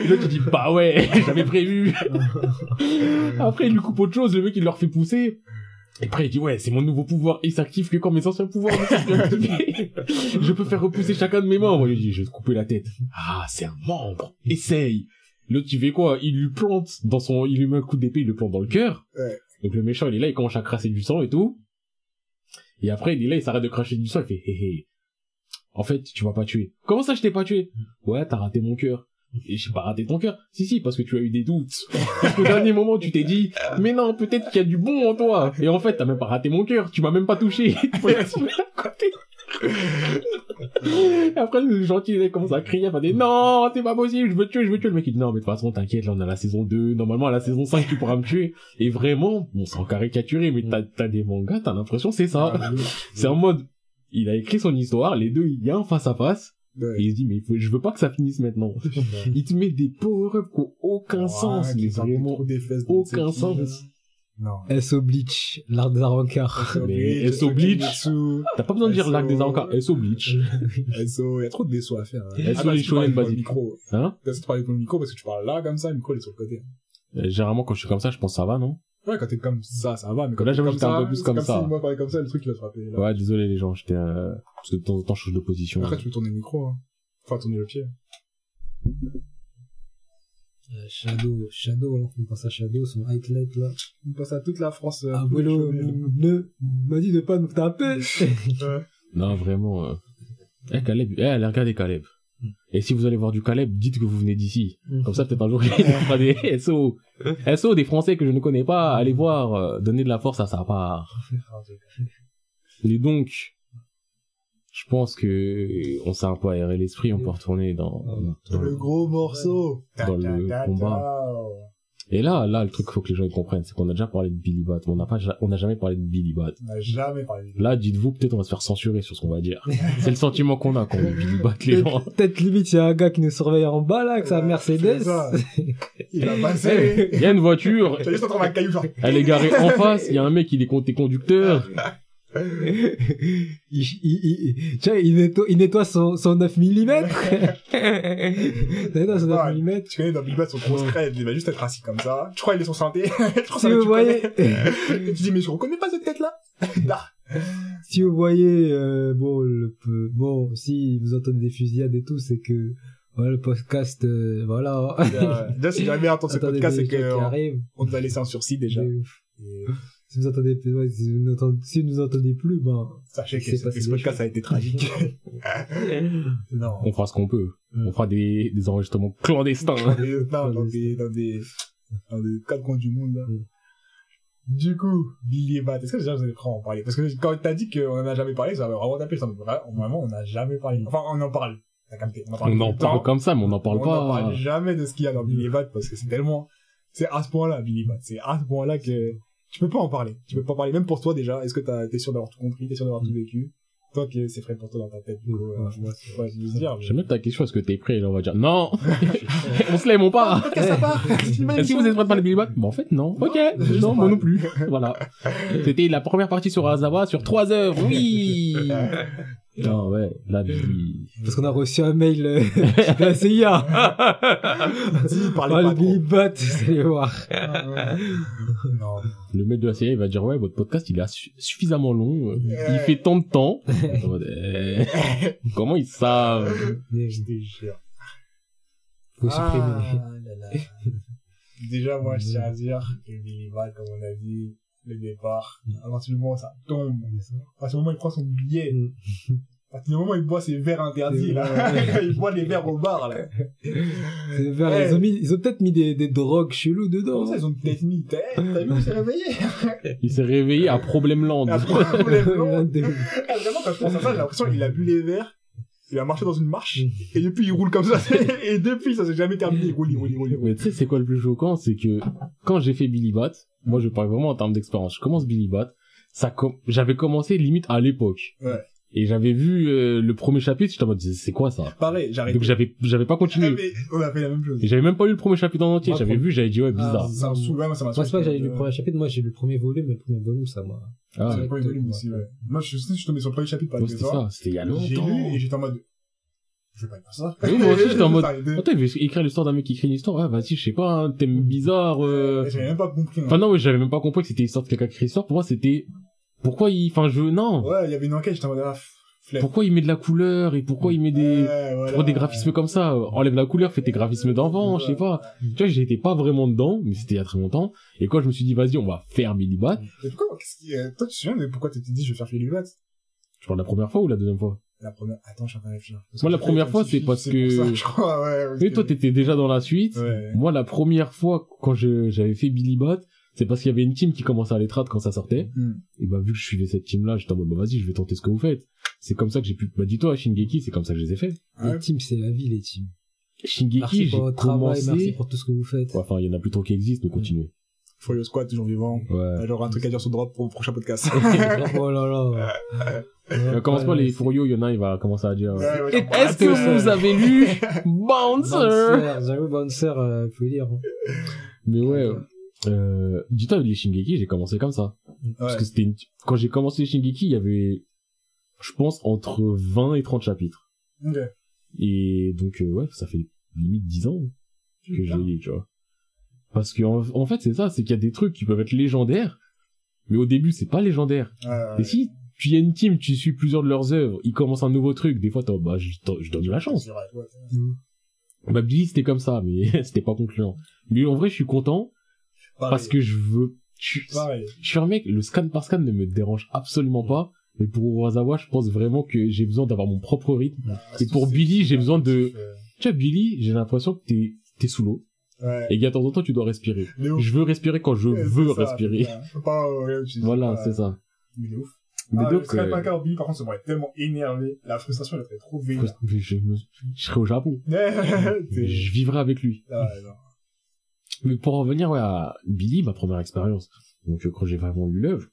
Et là, tu dis, bah ouais, (laughs) j'avais prévu. Après, il lui coupe autre chose, le mec, il leur fait pousser. Et après, il dit, ouais, c'est mon nouveau pouvoir, il s'active que quand mes anciens pouvoirs ne sont plus activés. je peux faire repousser chacun de mes membres. Il dit, je vais te couper la tête. Ah, c'est un membre. Essaye. L'autre, tu fais quoi? Il lui plante dans son, il lui met un coup d'épée, il le plante dans le cœur. Ouais. Donc le méchant, il est là, il commence à crasser du sang et tout. Et après, il est là, il s'arrête de cracher du sang, il fait, hé hé. En fait, tu m'as pas tué. Comment ça, je t'ai pas tué? Ouais, t'as raté mon cœur. (laughs) Et j'ai pas raté ton cœur. Si, si, parce que tu as eu des doutes. Parce qu'au dernier (laughs) moment, tu t'es dit, mais non, peut-être qu'il y a du bon en toi. Et en fait, t'as même pas raté mon cœur. Tu m'as même pas touché. (laughs) Et après, le gentil, il commence à crier, à dire, non, c'est pas possible, je veux te tuer, je veux te tuer. Le mec, il dit, non, mais de toute façon, t'inquiète, là, on a la saison 2. Normalement, à la saison 5, tu pourras me tuer. Et vraiment, bon, c'est en caricaturé, mais t'as, t'as des mangas, t'as l'impression, c'est ça. (laughs) C'est en mode, il a écrit son histoire, les deux, il y a un face à face. Ouais. Et il se dit, mais il faut- je veux pas que ça finisse maintenant. (laughs) il te met des power-ups qui ont aucun sens, mais vraiment des fesses aucun sens. Non. SO Bleach, l'art des Arancars. Mais SO Bleach. T'as pas besoin de dire l'arc des encore SO Bleach. (laughs) SO, il y a trop de déçus à faire. hein. SO, les parles shonen basiques. micro. Hein? T'as essayé de parler ton micro parce que tu parles là comme ça, le micro il est sur le côté. Euh, Généralement, quand je suis comme ça, je pense ça va, non? Ouais, quand t'es comme ça, ça va, mais quand Là, j'avoue, j'étais un peu plus comme ça. si moi parler comme ça, le truc il va te frapper. Là. Ouais, désolé les gens, j'étais, euh... parce que de temps en temps, je change de position. Après, tu peux tourner le micro, hein. Enfin, tourner le pied. Euh, Shadow, Shadow, hein, on passe à Shadow, son highlight là. On passe à toute la France. euh, Abuelo, shonen. ne, m'a dit de pas nous taper. (laughs) Ouais. Non, vraiment, euh... Eh, Caleb, eh, allez regarder Caleb. Et si vous allez voir du Caleb, dites que vous venez d'ici. Comme ça, peut-être un jour, il fera des (laughs) SO. SO des Français que je ne connais pas. Allez voir, euh, donner de la force à sa part. Et donc, je pense que on s'est un peu aéré l'esprit, on peut retourner dans, dans Le gros morceau. dans le combat. Et là, là, le truc qu'il faut que les gens comprennent, c'est qu'on a déjà parlé de Billy Bat, mais on n'a pas, on n'a jamais parlé de Billy Bat. On n'a jamais parlé de Là, dites-vous, peut-être on va se faire censurer sur ce qu'on va dire. (laughs) c'est le sentiment qu'on a quand on dit Billy Bat, les gens. Peut-être limite, il y a un gars qui nous surveille en bas là, avec sa Mercedes. (laughs) Il va passer. Il y a une voiture, elle est garée en face, il y a un mec, il est conducteur. (laughs) il, il, il, tiens, il nettoie, il nettoie son, son 9 mm. il nettoie son 9 mm. Tu connais dans Big Bad son grosse crête, il va juste être assis comme ça. Tu crois qu'il est son santé. (laughs) Je crois Si que vous tu voyez. Et tu dis, mais je reconnais pas cette tête-là. (laughs) Si vous voyez, euh, bon, le, bon, si vous entendez des fusillades et tout, c'est que, voilà, le podcast, euh, voilà. Déjà, si jamais entendre ce podcast, c'est qu'on arrivent. on nous a laissé en sursis déjà. Et Si vous entendez, ouais, si vous n'entendez, si vous nous entendez plus, ben, sachez que ce podcast a été tragique. (laughs) non. On fera ce qu'on peut. On fera des, des enregistrements clandestins. Non, dans des, dans des, dans des quatre coins du monde, là. Mm. Du coup, Billy et Bat, est-ce que déjà vous à en parler? Parce que quand t'as dit qu'on en a jamais parlé, ça avait vraiment tapé, ça me vraiment, on n'a jamais parlé. Enfin, on en parle. T'as capté. On en parle. On en comme ça, mais on n'en parle on n'en pas. parle jamais de ce qu'il y a dans Billy Bat parce que c'est tellement, c'est à ce point-là, Billy Bat. C'est à ce point-là que tu peux pas en parler. Tu peux pas en parler. Même pour toi, déjà. Est-ce que t'as, t'es sûr d'avoir tout compris? T'es sûr d'avoir tout vécu? Toi, que c'est frais pour toi dans ta tête, du coup, euh, Ouais, moi, c'est- ouais, je veux dire. J'aime bien ta question, est-ce que t'es prêt? Là, on va dire, non! (laughs) (laughs) on se lève, on part! Est-ce que vous êtes prêts de parler de Billy Bat? Bah, en fait, non. Ok. Non, moi non plus. (laughs) Voilà. C'était la première partie sur Azawa sur 3 heures. Oui! Non, ouais. Là, Billy. parce qu'on a reçu un mail euh, de la CIA. Dis, parlez Ah, pas le. Billy Bat, vous allez voir. Non. Le mec de la CIA, il va dire, ouais, votre podcast, il est su- suffisamment long. euh, Il fait tant de temps. (laughs) Eh, (laughs) Comment ils savent? Je te jure. Faut supprimer. Ah là là. Déjà, moi, je tiens à dire que Billy Bat, comme on a dit, le départ, à partir du moment où ça tombe, à partir du moment où il prend son billet, à partir du moment où il boit ses verres interdits, là, (laughs) il boit les verres au bar, là. Ouais. Ils ont mis, ils ont peut-être mis des, des drogues chelous dedans. Ça, ils ont peut-être mis, t'as vu, on s'est réveillé? Il s'est réveillé à Problème Land. Après, problème, (laughs) des- Ah, Vraiment, quand je pense à ça, j'ai l'impression qu'il a bu les verres, il a marché dans une marche, et depuis, il roule comme ça, (laughs) et depuis, ça s'est jamais terminé, il roule, il roule, il roule, il tu sais, c'est quoi le plus choquant? C'est que quand j'ai fait Billy Bat, moi je parle vraiment en termes d'expérience. Je commence Billy Bat, ça com- j'avais commencé limite à l'époque. Ouais. Et j'avais vu euh, le premier chapitre, j'étais en mode, c'est quoi ça? Pareil, j'arrête. Donc j'avais j'avais pas continué. mais on a fait la même chose. Et j'avais même pas lu le premier chapitre en entier, j'avais vu, j'avais dit ouais, Ah, bizarre. Ça me saoule, ouais, moi, ça m'a Moi, c'est pas que j'avais lu le premier chapitre, moi j'ai lu le premier volume, mais le premier volume, ça m'a. Ah, C'est le premier volume aussi, ouais. Moi, je sais, je suis tombé sur le premier chapitre par Moi, c'était ça, c'était il y a J'ai longtemps. lu et j'étais en mode, je vais pas lire ça. Oui, moi aussi, (laughs) j'étais en mode. Attends, il veut écrire l'histoire d'un mec qui écrit une histoire. Ouais, vas-y, je sais pas, un thème bizarre. Euh... J'avais même pas compris. hein. Enfin non, ouais, j'avais même pas compris que c'était l'histoire de quelqu'un qui écrit l'histoire. Pour moi, c'était pourquoi il, enfin je non, Ouais, il y avait une enquête, j'étais en mode, ah, flemme. pourquoi il met de la couleur et pourquoi il met des Ouais, voilà. pourquoi des graphismes comme ça? Enlève la couleur, fais tes graphismes d'enfant, je sais pas. Tu vois, j'étais pas vraiment dedans, mais c'était il y a très longtemps. Et quand je me suis dit vas-y, on va faire Billy Bat, Et pourquoi, qu'est-ce qui, euh, toi, tu te souviens de pourquoi t'étais dit, je vais faire Philippe Bat? je parle la première fois ou la deuxième fois? La première, attends, je suis en train de réfléchir. Parce Moi, la première fois, c'est parce que- ça, je crois, ouais. parce Mais que- toi, t'étais déjà dans la suite. Ouais. Moi, la première fois quand je j'avais fait Billy Bat, c'est parce qu'il y avait une team qui commençait à les trad quand ça sortait. Hmm. Et bah, vu que je suivais cette team-là, j'étais en mode, bah, vas-y, je vais tenter ce que vous faites. C'est comme ça que j'ai pu, bah, dis-toi, Shingeki, c'est comme ça que je les ai fait. Ouais. Les teams, c'est la vie, les teams. Shingeki, Merci j'ai pour votre travail, commencé... merci pour tout ce que vous faites. Ouais, enfin, il y en a plus trop qui existent, donc continuez. Folio Squad, toujours vivant. Ouais. J'aurai un truc à dire sur Drop pour le prochain podcast. (laughs) oh là là. Euh, commence pas les Furio, il y en a, il va commencer à dire. Ouais, euh, ouais, Est-ce que vous avez lu Bouncer? J'avoue, Bouncer, euh, faut lire. hein. Mais ouais, euh, dis-toi, les Shingeki, j'ai commencé comme ça. Parce que c'était une... quand j'ai commencé les Shingeki, il y avait, je pense, entre 20 et 30 chapitres. Et donc, euh, ouais, ça fait limite 10 ans que les lis, tu vois. Parce que, en, en fait, c'est ça, c'est qu'il y a des trucs qui peuvent être légendaires, mais au début, c'est pas légendaire. Ouais. Et si tu y a une team, tu suis plusieurs de leurs œuvres, ils commencent un nouveau truc, des fois, bah, je, donne de la chance. Ouais. Bah, Billy, c'était comme ça, mais (laughs) c'était pas concluant. Mais en vrai, je suis content, parce que je veux, je, suis- Pareil. je suis un mec, le scan par scan ne me dérange absolument pas, mais pour Urasawa, je pense vraiment que j'ai besoin d'avoir mon propre rythme. Et pour Billy, j'ai besoin de- Tu vois, Billy, j'ai l'impression que t'es, t'es sous l'eau, Ouais. et a de temps en temps, tu dois respirer. Je veux respirer quand je veux ça, respirer. Pas, euh, dis, Voilà, c'est ça. Est ouf. Mais ah, donc, le Skype euh, Billy, par contre, ça m'aurait tellement énervé. La frustration, elle serait trop vénère. je, je, me- je serais au Japon. (laughs) Je vivrais avec lui. Ah. Mais pour en revenir ouais, à Billy, ma première expérience, donc euh, quand j'ai vraiment lu l'œuvre,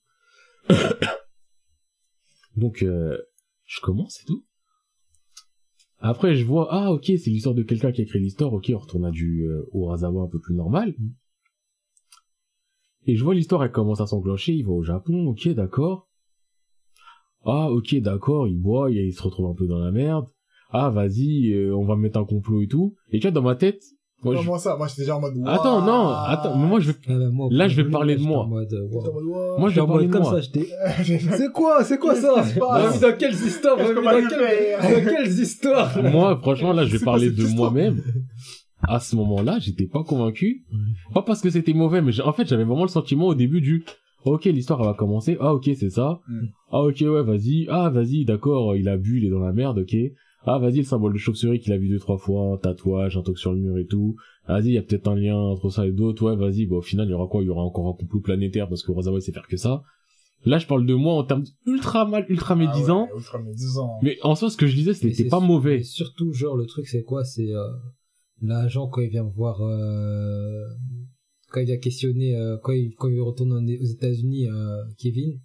(coughs) donc euh, je commence et tout. Après je vois ah ok c'est l'histoire de quelqu'un qui a écrit l'histoire, ok on retourne à du euh, Urasawa un peu plus normal. Et je vois l'histoire elle commence à s'enclencher, il va au Japon, ok d'accord. Ah ok d'accord, il boit, il, il se retrouve un peu dans la merde. Ah vas-y, euh, on va mettre un complot et tout. Et tu vois dans ma tête, moi, je- Comment ça? Moi, j'étais déjà en mode, Attends, non, attends, mais moi je vais, Ah bah, moi, Là, je vais parler de moi. mode, wow. Moi je vais parler de comme moi. ça, j'étais. (laughs) C'est quoi, c'est quoi ça? On dans quelles histoires On dans dans quelles histoires? Moi, franchement, là, je vais parler de moi-même. À ce moment-là, j'étais pas convaincu. Pas parce que c'était mauvais, mais en fait, j'avais vraiment le sentiment au début du, ok, l'histoire elle va commencer. Ah, ok, c'est ça. Mm. Ah, ok, ouais, vas-y. Ah, vas-y, d'accord, il a bu, il est dans la merde, ok. Ah, vas-y, le symbole de chauve-souris qu'il a vu deux, trois fois, un tatouage, un truc sur le mur et tout. Vas-y, il y a peut-être un lien entre ça et d'autres. Ouais, vas-y, bah, au final, il y aura quoi? Il y aura encore un complot planétaire parce que Urasawa, il sait faire que ça. Là, je parle de moi en termes ultra mal, ultra médisant. Ah ouais, ultra médisant. Mais en soi, ce que je disais, c'était pas mauvais. surtout, genre, le truc, c'est quoi? C'est euh, l'agent, quand il vient me voir, euh, quand il vient questionner, euh, quand, il, quand il retourne aux États-Unis, euh, Kevin,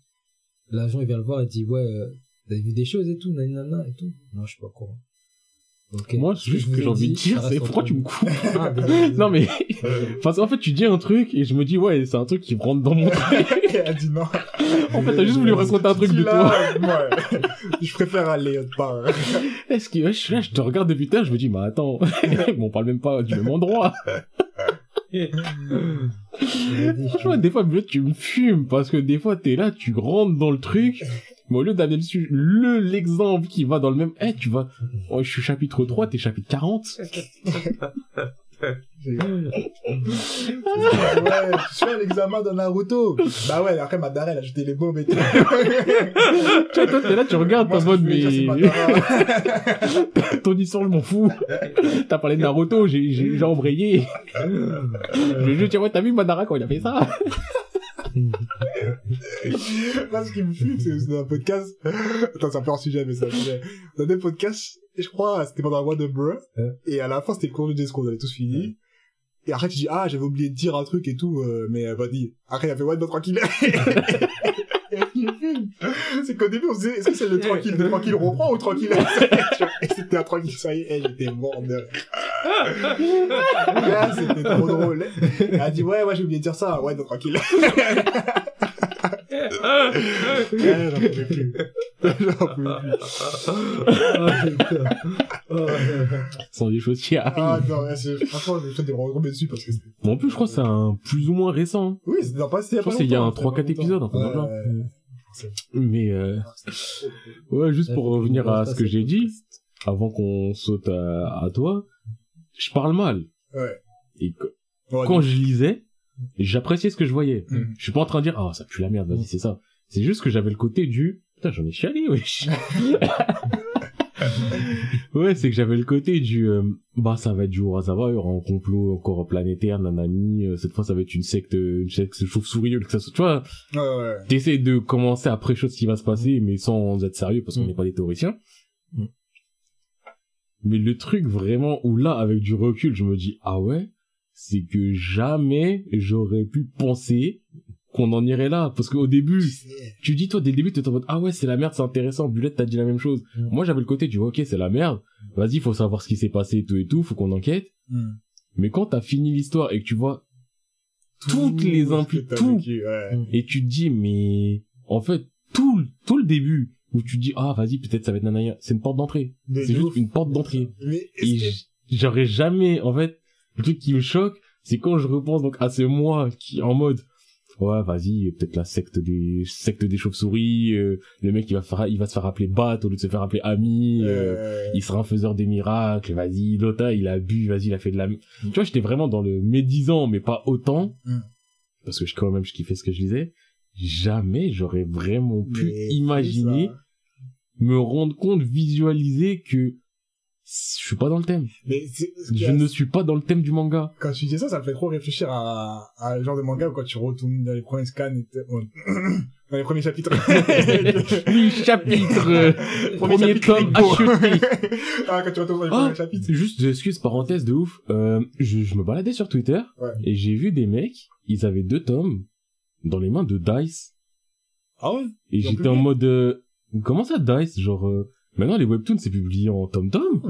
l'agent, il vient le voir et dit, ouais, euh, vous avez vu des choses et tout, nanana et tout. Non, je suis pas courant. Ok. Moi, Ce que ai j'ai envie de dire, c'est pourquoi tu me coupes Ah, désolé. (laughs) Non mais, enfin, en fait, tu dis un truc et je me dis ouais, c'est un truc qui rentre dans mon (laughs) truc. Elle a dit non. En fait, t'as juste voulu raconter un truc de toi. (laughs) je préfère aller autre part. Est-ce que ouais, je, suis là, je te regarde depuis tard, je me dis mais attends, bon, on parle même pas du même endroit. Franchement, des fois, mieux tu me fumes parce que des fois t'es là, tu rentres dans le truc, mais au lieu d'amener le l'exemple qui va dans le même, eh tu vas, oh, je suis chapitre 3, t'es chapitre 40. ouais, tu suis à l'examen de Naruto. Bah ouais, après Madara, elle a jeté les bombes et tout. (laughs) Tu vois, toi t'es là, tu regardes en que mode je mais (laughs) ton histoire je m'en fous. (laughs) T'as parlé de Naruto, j'ai j'ai déjà embrayé. Je vais juste dire ouais t'as vu Madara quand il a fait ça? (laughs) Moi, ce qui me fume, c'est c'est dans un podcast. Attends, c'est un peu hors sujet, mais sujet. Dans des podcasts, je crois, c'était pendant un mois de bruh. Et à la fin, c'était le cours du discours, on avait tous fini. Et après, tu dis, ah, j'avais oublié de dire un truc et tout, euh, mais, euh, vas-y. Après, il a fait, ouais, bah, tranquille. (laughs) (laughs) C'est qu'au début, on se disait, est-ce que c'est le tranquille, le tranquille reprend ou tranquille Et c'était un tranquille, ça y est, j'étais mort de rire. (laughs) Ah, C'était trop drôle. Elle a dit, ouais, ouais, j'ai oublié de dire ça. Ouais, non, tranquille. Ouais, j'en pouvais plus. J'en pouvais plus. Ah. Oh, Ce sont des choses qui Ah, arrivent. non, ouais, c'est- franchement, je suis retomber dessus parce que c'était... Bon, en plus, je crois que c'est un plus ou moins récent. Oui, c'était dans pas, c'était Je pense qu'il y a un 3-4 épisodes, un peu dans Mais, euh, ouais, juste pour revenir à ce que j'ai dit, avant qu'on saute à, à toi, je parle mal. Ouais. Et que- Ouais, quand je lisais, j'appréciais ce que je voyais. Mhm. Je suis pas en train de dire, ah, ça pue la merde, vas-y, c'est ça. C'est juste que j'avais le côté du, putain, j'en ai chialé, wesh. (laughs) ouais, c'est que j'avais le côté du, euh, bah, ça va être du Urasawa, il y aura un complot encore planétaire, nanani, euh, cette fois, ça va être une secte, une secte chauve-souris, que ça soit, tu vois, Ouais, ouais. t'essaies de commencer à pré-chose ce qui va se passer, mais sans être sérieux, parce qu'on Mm. n'est pas des théoriciens. Mm. Mais le truc vraiment où là, avec du recul, je me dis, ah ouais, c'est que jamais j'aurais pu penser qu'on en irait là. Parce qu'au début, tu dis, toi, dès le début, t'es en mode, ah ouais, c'est la merde, c'est intéressant. Bulette, t'as dit la même chose. Mm. Moi, j'avais le côté du, ok, c'est la merde. Vas-y, faut savoir ce qui s'est passé et tout et tout, faut qu'on enquête. Hmm. Mais quand t'as fini l'histoire et que tu vois toutes les ce que impli- t'as tout. vécu, ouais. et tu te dis, mais, en fait, tout, le- tout le début, où tu te dis, ah, vas-y, peut-être ça va être nanaya, c'est une porte d'entrée. De C'est juste ouf. une porte d'entrée. Et que- j'aurais jamais, en fait, le truc qui me choque, c'est quand je repense donc à ce moi qui, en mode, ouais, vas-y, peut-être la secte des, secte des chauves-souris, euh, le mec, il va faire, il va se faire appeler Bat au lieu de se faire appeler Ami, euh, euh, il sera un faiseur des miracles, vas-y, Lota, il a bu, vas-y, il a fait de la... Tu vois, j'étais vraiment dans le médisant, mais pas autant, Mm. parce que je, quand même, je kiffais ce que je lisais. Jamais j'aurais vraiment pu mais imaginer, me rendre compte, visualiser que je suis pas dans le thème. Mais Je ne suis pas dans le thème du manga. quand tu dis ça, ça me fait trop réfléchir à, à un genre de manga où quand tu retournes dans les premiers scans, oh, (clears throat) dans les premiers chapitres. Oui, chapitre, euh, premier chapitre tome acheté. (laughs) ah, quand tu retournes dans les Ah, premiers chapitres. Juste, excuse, parenthèse de ouf. Euh, je, je me baladais sur Twitter Ouais. et j'ai vu des mecs, ils avaient deux tomes dans les mains de Dice. Ah ouais? Et j'étais en mode, euh, comment ça Dice? Genre, euh, maintenant les webtoons c'est publié en tome-tome.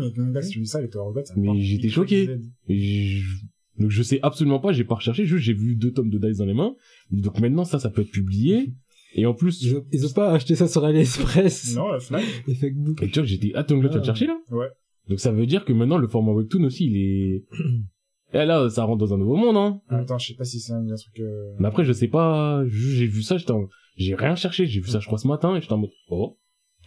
Mais j'étais choqué. Z. Et je- donc je sais absolument pas, j'ai pas recherché, juste j'ai vu deux tomes de Dice dans les mains. Donc maintenant ça, ça peut être publié. Et en plus, Ils ont, ils ont pas acheté ça sur AliExpress. Non, la Fnac. (laughs) Et Facebook. et tu vois que j'étais, attends, là tu vas Ah. le chercher là? Ouais. Donc ça veut dire que maintenant le format webtoon aussi il est... Et (clears throat) là ça rentre dans un nouveau monde hein. Attends, je sais pas si c'est un, un truc, euh... Mais après je sais pas, j'ai vu ça, j'étais en- j'ai rien cherché, j'ai vu ça je crois ce matin et j'étais en mode, oh.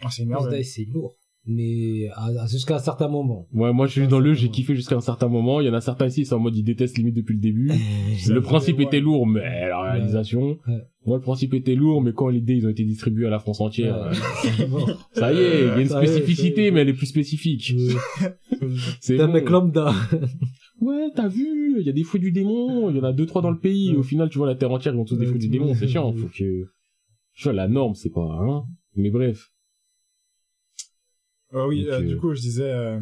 Ah, c'est c'est lourd. Mais jusqu'à un certain moment. Ouais, moi je suis dans le, c'est j'ai kiffé jusqu'à un certain moment. Il y en a certains ici, c'est en mode ils détestent limite depuis le début. (laughs) Le principe ouais. était lourd, mais la réalisation. Ouais. Moi le principe était lourd, mais quand l'idée ils ont été distribués à la France entière, Ouais, euh, (laughs) bon. ça y est, il y a une Ça y est, spécificité, mais elle est plus spécifique. (laughs) C'est un bon. mec lambda. Ouais, t'as vu, il y a des fruits du démon, il y en a deux trois dans le pays. Au final, tu vois la terre entière, ils ont tous des fruits du démon, c'est chiant. Faut que, tu vois, la norme, c'est pas, hein. Mais bref. Ah oui, Donc, euh, euh, du coup, je disais, euh,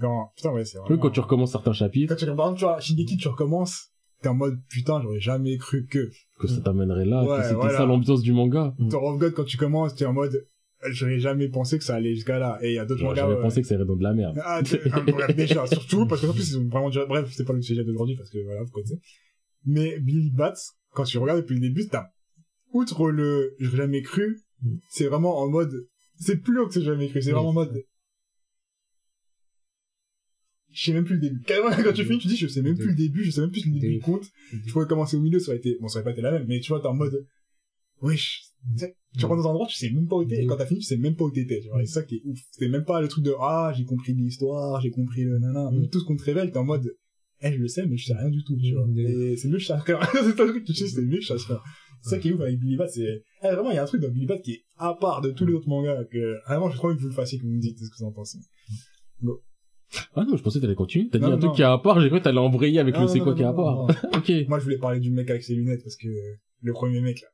quand, putain, ouais, c'est Tu vraiment... quand tu recommences certains chapitres, Quand tu, par exemple, tu vois, Shingeki, tu recommences, t'es en mode, putain, j'aurais jamais cru que. que ça t'amènerait là, Ouais, que c'était voilà. ça l'ambiance du manga. Mm. Tower of God, quand tu commences, t'es en mode, j'aurais jamais pensé que ça allait jusqu'à là. Et il y a d'autres J'aurais mangas, jamais ouais. pensé que ça irait dans de la merde. Ah, ah, bref, (laughs) déjà, surtout, parce que en plus, ils ont vraiment duré, bref, c'est pas le sujet d'aujourd'hui, parce que voilà, vous connaissez. Mais Billy Bats, quand tu regardes depuis le début, t'as, outre le, j'aurais jamais cru, Mm. c'est vraiment en mode, c'est plus haut que c'est jamais cru, c'est vraiment en mode, je sais même plus le début. Quand tu finis, tu dis, je sais même plus le début, je sais même plus le début compte. Je pourrais commencer au milieu, ça aurait été, bon, ça aurait pas été la même, mais tu vois, t'es en mode, wesh, tu rentres dans un endroit, tu sais même pas où t'es, et quand t'as fini, tu sais même pas où t'étais, tu vois, et c'est ça qui est ouf. C'était même pas le truc de, ah, j'ai compris l'histoire, j'ai compris le nana, même Mm. tout ce qu'on te révèle, t'es en mode, eh, je le sais, mais je sais rien du tout, tu vois. Mm. Et c'est mieux que Chakra. c'est pas le truc que tu sais, c'est mieux que Chakra. C'est ça qui est ouf avec Billy Bat, c'est, eh, vraiment, il y a un truc dans Billy Bat qui est à part de tous les autres mangas, que, vraiment, j'ai trop envie que vous le fassiez, que vous me dites ce que vous en pensez. Ah non, je pensais que t'allais continuer. T'as dit Non, un truc qui est à part, j'ai cru que t'allais embrayer avec Non, le c'est quoi qui est à part. (laughs) ok. Moi, je voulais parler du mec avec ses lunettes, parce que, le premier mec, là,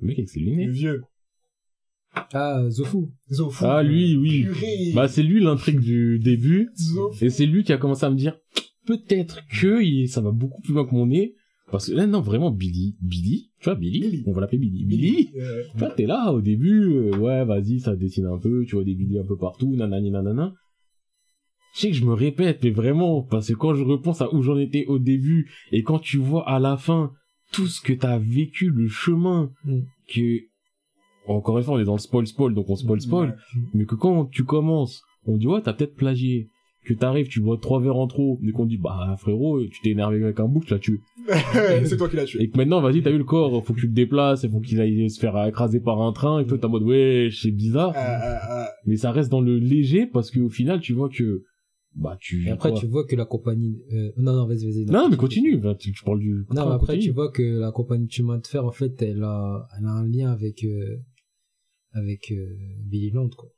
Le mec avec ses le lunettes. vieux, Ah, Zofu. Zofu. Ah, lui, oui. Purée. Bah, c'est lui l'intrigue du début. Zofu. Et c'est lui qui a commencé à me dire, peut-être que il- ça va beaucoup plus loin que mon nez Parce que là, non, vraiment, Billy, Billy, tu vois, Billy, Billy. on va l'appeler Billy. Billy, Euh, tu vois, t'es là, au début, euh, ouais, vas-y, ça dessine un peu, tu vois des Billy un peu partout, nanani, nanana. Je sais que je me répète, mais vraiment, parce que quand je repense à où j'en étais au début, et quand tu vois à la fin tout ce que t'as vécu, le chemin, Mm. que, encore une fois, on est dans le spoil spoil, donc on spoil spoil, ouais. mais que quand tu commences, on dit ouais t'as peut-être plagié, que t'arrives, tu bois trois verres en trop, mais qu'on dit bah frérot, tu t'es énervé avec un bouc, tu l'as (laughs) tué. c'est toi qui l'as tué. Et que maintenant vas-y t'as eu le corps, faut que tu le déplaces, faut qu'il aille se faire écraser par un train, et toi t'es en mode ouais c'est bizarre, Euh, euh, euh, mais ça reste dans le léger parce qu'au final tu vois que bah tu. Et après, quoi. tu vois que la compagnie, euh, non, non, vas-y, vas-y. Non mais continue, bah, tu, tu parles du. Non, train, mais après, continue. tu vois que la compagnie de chemin de fer, en fait, elle a, elle a un lien avec, euh, avec, euh, Billy Land, quoi.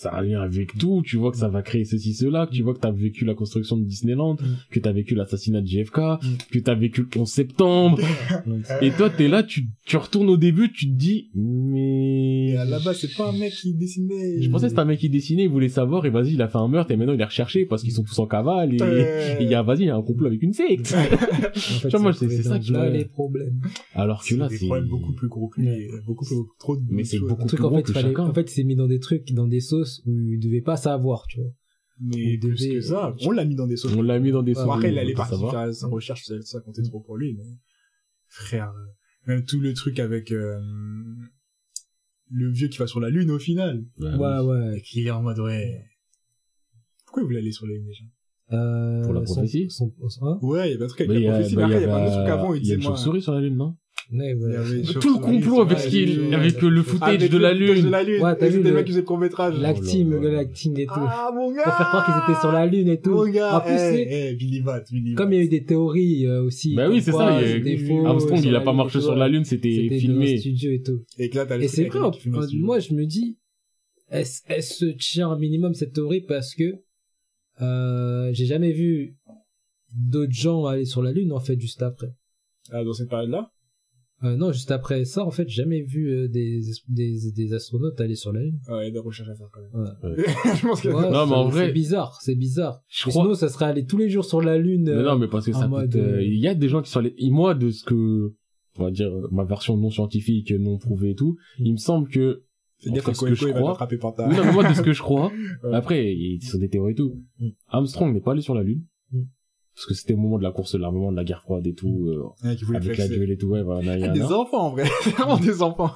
Ça a un lien avec tout, tu vois que ça va créer ceci, cela, que tu vois que t'as vécu la construction de Disneyland, Mm. que t'as vécu l'assassinat de JFK, Mm. que t'as vécu le 11 septembre, (laughs) et toi t'es là, tu, tu retournes au début, tu te dis, mais... Et à la base, c'est pas un mec qui dessinait. Je pensais que c'était un mec qui dessinait, il voulait savoir, et vas-y, il a fait un meurtre, et maintenant il est recherché parce qu'ils sont tous en cavale, et et il y a, vas-y, il y a un complot avec une secte. (laughs) En fait, vois, moi, c'est c'est- c'est ça qui là m'a- les problèmes. Alors que c'est là, des c'est... problèmes beaucoup plus gros que lui, beaucoup plus trop de Mais c'est beaucoup plus en gros en fait, il s'est mis dans des trucs, dans des sauces où il devait pas savoir, tu vois. Mais il plus devait- que ça, on l'a mis dans des sauces. On l'a mis dans des sauces. Après, il on allait partir faire sa recherche, ça, ça comptait trop pour lui, mais frère, euh, même tout le truc avec euh, le vieux qui va sur la lune au final, Ouais, ouais, ouais. et qui est en mode ouais. Pourquoi il voulait aller sur la lune déjà? Euh, Pour la son- prophétie son- son- hein? Ouais, il y avait un truc avec Bah, la prophétie, bah, mais il y après, il y avait un autre truc avant, il il y a une chauve-souris sur la lune, non? Ouais, il y ouais. avait Tout le complot avec ce qui le- est, avec le footage avec de la footage de lune. la lune. Ouais, t'as vu le- le mec qui faisait le court-métrage. L'acting, Oh le l'acting et tout. Ah, mon gars! Pour faire croire qu'ils étaient sur la lune et tout. Mon gars, En plus, c'est- Billy Bat, Billy Comme il y a eu des théories euh, aussi. Bah oui, c'est ça, il y a- faux, Armstrong, il a pas Lune marché sur la lune, C'était filmé. studio et tout. Et c'est vrai, moi je me dis, elle, s- elle se tient un minimum cette théorie parce que euh, j'ai jamais vu d'autres gens aller sur la Lune en fait juste après. Ah, dans cette période-là? Euh, non, juste après ça, en fait, j'ai jamais vu euh, des, des, des astronautes aller sur la Lune. Ouais, il y a des recherches à faire quand même. Ouais. (laughs) je pense qu'il y a Ouais, Non, mais en c'est- vrai- c'est bizarre, c'est bizarre. Je crois- Sinon, ça serait aller tous les jours sur la Lune. Euh, non, mais parce que en ça mode, coûte, euh, euh, il y a des gens qui sont allés, et moi, de ce que, on va dire, ma version non scientifique, non prouvée et tout, il me semble que, cas, le ce que je il crois, ta... oui, non, mais moi, de ce que je (laughs) crois, après, ils sont des théories et tout. Mm. Armstrong n'est pas allé sur la Lune. Parce que c'était au moment de la course de l'armement, de la guerre froide et tout, euh, Ouais, avec la duel et tout, ouais, voilà, nan, nan, Des nan. enfants, en vrai. C'est (laughs) vraiment des enfants.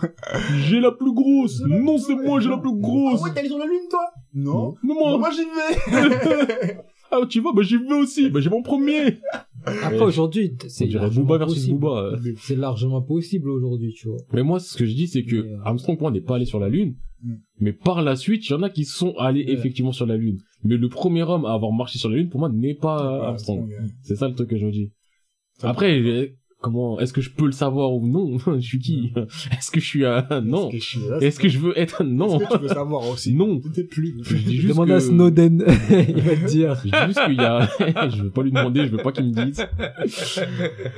J'ai la plus grosse! Non, c'est moi, j'ai la plus grosse! Ah ouais, t'es allé sur la lune, toi? Non. Mais moi, Moi, j'y vais. (laughs) ah, tu vois, bah, j'y vais aussi, bah, j'ai mon premier! Après, Ouais. aujourd'hui, On c'est Booba versus possible. Booba. euh. C'est largement possible aujourd'hui, tu vois. Mais moi, ce que je dis, c'est que euh, Armstrong, pour moi, n'est pas allé sur la Lune. Mm. Mais par la suite, il y en a qui sont allés Ouais. effectivement sur la Lune. Mais le premier homme à avoir marché sur la Lune, pour moi, n'est pas Armstrong. C'est ça le truc que je dis. Après, euh, comment, est-ce que je peux le savoir ou non? (laughs) je suis qui? Est-ce que je suis un, non? Est-ce que je suis là, Est-ce que je veux être un non? Est-ce que tu veux savoir aussi? (laughs) Non. Plus. Je dis (laughs) juste Demande que- à Snowden, il va te dire. Je dis juste qu'il y a, je veux pas lui demander, je veux pas qu'il me dise.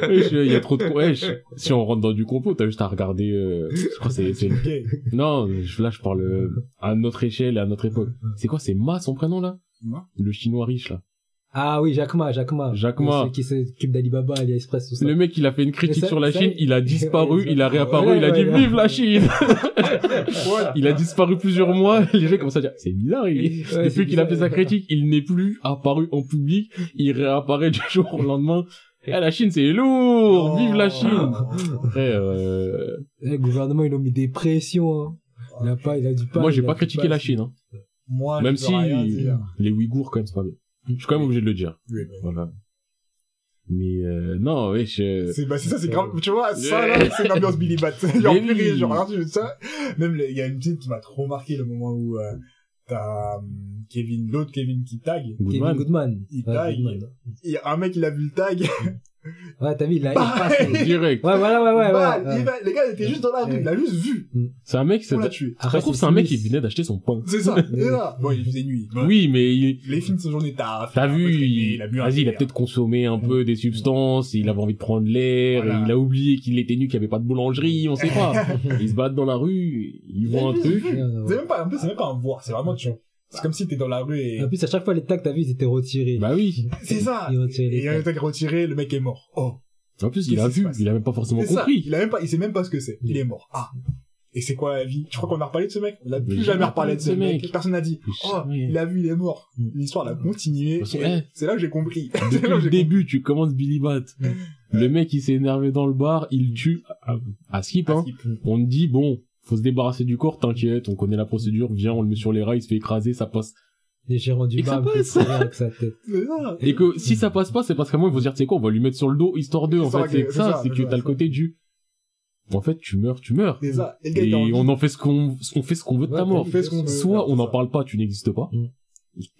Wesh, Il y a trop de. Si on rentre dans du complot, t'as juste à regarder, euh, je crois que c'est, non, je- là, je parle euh, à notre échelle et à notre époque. C'est quoi, c'est Ma, son prénom, là? Le chinois riche, là. Ah oui, Jacques Ma, Jacques Ma. Jacques Ma. Celui qui s'occupe d'Alibaba, AliExpress, tout ça. Le mec, il a fait une critique ça- sur la ça- Chine, il a (laughs) disparu, il a réapparu, ouais, il a dit ouais, vive la Chine! (laughs) Voilà. il a disparu plusieurs mois, (laughs) les gens commencent à dire, c'est bizarre, il, depuis qu'il a fait sa critique, il n'est plus apparu en public, il réapparaît du jour au lendemain. Et la Chine, c'est lourd! Vive la Chine! Après, euh, Eh, Le gouvernement, ils ont mis des pressions. hein. Il a pas, il a du pas. moi, j'ai pas critiqué pas, la Chine, hein. Moi, Même si rien dire. les Ouïghours, quand même, c'est pas bien. Je suis quand même obligé de le dire. Oui, bah, Voilà. Mais, euh, non, ouais, je... C'est, bah, c'est ça, c'est grave. Tu vois, ça, là, c'est l'ambiance Billy Bat. (laughs) (laughs) Genre, oui. rire, genre, ça. Même, il y a une petite qui m'a trop marqué le moment où, euh, t'as, hum, Kevin, l'autre Kevin qui tag. Kevin Goodman. Goodman. Il Ouais, taille. Goodman. Il y a un mec, il a vu le tag. Ouais, t'as vu, il a, il Bah, passe. Direct. Ouais, voilà, ouais, ouais, Bah, ouais. ouais. il va- les gars, ils étaient juste dans la rue. Ouais. Il a juste vu. C'est un mec, c'est, On l'a ça tué. Se trouve, c'est un mec qui venait d'acheter son pain. C'est ça. (laughs) Bon, il faisait nuit. Bon, Oui, mais il, Les films de ce journée, t'as T'as vu, il, il a bu un vas-y, il a verre. peut-être consommé un peu des substances, il avait envie de prendre l'air, Voilà. il a oublié qu'il était nu, qu'il n'y avait pas de boulangerie, on sait pas. (laughs) il se balade dans la rue, il voit un juste truc. vu. Ouais, ouais. C'est même pas, en plus, c'est même pas un voir. C'est vraiment, tu vois. C'est comme si t'es dans la rue et... En plus, à chaque fois, les tags, t'as vu, ils étaient retirés. Bah oui. (laughs) C'est ça. Ils Et les il y a un tag retiré, le mec est mort. Oh. En plus, il a vu, il a même pas forcément compris. Il a même pas, il sait même pas ce que c'est. Il est mort. Ah. Et c'est quoi la vie? Je crois qu'on a reparlé de ce mec. On a Mais plus jamais reparlé de ce mec. mec. Personne n'a dit. Oh, il a vu, il est mort. Mm. L'histoire a continué. Et eh. C'est là que j'ai compris. Depuis (laughs) le début, tu commences Billy Bat. Mm. Le mec, il s'est énervé dans le bar, il tue à, à skip, hein. On te dit, bon, faut se débarrasser du corps, t'inquiète, on connaît la procédure, viens, on le met sur les rails, il se fait écraser, ça passe. Les gérants du Et que ça bar. (laughs) C'est ça. Et que si ça passe pas, c'est parce qu'à moi, il faut se dire, tu sais quoi, on va lui mettre sur le dos, histoire d'eux, en C'est fait, c'est c'est ça, c'est c'est que t'as le c'est côté du, en fait, tu meurs, tu meurs. C'est ça. Et on en fait ce qu'on, on fait ce qu'on veut de ta mort. t'as fait ce qu'on veut. Soit on c'est n'en parle pas, tu n'existes pas. Mm.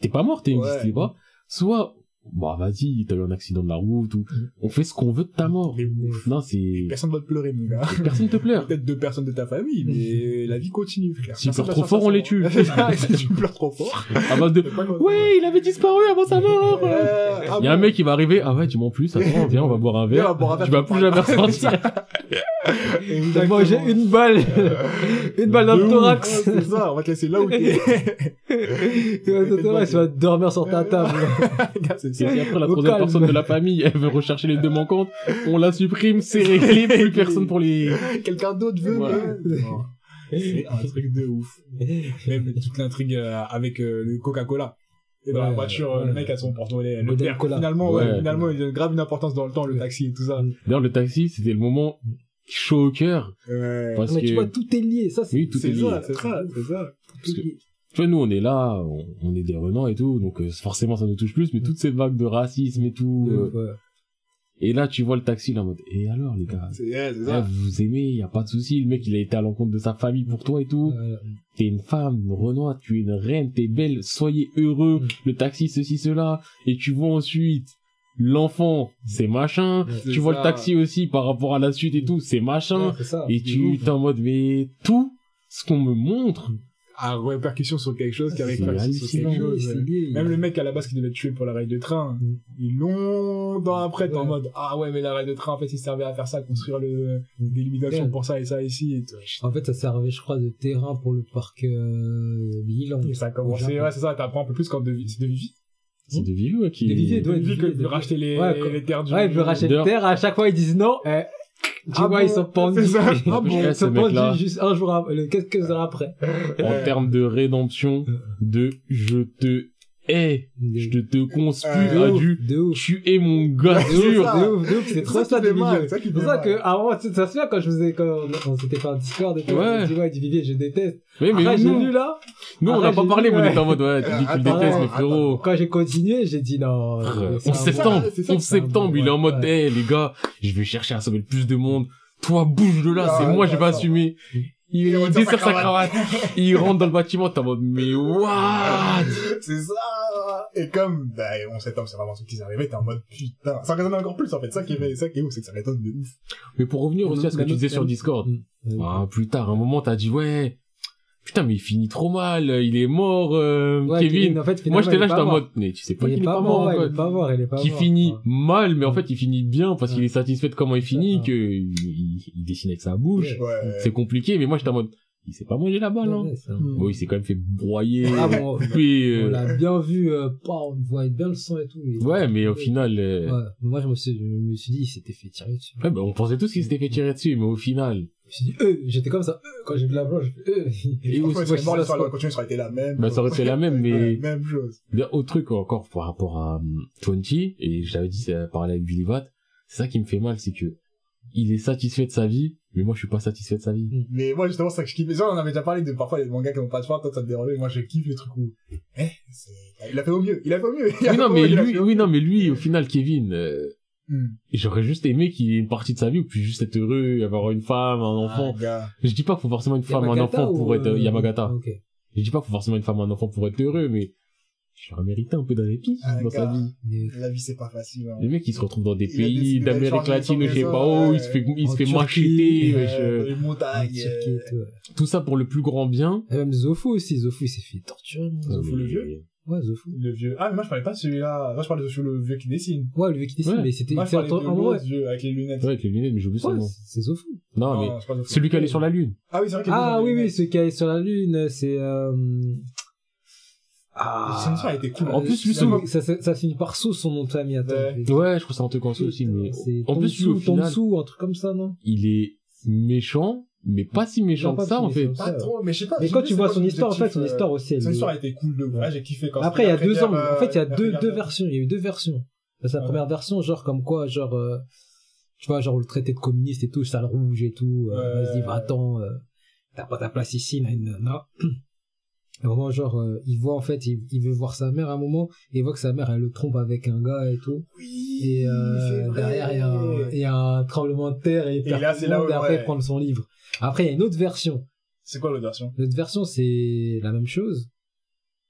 T'es pas mort, Ouais. pas. Soit, bah vas-y, t'as eu un accident de la route ou, Mm. on fait ce qu'on veut de ta mort. Mais ouf. Non, c'est, Personne va te pleurer, mon gars. personne te pleure. (laughs) Peut-être deux personnes de ta famille, mais la vie continue, frère. Personne pleurent va trop fort, on les tue. (laughs) Si tu pleures trop fort. (laughs) De, ouais, il avait disparu avant sa mort. Ah Il y a un mec qui va arriver, ah ouais, tu m'en plus, attends, viens, on va boire un verre. Tu vas tu plus jamais ressortir. T'as mangé une balle. une balle dans le thorax. C'est ça, on va te laisser là où t'es. (laughs) Le thorax, tu vas dormir sur ta table. (laughs) C'est après, la troisième personne de la famille, elle veut rechercher les deux manquantes, on la supprime, c'est réglé, (laughs) plus personne pour les... Quelqu'un d'autre veut. Non. C'est un truc de ouf. Même toute l'intrigue euh, avec euh, le Coca-Cola. Et dans la Ouais, voiture, euh, ouais. le mec a son porte-monnaie. Le père, finalement, ouais, Ouais. finalement, il a grave une importance dans le temps, le taxi et tout ça. D'ailleurs, le taxi, c'était le moment chaud au cœur, Ouais. parce Mais que, tu vois, tout est lié. Ça, c'est oui, tout est C'est lié. ça, c'est ça, c'est ça. Parce que, tu vois, nous, on est là, on, on est des renants et tout, donc euh, forcément, ça nous touche plus, mais toutes ces vagues de racisme et tout, euh, Ouais. et là, tu vois le taxi, là, en mode, et alors, les gars? C'est ouais, c'est Eh, ça. vous vous aimez, y a pas de souci, le mec, il a été à l'encontre de sa famille pour toi et tout. Ouais. t'es une femme, Renoir, tu es une reine, t'es belle, soyez heureux, Mm. le taxi, ceci, cela, et tu vois ensuite, l'enfant, c'est machin. C'est tu vois ça. le taxi aussi par rapport à la suite et tout, c'est machin, Ouais, c'est ça. et tu t'es en mode, mais tout ce qu'on me montre, A répercussion sur quelque chose qui a répercussion sur quelque chose. C'est ouais. lié. Même le mec à la base qui devait te tuer pour la rail de train, Mm. ils longtemps après, t'es en mode, ah ouais, mais la rail de train, en fait, il servait à faire ça, construire le, des limitations Ouais. pour ça et ça ici, et tout. En fait, ça servait, je crois, de terrain pour le parc euh, Milan. Et ça a commencé, ouais, c'est ça, t'apprends un peu plus quand de, c'est de Vivi. C'est de Vivu ouais, qui... De Ouais, Vivi de que Vivi, veut de racheter les, Ouais, les terres du... Ouais, il veut racheter D'ailleurs- le terre, à chaque fois, ils disent non. Eh, tu Ah vois, bon ils sont pendus. Ça. Ils Ah bon, sont pendus (laughs) juste un jour, après, quelques heures après. en termes de rédemption, de je te hais, je te, te conspire Euh, à du ouf, de ouf. tu es mon gars De ouf, sûr. ça. de ouf, de ouf, c'est trop ça ça qui du fait mal, milieu. c'est pour ça que, avant, tu ça se souvient quand je faisais, quand on, on s'était fait un Discord et tout, Ouais. ouais, du Vivier, je déteste. Oui, mais Après, j'ai vu là, nous, on n'a pas parlé, mais on était en mode, ouais, tu dis que tu le détestes, mais frérot. quand j'ai continué, j'ai dit non. Frère, mais c'est 11 un septembre, c'est ça, 11 c'est un septembre, il est en mode, eh, les gars, je vais chercher à sauver le plus de monde. Toi, bouge de là, Ah, c'est moi, je vais assumer. Il, Il il retire sa cravate. il rentre dans le bâtiment, t'es en mode, mais what? (laughs) C'est ça. Et comme, bah, on septembre, c'est vraiment ce qui s'est arrivé, t'es en mode, putain. Ça résonne encore plus, en fait. Ça qui est, ça qui est ouf, c'est que ça résonne de ouf. Mais pour revenir aussi à ce que tu disais sur Discord. Mm. Ah, plus tard, un moment, t'as dit, ouais, putain, mais il finit trop mal, il est mort, euh, Ouais, Kevin. en fait, Moi, j'étais là, j'étais en mort. mode, mais tu sais pas Il qu'il est est pas pas mort, mort, ouais, il est pas mort, il est pas qui mort. finit Ouais. mal, mais en fait, il finit bien parce qu'il est satisfait de comment il finit, Ouais. que il, il- il dessine avec sa bouche. Ouais. C'est compliqué, mais moi, j'étais en mode, il s'est pas mangé la balle, hein. Ouais, c'est un- Mm. Bon, il s'est quand même fait broyer, Ah bon, (laughs) on euh, l'a bien vu, euh, pas, on voit bien le sang et tout. et- Ouais, mais au final, euh, Ouais. Moi, je me suis, je me suis dit, il s'était fait tirer dessus. ouais, bah, on pensait tous qu'il s'était fait tirer dessus, mais au final, Je me suis dit, euh, j'étais comme ça, quand j'ai vu la blanche, euh. (laughs) Et là, l'histoire c'est aurait ça aurait été la même. bah, ça aurait été la même, (laughs) mais même chose. Autre truc encore par rapport à hum, 20, et j'avais dit, c'est parler avec Billy Watt, c'est ça qui me fait mal, c'est que il est satisfait de sa vie, mais moi je suis pas satisfait de sa vie. Mais moi, justement, c'est ça que je kiffe. Déjà, on avait déjà parlé de parfois les mangas qui n'ont pas de fin, toi, ça te dérangeait. Moi, je kiffe les trucs où, eh, il a fait au mieux. Il a fait au mieux. Oui, (laughs) non, mais lui, oui, non, mais lui, au final, Kevin, euh, Hmm. j'aurais juste aimé qu'il ait une partie de sa vie où puis juste être heureux, avoir une femme, un enfant. Ah, gars. Je dis pas qu'il faut forcément une femme, un enfant pour ou, être euh, Yamagata. Je dis pas qu'il faut forcément une femme, un enfant pour être heureux, mais j'aurais mérité un peu de répit Ah, dans sa gars. vie. Mais- La vie, c'est pas facile. hein. Le mec, il se retrouve dans des Il pays d'Amérique latine, je sais pas où, ouais. il se fait, il se fait macheter, Euh, les montagnes. Turquie tout, ouais. tout ça pour le plus grand bien. Et même Zofu aussi, Zofu, il s'est fait torturer. Euh, Zofu le vieux? Ouais, Zofu. Le vieux. Ah, mais moi, je parlais pas de celui-là. Moi, je parlais de celui le vieux qui dessine. Ouais, le vieux qui dessine, Ouais. mais c'était, Moi, je c'est parlais de l'autre vieux avec les lunettes. Ouais, avec les lunettes, mais j'ai oublié son nom. c'est Zofu. Non, mais celui qui allait sur la lune. Ah oui, c'est vrai qu'il Ah oui, oui, lunettes. ce qui est sur la lune, c'est, euh... Ah. Son histoire était cool. En plus, lui, ça, son- ça, ça, ça finit par Sou, son nom de famille, attends. Ouais. Ouais, je crois que c'est un truc en ça aussi, mais en plus, lui, au final, Tonsu, un truc comme ça, non? il est méchant, mais pas si méchant Non, pas que ça, en fait. Pas trop, mais je sais pas. Mais quand tu vois son histoire, en fait, son euh, histoire aussi, Son est- histoire était cool de ouf. Là, j'ai kiffé quand Après, il y a deux ans, en fait, il y a euh, deux, versions. Il y a eu deux versions. Ouais. première version, genre, comme quoi, genre, euh, tu vois, genre, le traité de communiste et tout, sale rouge et tout, euh, vas-y, va-t'en, euh, t'as pas ta place ici, nanana. Et vraiment, genre, euh, il voit, en fait, il, il veut voir sa mère à un moment, et il voit que sa mère, elle le trompe avec un gars et tout. Oui, Et, euh, derrière, il y, a un- il y a un tremblement de terre et, il perd là, tout c'est là où- et après, ouais. il prend son livre. Après, il y a une autre version. C'est quoi l'autre version? L'autre version, c'est la même chose.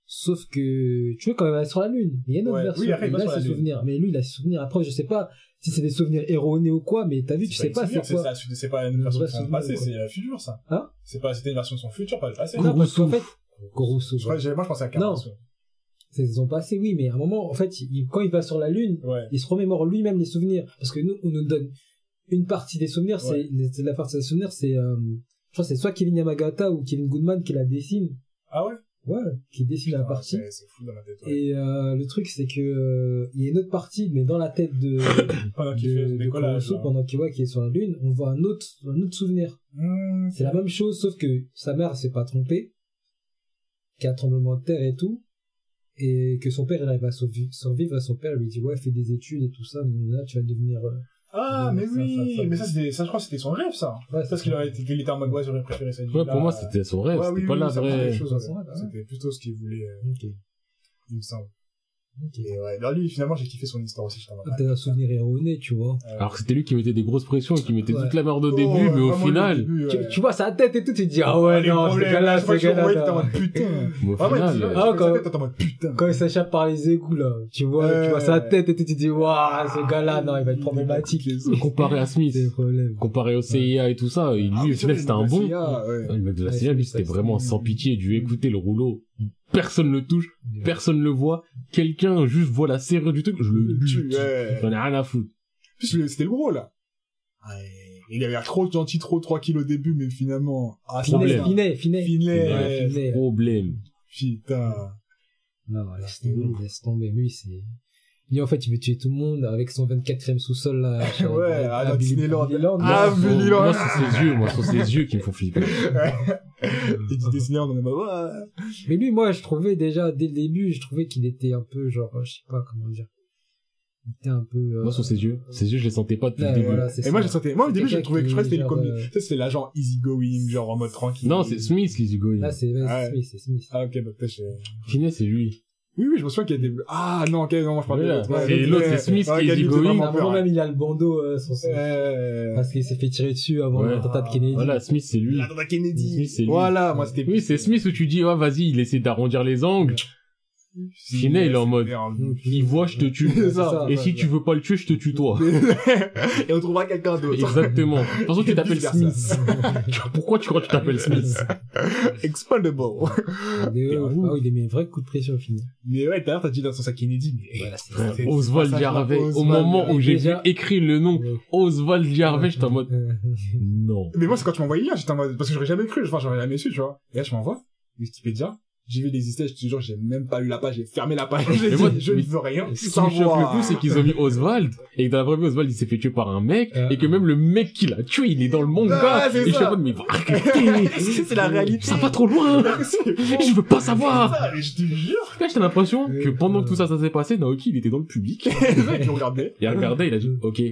Sauf que, tu vois, quand même, est sur la Lune. Il y a une autre Ouais. version. Oui, après, il et la ses souvenirs. Mais lui, il a ses souvenirs. Après, je sais pas si c'est des souvenirs erronés ou quoi, mais t'as vu, tu sais pas c'est c'est quoi. c'est pas une version de son souvenir, passé, c'est la future, ça. Hein? C'est pas, c'était une version de son futur, pas le passé. Non, parce qu'en Kurusu. Fait, Kurusu, Je moi, je pensais à Non. Karasu. c'est son passé, oui, mais à un moment, en fait, il- quand il va sur la Lune, Ouais. il se remémore lui-même les souvenirs. Parce que nous, on nous donne une partie des souvenirs, Ouais. c'est, la partie des souvenirs, c'est, euh, je crois c'est soit Kevin Yamagata ou Kevin Goodman qui la dessine. Ah ouais? Ouais, qui dessine la Putain, partie. C'est fou dans ma tête, ouais. Et euh, le truc, c'est que euh, il y a une autre partie, mais dans la tête de, (coughs) Pendant qu'il fait de, là. pendant qu'il voit qu'il est sur la Lune, on voit un autre, un autre souvenir. Mmh, C'est la même chose, sauf que sa mère s'est pas trompée, qu'il y a un tremblement de terre et tout, et que son père il arrive à survi- survivre. Son père lui dit ouais, fais des études et tout ça, mais là tu vas devenir. euh, Ah, mais ça, oui, ça, ça. mais ça, c'était, ça, je crois que c'était son rêve, ça. Ouais, Parce qu'il aurait été, qu'il était en mode, ouais, j'aurais préféré cette vie. Ouais, pour moi, c'était son rêve, Ouais, c'était oui, pas oui, la vraie... C'était plutôt ce qu'il voulait, euh, il me semble. Ok. Et ouais, alors lui, finalement, j'ai kiffé son histoire aussi, Peut-être un souvenir erroné, tu vois. euh, Alors que c'était lui qui mettait des grosses pressions et qui mettait Ouais. toute la merde au oh, début, ouais, mais au final, début, Tu, ouais. tu vois sa tête et tout, tu te dis ah ouais, les non, ce problèmes, gars-là, je ce crois que tu le voyais, t'étais en gars-là. mode putain. mais au Ah final, tu vois, euh, Ah, tu quand- tête, t'es en mode putain. Quand il s'échappe par les égouts, là, tu vois, Ouais. tu vois sa tête et tout, tu te dis waouh, ce gars-là, non, il va être problématique. comparé à Smith, C'est le problème. comparé au CIA et tout ça, et lui, Ah, au mais final, c'est c'était un bon. le mec de la CIA, lui, c'est c'était vraiment c'est- sans pitié, du écouter le rouleau. Personne le touche, personne le voit, quelqu'un juste voit la serrure du truc, je le Tu- bute. ouais. J'en ai rien à foutre. C'était le gros, là. Ouais. Il avait l'air trop gentil, trop tranquille au début, mais finalement, ah, Finet. Finet, Finet. Finet. Ouais, Finet. Problème. Putain. Non, laisse tomber, laisse tomber. Lui, c'est... Lui, en fait, il veut tuer tout le monde avec son 24ème sous-sol, là. (laughs) Ouais, à la Disneyland. Disneyland. Ah, il Moi, c'est ses yeux, moi, c'est ses yeux qui me font flipper. Et tu dessinais, on marre. Ouais. Mais lui, moi, je trouvais déjà, dès le début, je trouvais qu'il était un peu, genre, je sais pas comment dire. Il était un peu... euh, Moi, sur ses yeux. Ses yeux, je les sentais pas depuis ouais, le début. voilà, c'est Et ça. moi, j'ai senti, moi, au début, j'ai trouvé que je crois que c'était le euh, tu sais, c'était l'agent easygoing, genre en mode tranquille. Non, c'est Smith, Hugo. Là, c'est, ouais, Ouais. c'est Smith, c'est Smith. Ah, ok, bah, peut-être, Finet, c'est lui. Oui, oui, je me souviens qu'il était, ah, non, ok, non, moi, je parlais de l'autre. Et l'autre, c'est Smith qui est c'est À un moment même, il a le bandeau, euh, sur son... Euh, Parce qu'il s'est fait tirer dessus avant Ouais. l'attentat de Kennedy. Voilà, Smith, c'est lui. L'attentat Kennedy. Smith, c'est lui. Voilà, moi, c'était Oui, c'est Smith où tu dis, ouais, vas-y, il essaie d'arrondir les angles. Finet, il est en mode, il voit, je te tue. (laughs) Ça. Et si tu veux pas le tuer, je te tue toi. (laughs) Et on trouvera quelqu'un d'autre. Exactement. De toute façon, tu (laughs) t'appelles. Smith. Pourquoi tu crois que tu t'appelles Smith Expandable. Mais, euh, ah oui, il a mis un vrai coup de pression au final. Mais ouais, d'ailleurs, t'as dit dans son sac Kennedy, mais Voilà, Oswald. Oswald. Au moment où j'ai vu Déjà- écrire le nom Ouais. Oswald Harvey, j'étais en mode, Euh, non. Mais moi, c'est quand tu m'envoies le lien, j'étais en mode, parce que j'aurais jamais cru, enfin, j'aurais jamais su, tu vois. Et là, je m'envoie, Wikipédia, j'ai vu l'existence, je te jure, j'ai même pas eu la page, j'ai fermé la page, (laughs) j'ai Mais dit, moi, je ne veux rien, Ce qui me choque le plus, c'est qu'ils ont mis Oswald, et que dans la vraie vie, Oswald, il s'est fait tuer par un mec, Euh. et que même le mec qui l'a tué, il est dans le manga, Ah, et je suis en mode, mais va arrêter. (laughs) c'est la réalité. Ça va trop loin. (laughs) Je veux pas savoir. Ça, je te jure. Là, j'ai l'impression que Euh, pendant que euh. tout ça, ça s'est passé, Naoki, il était dans le public. Il regardait. Il a regardé, il a dit, ok,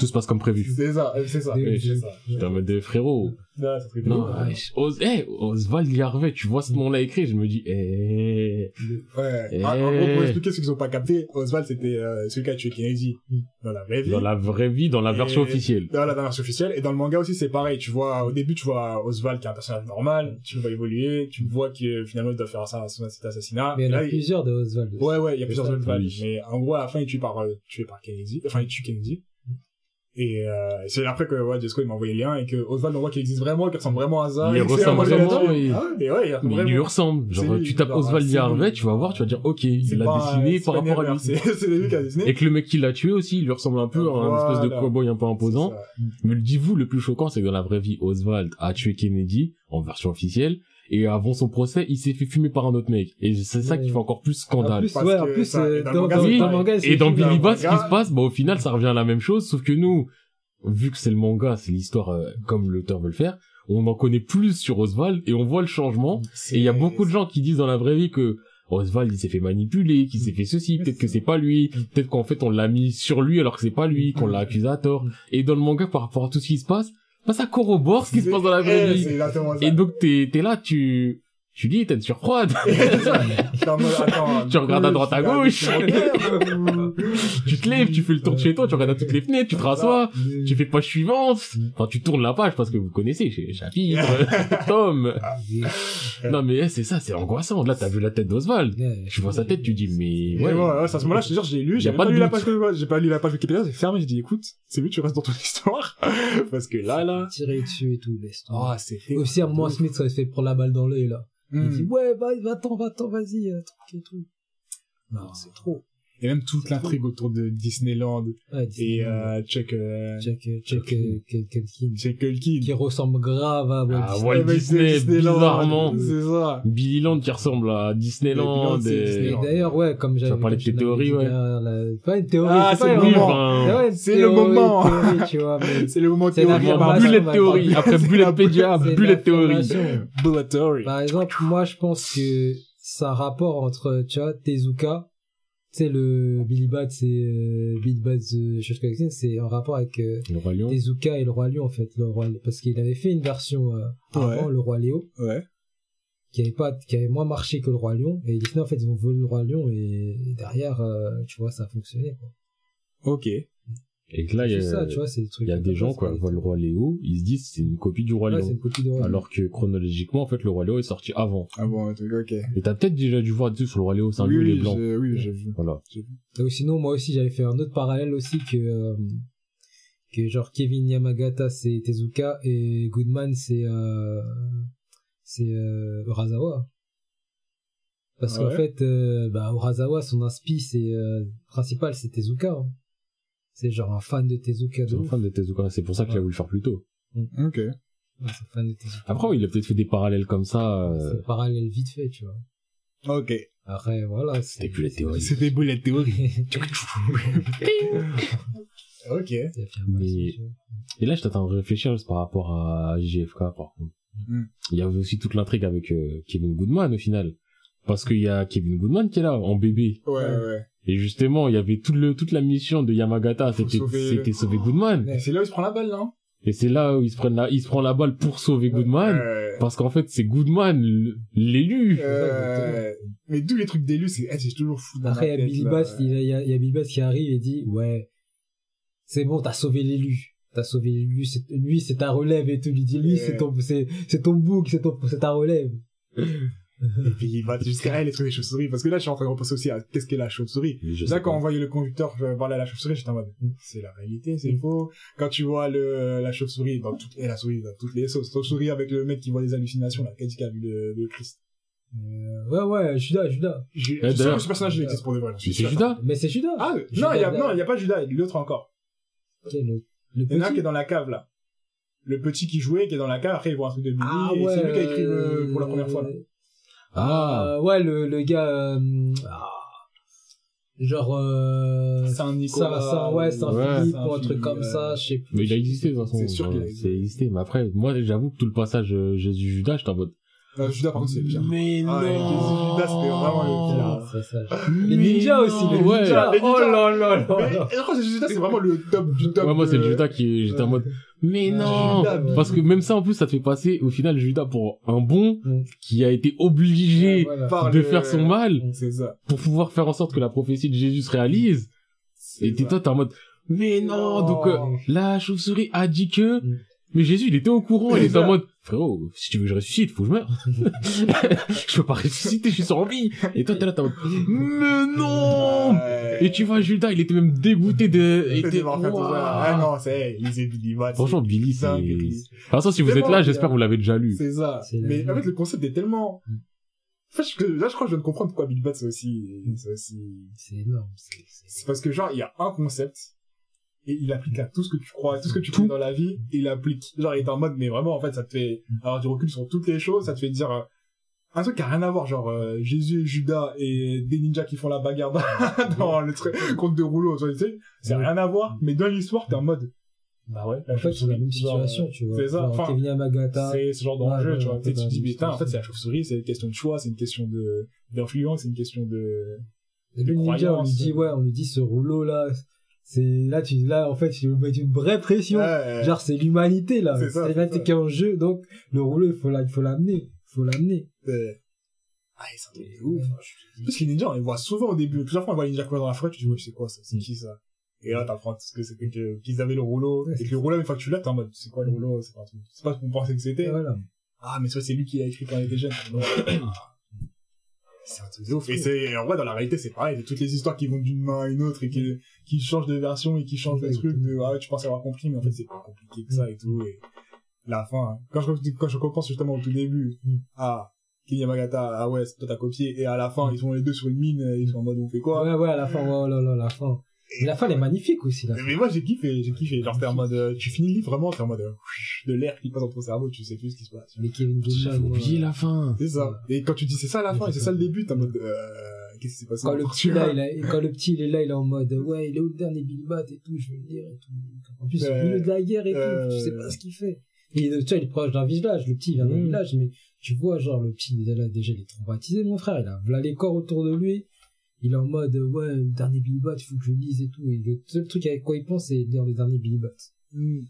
tout se passe comme prévu. C'est ça, c'est ça, Oui, c'est ça. J'étais en mode, de frérot. Non, c'est très Non, eh, Oswald Harvey, tu vois ce nom-là écrit, je me dis, eh, Ouais. Eh. Ah, en gros, pour expliquer ceux qui ont pas capté, Oswald, c'était, euh, celui qui a tué Kennedy. Dans la vraie vie. dans la vraie vie, dans la version officielle. Dans la version officielle. Et dans le manga aussi, c'est pareil. Tu vois, au début, tu vois Oswald qui est un personnage normal. Tu le vois évoluer. Tu vois que finalement, il doit faire ça, cet assassinat. Mais il y en a là, plusieurs de Oswald. Ouais, ouais, il y a plusieurs. Oswald. Mais en gros, à la fin, il tue par, euh, tué par Kennedy. Enfin, il tue Kennedy. Et euh, c'est après que ouais, Jesco il m'a envoyé le lien et que Oswald on voit qu'il existe vraiment, qu'il ressemble vraiment à ça. Il ressemble vraiment, et- Ah ouais, Et ouais, il ressemble Mais il lui ressemble. Genre, lui, tu tapes Oswald lui. tu vas voir, tu vas dire, ok, il l'a dessiné par rapport à lui. (laughs) C'est lui qui a dessiné. Et que le mec qui l'a tué aussi, il lui ressemble un peu à un espèce de cowboy un peu imposant. Mais le dis-vous, le plus choquant, c'est que dans la vraie vie, Oswald a tué Kennedy, en version officielle, et avant son procès, il s'est fait fumer par un autre mec. Et c'est ça qui fait encore plus En scandale. plus, Parce ouais, en plus, ça- euh, dans dans, le manga, Et dans Billy le ce qui se passe, bah, au final, ça revient à la même chose, sauf que nous, vu que c'est le manga, c'est l'histoire euh, comme l'auteur veut le faire, on en connaît plus sur Oswald et on voit le changement. Et il y a beaucoup de gens qui disent dans la vraie vie que Oswald, il s'est fait manipuler, qu'il s'est fait ceci, peut-être que c'est pas lui, peut-être qu'en fait on l'a mis sur lui alors que c'est pas lui, qu'on l'a accusé à tort. Et dans le manga, par rapport à tout ce qui se passe, bah, ça corrobore ce qui se passe dans la vraie Eh, vie. Et donc t'es t'es là, tu tu dis (laughs) t'es une surfroide. Tu regardes à droite, à gauche. tu te lèves, tu fais le tour de chez toi, tu regardes à toutes les fenêtres, tu te rassois, tu fais page suivante. Enfin, tu tournes la page parce que vous connaissez, chez chapitre, Tom. Non mais eh, c'est ça, c'est angoissant. Là, t'as vu la tête d'Oswald. Tu vois sa tête, tu dis mais ouais. ouais, ouais, c'est à ce moment-là, je te jure, j'ai lu, j'ai pas lu la page, j'ai pas lu la page Wikipédia, j'ai fermé, j'ai dit, écoute, c'est mieux, tu restes dans ton (laughs) histoire. Parce que là, là, Tirer dessus et tout, laisse oh, c'est fait. Aussi, à moi, Smith, ça se fait prendre la balle dans l'œil, là. Il dit, Hmm. ouais, va, va-t'en, va-t'en, vas-y, euh, truc et tout. Non, c'est trop. Et même toute l'intrigue autour de Disneyland et euh, Chuck, euh, Check, euh, check, euh, quel kid. Chuck Culkin. Qui ressemble grave à Walt Ah, Disney. Walt de Disney, Disneyland, bizarrement. C'est ça. Billy Land qui ressemble à Disneyland. Et- Et Disneyland. d'ailleurs, ouais, comme j'avais. comme de tes théories, ouais. pas une théorie. Ah, c'est le moment. enfin, (laughs) C'est le théorie, moment. théorie, tu vois, (laughs) C'est le moment théorie. bullet théorie. Après bullet pédia, bullet théorie. Bullet theory. Par exemple, moi, je pense que c'est un rapport entre, tu vois, Tezuka, sais, le Billy Bat, c'est euh, Billy Bat The c'est un rapport avec euh, Le Roi Lion. Tezuka et le Roi Lion, en fait, le roi, parce qu'il avait fait une version euh, avant, Ouais. le Roi Léo, Ouais. qui avait pas, qui avait moins marché que le Roi Lion, et Disney, en fait, ils ont volé le Roi Lion, et, et derrière, euh, tu vois, ça a fonctionné, quoi. Ok. Et que là, il y ça, a, tu vois, c'est des trucs. il y a comme des ça, gens, quoi, voient le Roi Léo, ils se disent c'est une copie du Roi Ouais, Lion. Alors que chronologiquement, en fait, le Roi Léo est sorti avant. Ah bon, ok. Et t'as peut-être déjà dû voir dessus sur le Roi Léo, c'est un oui, lieu, il est oui, oui, j'ai vu. Voilà. Et sinon, moi aussi, j'avais fait un autre parallèle aussi que, euh, que genre Kevin Yamagata c'est Tezuka et Goodman c'est, euh, c'est, euh, Urasawa. Parce Ah qu'en ouais fait, euh, bah, Urasawa, son inspi, c'est, euh, principal, c'est Tezuka. hein. C'est genre un fan de Tezuka C'est un fan de Tezuka, c'est pour ça qu'il a Ouais. voulu le faire plus tôt. Ok. Ouais, c'est un fan de Tezuka. Après, oui, il a peut-être fait des parallèles comme ça. C'est euh, un parallèle vite fait, tu vois. Ok. Après, voilà. C'était plus la théorie. C'était bullet theory. (laughs) Ok. C'est affirmation, Mais-. Et là, je t'attends de réfléchir juste par rapport à JFK, par contre. Mm. Il y avait aussi toute l'intrigue avec euh, Kevin Goodman, au final. Parce qu'il y a Kevin Goodman qui est là, en bébé. Ouais, ouais. Et justement, il y avait tout le, toute la mission de Yamagata, c'était, sauver- c'était sauver Goodman. Et c'est là où il se prend la balle, non? Et c'est là où il se, prennent la, il se prend la balle pour sauver Goodman. Euh, Parce qu'en fait, c'est Goodman, l'élu. euh, Mais d'où les trucs d'élus, c'est, eh, c'est toujours fou. dans Après, il y a Billy. Bass, il y a, y Billy Bass qui arrive et dit, ouais, c'est bon, t'as sauvé l'élu. T'as sauvé l'élu, c'est, lui, c'est ta relève et tout. Il dit, lui, c'est ton, c'est, c'est ton bouc, c'est ton, c'est ta relève. (laughs) Et puis il va jusqu'à elle, les trucs des chauves-souris. Parce que là, je suis en train de repenser aussi à qu'est-ce qu'est la chauve-souris. Je Là, quand on voyait le conducteur euh, parler à la chauve-souris, j'étais en mode, Mm. c'est la réalité, c'est faux. Quand tu vois le, la chauve-souris dans toutes, et la souris dans toutes les sauces. Chauve-souris avec le mec qui voit des hallucinations, là, qui a vu le, le Christ. Euh, ouais, ouais, Judas, Judas. Je, je Eh, que ce personnage il existe pour de vrai. Mais c'est. Judas. Mais c'est Judas. Ah, Judas, non, il y a, non, il y a pas Judas, il y a l'autre encore. Quel autre Le Il y en a un qui est dans la cave, là. Le petit qui jouait, qui est dans la cave, après il voit un truc de Billy, Ah, et ouais. c'est lui qui a écrit le, pour la euh, première fois, là. Ah. euh, ouais, le, le gars, euh, ah, genre, euh, Saint-Nicolas. ça, ça, ouais, c'est un Ouais. Philippe ou un truc comme euh, ça, je sais plus. Mais il a existé, de toute façon. C'est sûr qu'il a Ouais, existé. C'est existé. Mais après, moi, j'avoue que tout le passage euh, Jésus-Judas, j'étais en mode, Euh, Judas, par contre, c'est le pire. mais Ah, non. Judas, c'était vraiment le pire. C'est ça. Mais Les ninjas aussi, les ouais. ninjas. Les Oh ninjas. là là là Mais, là. et je crois que Judas, c'est vraiment le top du top. Ouais, moi, c'est le Judas qui, j'étais en mode, mais Ouais, non! Judas, Parce que même ça, en plus, ça te fait passer, au final, Judas pour un bon, Mm. qui a été obligé Ouais, voilà. par de le- faire son mal ça. pour pouvoir faire en sorte que la prophétie de Jésus se réalise. Et toi, t'es en mode, mais non, Non. donc, euh, la chauve-souris a dit que, Mm. Mais Jésus, il était au courant, il était en mode, frérot, si tu veux que je ressuscite, faut que je meure. (laughs) je peux pas ressusciter, je suis sans vie. Et toi, t'es là, t'es en mode, mais non! Ouais. Et tu vois, Judas, il était même dégoûté de, il Il était, Ouah. Ah non, c'est, lisez Billy Bat. Franchement, Billy, c'est, de toute façon, si vous êtes là, j'espère que vous l'avez déjà lu. C'est ça. Mais en fait, le concept est tellement... En fait, je- là, je crois que je viens de comprendre pourquoi Billy Bat, c'est aussi, c'est aussi... C'est énorme. C'est parce que genre, il y a un concept, et il applique à tout ce que tu crois, tout ce que tu connais dans la vie, il applique. Genre, il est en mode, mais vraiment, en fait, ça te fait avoir du recul sur toutes les choses, ça te fait dire, euh, un truc qui a rien à voir, genre euh, Jésus et Judas et des ninjas qui font la bagarre dans, (laughs) le truc contre de rouleaux, tu sais, c'est rien à voir, mais dans l'histoire, t'es en mode, bah ouais, En fait, c'est la même situation, tu vois. C'est ça, enfin, Kevin Yamagata. c'est ce genre d'enjeu, ouais, tu vois. Tu te dis, putain, en fait, c'est la chauve-souris, c'est une question de choix, c'est une question de, d'influence, c'est une question de, Et le ninja, on lui dit, ouais, on lui dit ce rouleau là, c'est, là, tu, là, en fait, il met une vraie pression. Ouais, Genre, c'est l'humanité, là. C'est l'humanité qui est en jeu, donc, le rouleau, il faut la- il faut l'amener. Il faut l'amener. ouais. Ah, c'est un truc ouf. hein. Parce que les ninjas, on les voit souvent au début. Plusieurs fois, on voit les ninjas courir dans la forêt, tu te dis, ouais, c'est quoi ça? C'est qui ça? Et là, t'apprends ce que c'était que, qu'ils avaient le rouleau. Ouais, et que le rouleau, une fois que tu l'as, t'es en mode, c'est quoi le rouleau? C'est pas un truc. C'est pas ce qu'on pensait que c'était. Voilà. Ah, mais ça, c'est lui qui l'a écrit quand il était jeune. (coughs) C'est un truc de ouf. Et c'est, en vrai, dans la réalité, c'est pareil. C'est toutes les histoires qui vont d'une main à une autre et qui, qui changent de version et qui changent de truc. De, ah ouais, tu penses avoir compris, mais en fait, c'est pas compliqué que ça et tout. Et la fin, hein. quand je, quand je repense justement au tout début, Mm. ah, Kenny Yamagata, ah ouais, c'est toi t'as copié. Et à la fin, ils sont les deux sur une mine, et ils sont en mode, on fait quoi? Ouais, ouais, à la fin, ouais, oh là là, la fin. Et la fin, elle est magnifique aussi, là. Mais moi, j'ai kiffé, j'ai kiffé. Genre, t'es en mode, euh, tu finis le livre vraiment, t'es en mode, euh, de l'air qui passe dans ton cerveau, tu sais plus ce qui se passe. Mais Kevin moi, oublié la fin. C'est ça. Et quand tu dis c'est ça la fin et c'est ça. le début, t'es en mode, euh, qu'est-ce qui s'est passé Quand le petit là, il a, quand le petit il est là, il est en mode ouais, il est où le dernier Billy Bat et tout, je vais le lire et tout. En plus, au Ouais. milieu de la guerre et Euh, tout, tu sais pas ce qu'il fait. Et tu vois, il est proche d'un village, le petit il vient d'un Mhm. village, mais tu vois, genre, le petit, il est là, déjà, il est traumatisé, mon frère, il a voilà les corps autour de lui. Il est en mode, ouais, le dernier Billy Bat, il faut que je le lise et tout. Et le seul truc avec quoi il pense, c'est lire le dernier Billy Bat. Mm.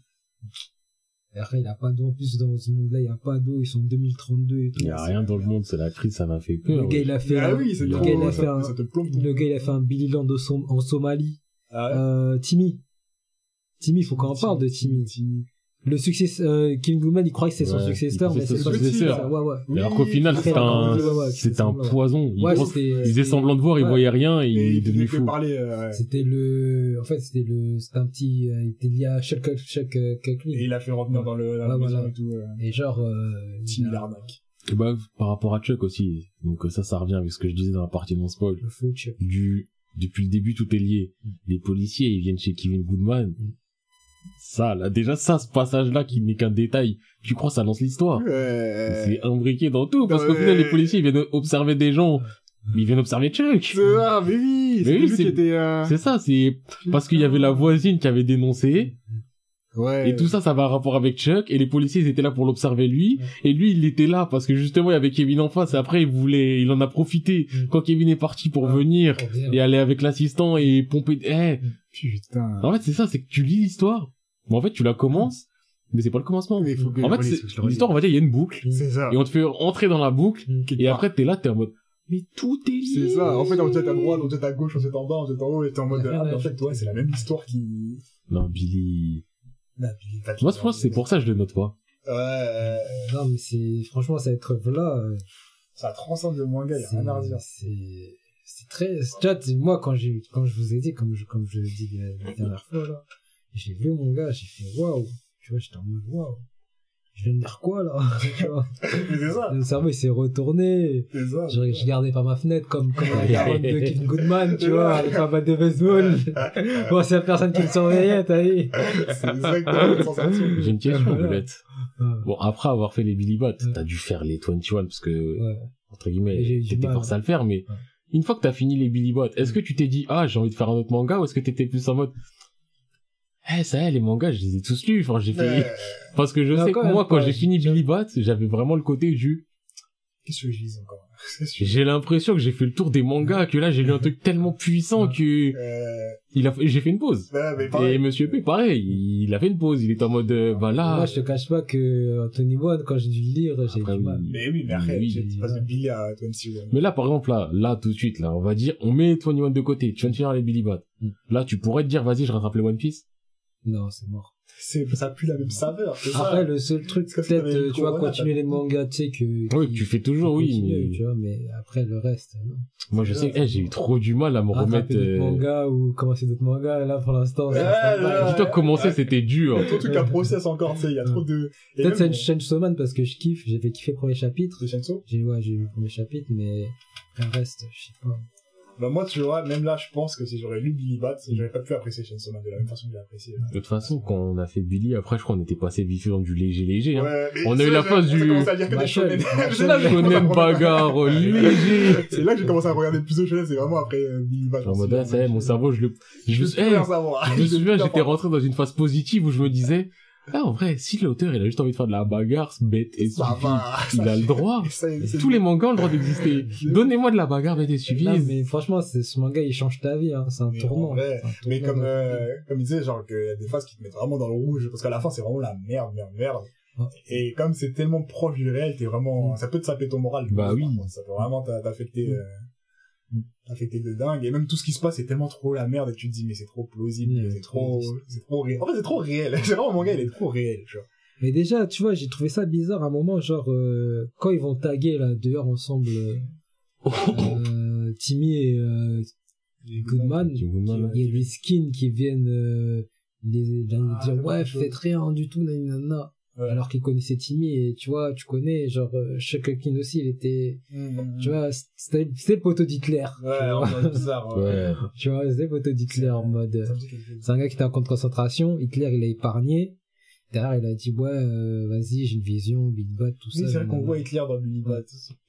Et après, il a pas d'eau, en plus, dans ce monde-là, il y a pas d'eau, ils sont en 2032 et tout. Il y a rien dans le monde, c'est la crise, ça m'a fait Le peur. gars, il a fait, Ah un- oui, c'est le gars, il a fait un, le gars, il a fait un Billy Land en Somalie. Ah ouais. Euh, Timmy. Timmy, faut qu'on en parle de Timmy. Timmy. Le succès, euh, King Goodman, il croit que c'est son Ouais, successeur, mais c'est son successeur. Ouais, ouais. Et alors qu'au final, a un, c'était un poison. Il, Ouais, pense- c'était- il faisait semblant de voir, il voyait rien et Et il est il devenu fou. euh, ouais. C'était le, en fait, c'était le, c'était un petit, euh, il était lié à Chuck, Chuck, euh, Et il a fait revenir dans le, dans la voilà. et tout, euh, Et genre, euh, a- l'arnaque. Et bah, par rapport à Chuck aussi. Donc, ça, ça revient avec ce que je disais dans la partie non spoil. le faux Chuck. Du, depuis le début, tout est lié. Mm. Les policiers, ils viennent chez Kevin Goodman. Ça, là, déjà, ça, ce passage-là, qui n'est qu'un détail, tu crois, ça lance l'histoire? C'est imbriqué dans tout, parce qu'au Ouais. final, les policiers, ils viennent observer des gens. Mais ils viennent observer Chuck. C'est ça, mais oui, c'est oui, lui c'est- qui était, euh, C'est ça, c'est parce qu'il y avait la voisine qui avait dénoncé, ouais. et tout ça, ça va un rapport avec Chuck, et les policiers, ils étaient là pour l'observer lui, et lui, il était là, parce que justement, il y avait Kevin en face, et après, il voulait, il en a profité, Mm. quand Kevin est parti pour venir, et aller avec l'assistant, et pomper, eh, Putain. en fait, c'est ça, c'est que tu lis l'histoire, mais en fait, tu la commences, mais c'est pas le commencement. Mais faut que En fait, l'histoire, on va dire, il y a une boucle, C'est ça. et on te fait entrer dans la boucle, Quelque et part. après, t'es là, t'es en mode, mais tout est lié. C'est ça. En fait, on jette à droite, on jette à gauche, on jette en bas, on jette en haut, et t'es en mode, (laughs) ah, en fait, ouais, c'est la même histoire qui... Non, Billy. Moi, je pense que c'est pour ça que je le note pas. Ouais, euh, Non, mais c'est, franchement, cette œuvre-là, euh, ça transcende le manga, y a c'est, rien à redire. c'est, c'est très, tu vois, moi, quand j'ai, quand je vous ai dit, comme je, comme je l'ai dit la, la dernière fois, là, j'ai lu mon gars, j'ai fait waouh, tu vois, j'étais en mode waouh, je viens de dire quoi, là, (laughs) tu vois. Mais c'est ça. Le cerveau, il s'est retourné. C'est ça. Je, je regardais par ma fenêtre comme, comme la (laughs) carotte de Kevin Goodman, tu vois, avec ma batte de baseball. (laughs) Bon, c'est la personne qui me surveillait, t'as vu. C'est exactement la sensation. J'ai une question, Voilà. Boulette. Bon, après avoir fait les Billy Bots, Ouais. t'as dû faire les 21 parce que, Ouais. entre guillemets, t'étais forcé à le faire, mais Ouais. une fois que t'as fini les Billy Bots, est-ce que tu t'es dit, ah, j'ai envie de faire un autre manga, ou est-ce que t'étais plus en mode, eh, ça y est, les mangas, je les ai tous lus, enfin, j'ai fait, Euh, parce que je Non, sais quand que moi, quand j'ai fini Billy Bots, j'avais vraiment le côté du, Qu'est-ce que je lis encore? (laughs) J'ai l'impression que j'ai fait le tour des mangas, que là, j'ai lu un truc tellement puissant que, Euh, il a, j'ai fait une pause. ouais, mais Et. Monsieur P, pareil, il a fait une pause, il est en mode, bah là, Moi, je te cache pas que Anthony One, quand j'ai dû le lire, j'ai eu mal. oui. Mais oui, mais arrête, Oui, passes de Billy à 21. Mais là, par exemple, là, là, tout de suite, là, on va dire, on met 21 de côté, tu viens de finir les Billy Bat. Mm. Là, tu pourrais te dire, vas-y, je rattrape les One Piece. Non, c'est mort. C'est, ça pue la même saveur, c'est ça. Après, le seul truc, peut-être, euh, tu vas Corona, continuer les mangas, tu sais, que... Oui, qui- tu fais toujours, oui, mais tu vois, mais après, le reste, non. moi, je sais que, eh, j'ai eu trop du mal à me remettre, Rattraper d'autres euh... mangas ou commencer d'autres mangas, là, pour l'instant, dis-toi commencer, Ouais. c'était dur. Trop de trucs à process encore, tu sais, il y a trop de... Peut-être c'est une chaîne Showman parce que je kiffe, j'ai fait kiffer le premier chapitre. De Shenso J'ai, ouais, j'ai vu le premier chapitre, mais après le reste, je sais pas. Bah, moi, tu vois, même là, je pense que si j'aurais lu Billy Bat, j'aurais pas pu apprécier Chainsaw Man de la même façon que j'ai apprécié. De toute façon, quand on a fait Billy, après, je crois qu'on était passé vite dans du léger léger. Hein. Ouais, On a eu la phase du- à lire que des shonen. C'est là que j'ai commencé à Shonen regarder- bagarre, léger. C'est là que j'ai commencé à regarder plus de shonen, c'est vraiment après euh, Billy Bat. En mode, ah, ça y est, mon cerveau, je le, je, me- eh, (laughs) souviens, j'étais rentré dans une phase positive où je me disais, ah, en vrai, si l'auteur, il a juste envie de faire de la bagarre, c'est bête et va. il a le droit. (laughs) Ça, Tous les mangas ont le droit d'exister. (laughs) Donnez-moi de la bagarre bête et Non, suffise. mais franchement, c'est, ce manga, il change ta vie, hein. C'est un tournant. vrai, un Mais tournant comme, euh, comme il disait, genre, qu'il y a des phases qui te mettent vraiment dans le rouge, parce qu'à la fin, c'est vraiment la merde, merde, merde. Ouais. Et comme c'est tellement proche du réel, t'es vraiment, ça peut te saper ton moral. Bah oui. Ça peut vraiment t'a- t'affecter, Mm. euh, t'affecter de dingue. Et même tout ce qui se passe, c'est tellement trop la merde, et tu te dis, mais c'est trop plausible, c'est trop, c'est trop réel. En fait, c'est trop réel. (laughs) C'est vraiment, mon gars, il est trop réel, tu vois. Mais déjà, tu vois, j'ai trouvé ça bizarre à un moment, genre, euh, quand ils vont taguer, là, dehors ensemble, euh, (laughs) euh, Timmy et, euh, Goodman, Goodman, il y a des skins qui viennent, euh, les, les Ah, dire, ouais, faites rien du tout, nanana. Ouais. Alors qu'ils connaissaient Timmy, et tu vois, tu connais, genre, euh, Shucklekin aussi, il était, Mm. tu vois, c'était c'était le poteau d'Hitler. Ouais, tu en vois. mode bizarre. Ouais. Tu vois, c'était le poteau d'Hitler en mode, euh, c'est un gars qui était en camp de concentration, Hitler il l'a épargné, derrière il a dit ouais euh, vas-y j'ai une vision, Big Bad, tout Oui, ça. c'est vrai qu'on voit Hitler dans Billy Bat.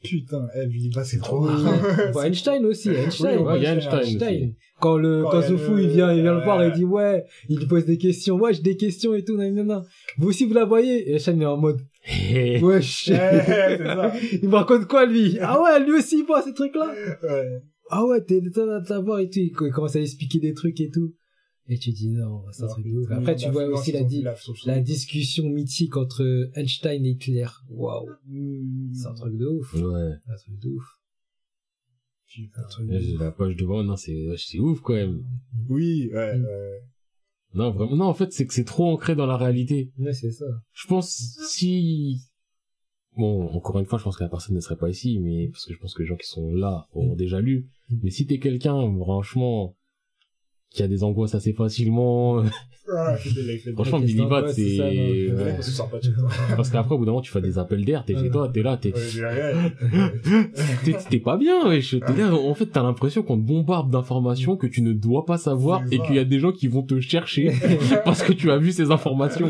Putain, eh, Billy Bat, (laughs) c'est trop. Ouais, Einstein aussi, Einstein. Ouais, il y a Einstein, Einstein. aussi. Quand le, Quand quand il vient, il vient le voir et il dit, ouais, il lui pose des questions, ouais, j'ai des questions et tout, nanana. Vous aussi, vous la voyez? Et Einstein est en mode, (laughs) ouais, Ouais, ça. (laughs) il me raconte quoi, lui? Ah ouais, lui aussi, il voit ces trucs-là? Ouais. Ah ouais, t'es de savoir et tout. Il commence à expliquer des trucs et tout. Et tu dis, non, c'est un truc de ouf. Après, tu vois aussi la, di- la discussion mythique entre Einstein et Hitler. Waouh. C'est un truc de ouf. Ouais. Un truc de ouf. Un truc Là, de J'ai ouf. la page devant, non, c'est, c'est ouf, quand même. Oui, ouais, Mm. ouais. Non, vraiment, non, en fait, c'est que c'est trop ancré dans la réalité. Ouais, c'est ça. Je pense, si, bon, encore une fois, je pense que la personne ne serait pas ici, mais, parce que je pense que les gens qui sont là auront Mm. déjà lu. Mm. Mais si t'es quelqu'un, franchement, qui a des angoisses assez facilement, Ah, franchement, Billy Bat, c'est, ouais. (laughs) parce qu'après, au bout d'un moment, tu fais des appels d'air, t'es chez toi, t'es là, t'es, Ouais, (laughs) t'es, pas bien, wesh. T'es là, en fait, t'as l'impression qu'on te bombarde d'informations que tu ne dois pas savoir et qu'il y a des gens qui vont te chercher (laughs) parce que tu as vu ces informations.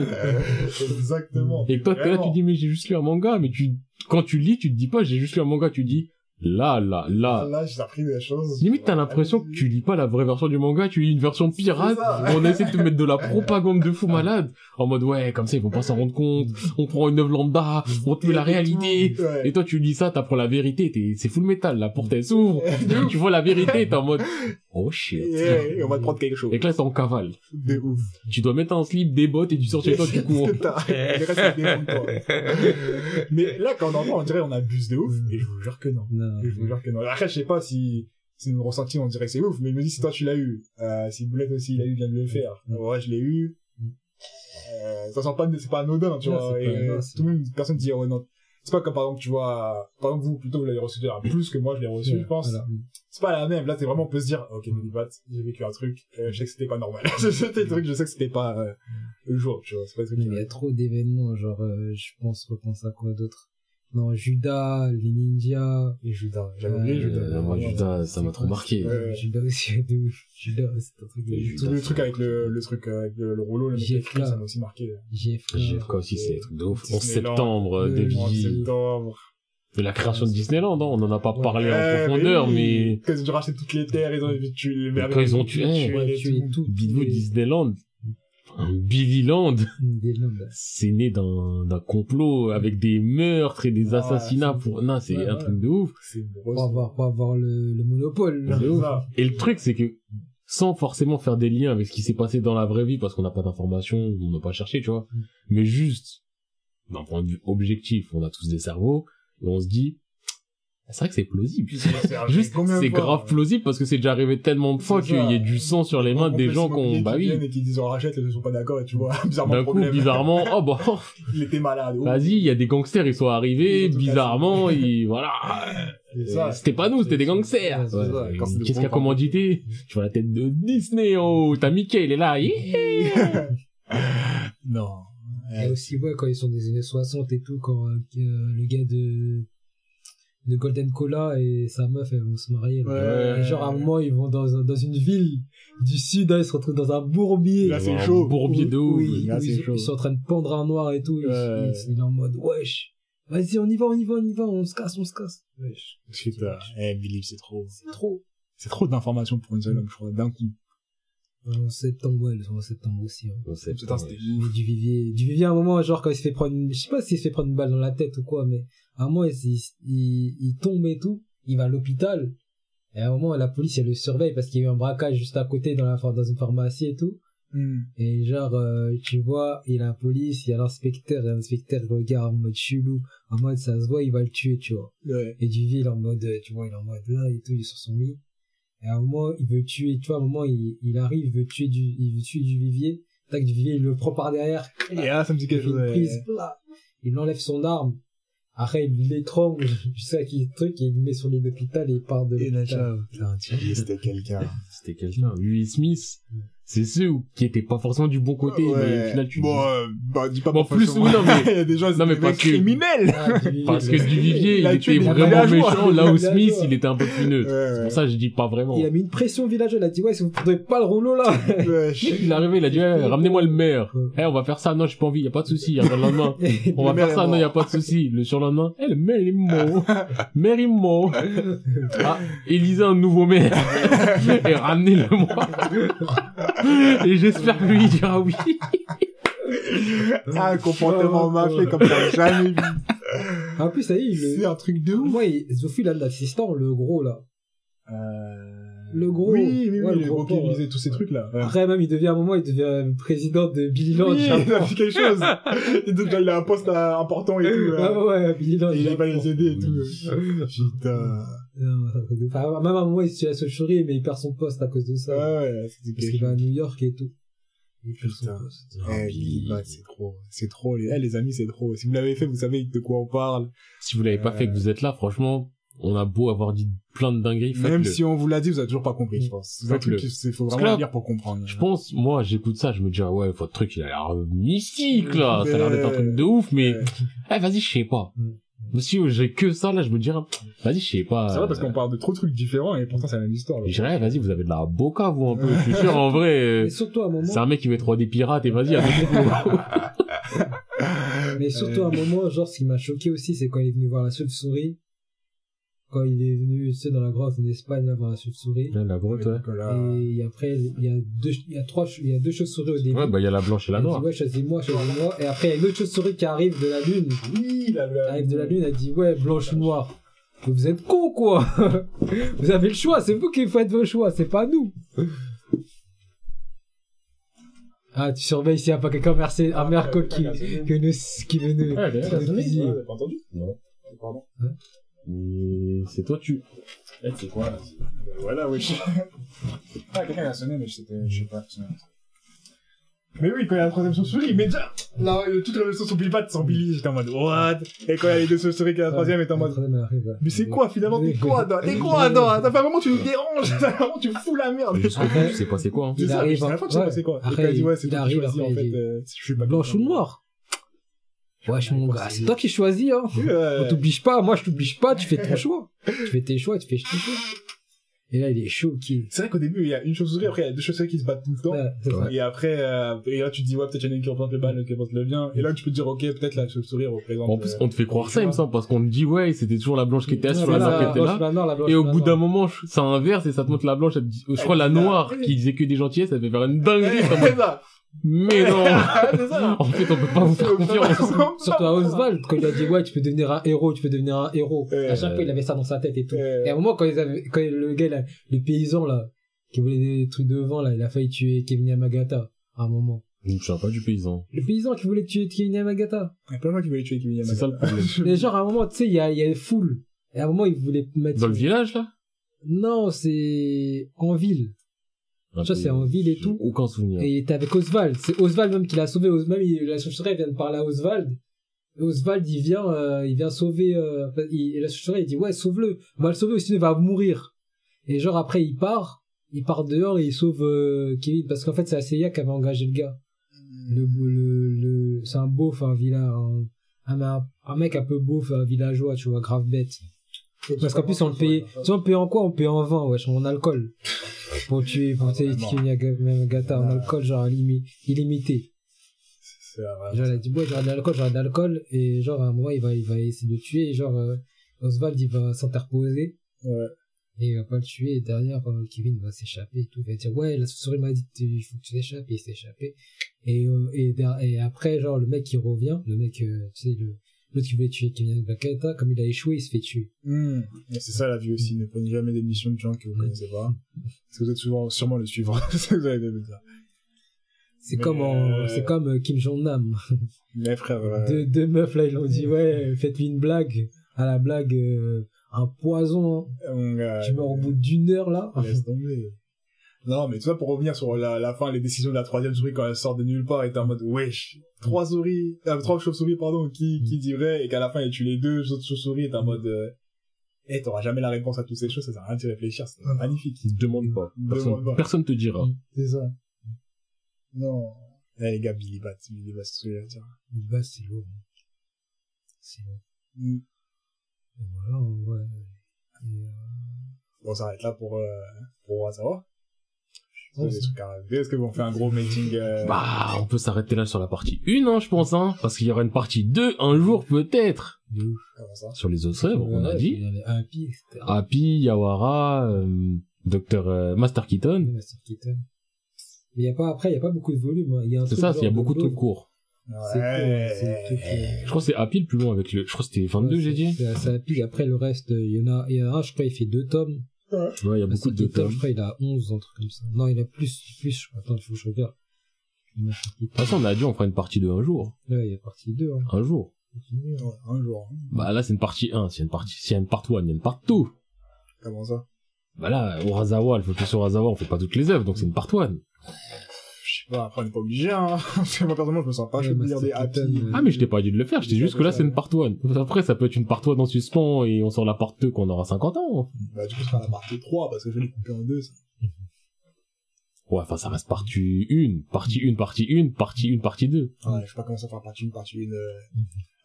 Exactement. Et toi, t'es là, tu dis, mais j'ai juste lu un manga, mais tu, quand tu lis, tu te dis pas, j'ai juste lu un manga, tu dis, là, là, là. Là, j'ai appris des choses. Limite, t'as l'impression que tu lis pas la vraie version du manga, tu lis une version pirate, on essaie de te mettre de la propagande de fou (laughs) malade, en mode, ouais, comme ça, ils vont pas s'en rendre compte, on prend une œuvre lambda, on te met la réalité. Ouais. Et toi, tu lis ça, t'apprends la vérité, t'es, c'est full metal, la porte elle s'ouvre, (laughs) tu vois la vérité, t'es en mode, oh shit. Et, et on va te prendre quelque chose. Et que là, t'es en cavale. De ouf. Tu dois mettre un slip, des bottes, et tu sors chez toi, tu (laughs) cours. Mais là, quand on entend, on dirait on abuse de ouf, et je vous jure que non. Non. Je vous jure que non. Après, je sais pas si, si nous ressenti, on dirait que c'est ouf, mais je me dis si toi tu l'as eu, euh, si Boulette aussi l'a eu, vient de le faire. Ouais, je l'ai eu. Euh, ça sent pas, c'est pas anodin, tu Non, vois. c'est Et c'est- tout le monde, personne dit, ouais, non. C'est pas comme par exemple, tu vois, par exemple, vous, plutôt, vous l'avez reçu plus que moi, je l'ai reçu, je pense. Voilà. C'est pas la même. Là, c'est vraiment, on peut se dire, ok, Bat, j'ai vécu un truc, euh, je sais que c'était pas normal. (laughs) c'était le truc, je sais que c'était pas, euh, le jour, tu vois. C'est pas le truc Mais qui il y a trop d'événements, genre, euh, je pense, repense à quoi d'autre? Non, Judas, les ninjas. Et Judas, j'avais oublié Euh, Judas. Euh, moi, Judas, ça m'a trop marqué. Ouais. Judas aussi, (laughs) de ouf. Judas, c'est un truc de tout le truc avec le, le truc euh, avec le, le rouleau, le écrit, ça m'a aussi marqué. JFK. JFK aussi, c'est des trucs de ouf. 11 Disneyland. septembre, David En septembre. de la création de Disneyland, hein, on en a pas Ouais. parlé en profondeur, oui. mais Quand ils ont racheté toutes les terres, ils ont tué les Quand ils ont tué, Ouais, les tué tout. Disneyland, un Billy Land, c'est né d'un d'un complot avec des meurtres et des Ah, assassinats c'est- pour, non, c'est Ouais, un ouais. truc de ouf. C'est Pour avoir, pour avoir le, le monopole. là. Et le truc, c'est que, sans forcément faire des liens avec ce qui s'est passé dans la vraie vie, parce qu'on n'a pas d'informations, on n'a pas cherché, tu vois, Mm. mais juste, d'un point de vue objectif, on a tous des cerveaux, et on se dit, c'est vrai que c'est plausible. (laughs) Juste, c'est grave plausible parce que c'est déjà arrivé tellement de fois qu'il y a du sang sur les mains des gens qu'on, bah oui. Et qui disent on rachète, ils ne sont pas d'accord et tu vois, (laughs) bizarrement, D'un coup, bizarrement, oh bah, (laughs) Il était malade. oh. vas-y, il y a des gangsters, ils sont arrivés, bizarrement, ils, voilà. C'était pas nous, c'était des gangsters. Qu'est-ce qu'il y a entité Tu vois la tête de Disney, oh, t'as Mickey, il est là, non. Et aussi, ouais, quand ils sont des années 60 et tout, quand euh, le gars de de Golden Cola et sa meuf, elles vont se marier. Ouais. Et genre, à un moment, ils vont dans, dans une ville du sud, hein, ils se retrouvent dans un bourbier. Là, c'est chaud. Bourbier de où- ouf. où ils- là, ils, chaud. ils sont en train de pendre un noir et tout. Ils- Ouais. ils- il est en mode, wesh. Vas-y, on y va, on y va, on y va, on se casse, on se casse. Wesh. Putain, eh, Believe, c'est trop. C'est trop. C'est trop d'informations pour une seule homme, je crois, d'un coup. En septembre, ouais, le 11 septembre aussi. hein. On sait Putain, ouais. Du Vivier, du Vivier à un moment, genre quand il se fait prendre, une... je sais pas s'il se fait prendre une balle dans la tête ou quoi, mais à un moment il, il, il- il tombe et tout, il va à l'hôpital, et à un moment la police elle le surveille parce qu'il y a eu un braquage juste à côté dans la dans une pharmacie et tout, Hmm. et genre euh, tu vois, il y a la police, il y a l'inspecteur, et l'inspecteur regarde en mode chelou, en mode ça se voit, il va le tuer, tu vois. Ouais. Et Duvier, il est en mode, euh, tu vois, il est en mode là et tout, il est sur son lit. Et à un moment, il veut tuer, tu vois, à un moment, il, il arrive, il veut tuer du, il veut tuer du Vivier. Tac, du Vivier, il le prend par derrière. Et là, ça me dit quelque chose. prise. Il enlève son arme. Après, il l'étrangle, (laughs) jusqu'à qu'il truc, et il le met sur lit d'hôpital et il part de Et là, l'hôpital. dis, c'était quelqu'un. (laughs) C'était quelqu'un. Will Smith, c'est ceux qui étaient pas forcément du bon côté, mais au final, tu Bon, euh, bah, dis pas Bon, plus, façon. oui, non, mais- (laughs) Il y a des gens, Non, mais des parce que- criminels. Ah, Duvivier, Parce il que a- du Vivier, il il était vraiment méchant, là où. Smith, il était un peu plus neutre. Ouais, C'est pour ça que je dis pas vraiment. Il a mis une pression au villageois, il a dit, ouais, si vous prenez pas le rouleau là. Ouais, Le mec, il est arrivé, il a dit, ouais, ramenez-moi le maire. Eh, on va faire ça. Non, j'ai pas envie, y a pas de souci. Y a pas le lendemain. (laughs) On va faire ça, non, y a pas de souci. Le surlendemain, eh, le maire, il est mort. (laughs) maire, il est mort. Ah, élisez un nouveau maire. Et ramenez-le-moi. (laughs) Et j'espère que lui, il dira oui. Ah, un comportement Ouais, mafé ouais. comme t'as jamais vu. en plus, ça y est, C'est le, un truc de ouf. moi, il- Zofi, il a l'assistant, le gros là. Le gros. Oui, oui, Ouais, oui, le le gros qui lisait tous ces trucs-là. Ouais. Après, même, il devient à un moment, il devient président de Billy Land. Oui, il a fait quelque chose. (laughs) Et donc, il a un poste euh, important et tout. Ouais, là. ouais, ouais, Billy Land. Et il va les aider et tout. Putain. Non, ça fait de- enfin, même à un moment, il se tue la chauve-souris, mais il perd son poste à cause de ça. Ouais, ouais, c'était Parce qu'il va à. New York et tout. Il perd son Putain. poste. Eh, Billy Bat, c'est trop. C'est trop. Les, eh, les amis, c'est trop. Si vous l'avez fait, vous savez de quoi on parle. Si vous l'avez pas fait, que vous êtes là, franchement, on a beau avoir dit plein de dingueries, Même si on vous l'a dit, vous avez toujours pas compris, je pense. C'est truc qu'il faut vraiment lire pour comprendre. Je pense, moi, j'écoute ça, je me dis, ah ouais, votre truc, il a l'air mystique, là. Ça a l'air d'être un truc de ouf, mais, eh, vas-y, je sais pas. Mm. Si j'ai que ça, là, je me dirais, vas-y, je sais pas. C'est vrai parce qu'on parle de trop de trucs différents et pourtant c'est la même histoire. là. Je dirais, vas-y, vous avez de la boca, vous, un peu. Je suis sûr, (laughs) en vrai, Mais surtout à un moment, c'est un mec qui veut 3D pirate et vas-y, (laughs) mais surtout à un moment, genre, ce qui m'a choqué aussi, c'est quand il est venu voir la chauve-souris. Quand il est venu, sais, dans la grotte en Espagne, là, voir la chauve-souris. La grotte, ouais. Et après, il y a deux, il y a trois, il y a deux chauves-souris au début. Ouais, bah, il y a la blanche et la Elle dit, noire. ouais, choisis-moi, choisis-moi. Et après, il y a une autre chauve-souris qui arrive de la lune. Oui, la, Elle la- arrive de la lune, elle dit, ouais, blanche ou noire. Mais Vous êtes cons, quoi. (laughs) vous avez le choix, c'est vous qui faites vos choix, c'est pas nous. Ah, tu surveilles s'il n'y a pas quelqu'un un merco qui, qui nous, qui veut nous, d'ailleurs, qui nous fusille. Pas entendu? Non. Pardon. Mais c'est toi, tu. Eh, c'est quoi, là Ben Voilà, oui. ah, quelqu'un a sonné, mais je sais je sais pas. Mais oui, quand il y a la troisième chauve-souris, mais déjà, là, toute la sur Billy Bat sans Billy, j'étais en mode, what? Et quand il y a les deux chauves-souris qui est la troisième, j'étais en mode, mais c'est quoi finalement? T'es quoi, toi? T'es quoi, toi? T'as fait un moment, tu nous déranges, (laughs) t'as moment, tu fous la merde. Bout, tu sais pas c'est quoi, hein. C'est Il ça, arrive, jusqu'à la fin, tu sais pas c'est quoi. Après, il arrive, en fait, euh, je suis pas Blanche ou noire? Wesh, mon gars, c'est toi qui choisis, hein. (laughs) Ouais. On t'oblige pas, moi je t'oblige pas, tu fais ton choix. Tu fais tes choix, tu fais tes choix. Et là, il est choqué. C'est vrai qu'au début, il y a une chauve-souris, après, il y a deux chauves-souris qui se battent tout le temps. Ouais. Et après, euh, et là, tu te dis, ouais, peut-être il y en a une qui représente le mal, l'autre qui représente le bien. Et là, tu peux te dire, ok, peut-être la chauve-souris représente. En plus, euh, on te fait croire ça, il me semble, parce qu'on te dit, ouais, c'était toujours la blanche qui était assise, Ouais, la noire qui était là. Et au bout d'un moment, ça inverse et ça te montre la blanche, elle je crois la Elle- noire elle- qui disait que des gentillesses, ça fait faire une dinguerie. Mais non! (laughs) ça. En fait, on peut pas vous faire confiance. Surtout à Oswald, quand il a dit, ouais, tu peux devenir un héros, tu peux devenir un héros. Ouais. à chaque fois, il avait ça dans sa tête et tout. Et à un moment, quand ils avaient, quand le gars, là, le paysan, là, qui voulait des trucs de vent, là, il a failli tuer Kevin Yamagata. À un moment. Je souviens pas du paysan. Le paysan qui voulait tuer Kevin Yamagata. Il y a plein de gens qui voulaient tuer Kevin Yamagata. C'est ça le problème. (laughs) Mais genre, à un moment, tu sais, il y a, il y a une foule. Et à un moment, il voulait mettre. Dans le village, là? Non, c'est en ville. Ça, c'est en ville et tout. Aucun souvenir. Et il était avec Oswald. C'est Oswald même qui l'a sauvé. Même il- la chauve-souris vient de parler à Oswald. Et Oswald, il vient, euh, il vient sauver. Euh, il- et la chauve-souris, il dit ouais, sauve-le. On va le sauver, sinon il va mourir. Et genre après, il part. Il part dehors et il sauve euh, Kevin parce qu'en fait, c'est Aseya qui avait engagé le gars. Le, le, le, c'est un beauf, un village, un, un, un mec un peu beauf, un villageois, tu vois, grave bête. Parce qu'en plus, on le payait, tu on le payait en quoi? On payait en vin, wesh, en alcool. Pour tuer, pour tuer Vraiment. Kinyagata en Ah. alcool, genre, illimi- illimité. Genre, il a dit, ouais, j'aurai de l'alcool, j'aurai de l'alcool, et genre, à un moment, il va, il va essayer de le tuer, et genre, euh, Oswald, il va s'interposer, Ouais. et il va pas le tuer, et derrière, euh, Kevin va s'échapper et tout, il va dire, ouais, la souris m'a dit, il faut que tu t'échappes, et il s'est échappé. Et, euh, et, et après, genre, le mec qui revient, le mec, tu sais, le, l'autre qui voulait tuer Kevin Bakata, comme il a échoué, il se fait tuer. Et c'est ça la vie aussi, ne prenez jamais des missions de gens que vous connaissez pas. Parce que vous êtes souvent, sûrement le suivant. (laughs) C'est dire. C'est comme en, euh, c'est comme euh, Kim Jong-nam. (laughs) Mais frère, euh, Deux, deux meufs là, ils ont dit, ouais, (laughs) faites-lui une blague. À la blague, euh, un poison, hein. Tu meurs au bout d'une heure là. laisse tomber. Non, mais tout ça pour revenir sur la, la fin, les décisions de la troisième souris quand elle sort de nulle part et t'es en mode, wesh, trois souris, euh, trois chauves-souris, pardon, qui, qui dit vrai, et qu'à la fin, elle tue les deux autres chauves-souris et t'es en mode, euh, eh, t'auras jamais la réponse à toutes ces choses, ça sert à rien d'y réfléchir, c'est magnifique. Demande pas. Demande Personne, pas. personne te dira. C'est ça. Non. Eh, les gars, Billy Bat, Billy Bat, c'est dire. Le bas, c'est lourd. hein. C'est lourd. Et voilà, ouais. Et, euh, Bon, on s'arrête là pour, euh, pour Wasawa. Ouais. Est-ce que vous fait un gros meeting, euh... Bah, on peut s'arrêter là sur la partie 1, hein, je pense, hein. Parce qu'il y aura une partie 2 un jour, peut-être. de ouf. comment ça? Sur les autres œuvres, on a Ouais, dit. Il y avait Happy, etc. Happy, Yawara, euh, Dr. euh, Master Keaton. Master Keaton. Mais il y a pas, après, il y a pas beaucoup de volume. hein. C'est ça, il y a beaucoup de trucs courts. Hein, truc, euh, Je crois que c'est Happy le plus long avec le, je crois que c'était 22, ouais, j'ai dit. C'est Happy. Après, le reste, il y en a, il y en a un, je crois, il fait deux tomes. Ouais, il y a beaucoup de Keaton. Je crois, il a 11, un truc comme ça. Non, il a plus, plus, je crois. Attends, il faut que je regarde. De toute façon, on a dit on fera une partie 2 un jour. Ouais, il y a partie 2, hein. Un jour. Ouais, un jour. hein. Bah là, c'est une partie 1. S'il y a une partie, s'il y a une part 1, il y a une part 2. Comment ça? Bah là, Urasawa, le focus sur Urasawa, on fait pas toutes les œuvres, donc c'est une part 1. Je pas, après, on n'est pas obligé, hein. (laughs) Parce que moi, personnellement, je me sens pas Ouais, chaud de lire Master des happy. Euh, Ah, mais je t'ai pas dit de le faire, je t'ai dit juste que là, c'est une part 1. Après, ça peut être une part 1 en suspens et on sort la part 2 quand on aura 50 ans. Bah, du coup, ce sera la partie 3, parce que je vais les couper en deux, ça. (laughs) Ouais, enfin, ça reste partie 1, partie 1, partie 1, partie 1, partie 2. Ouais, je sais pas comment ça faire partie 1, partie 1, euh,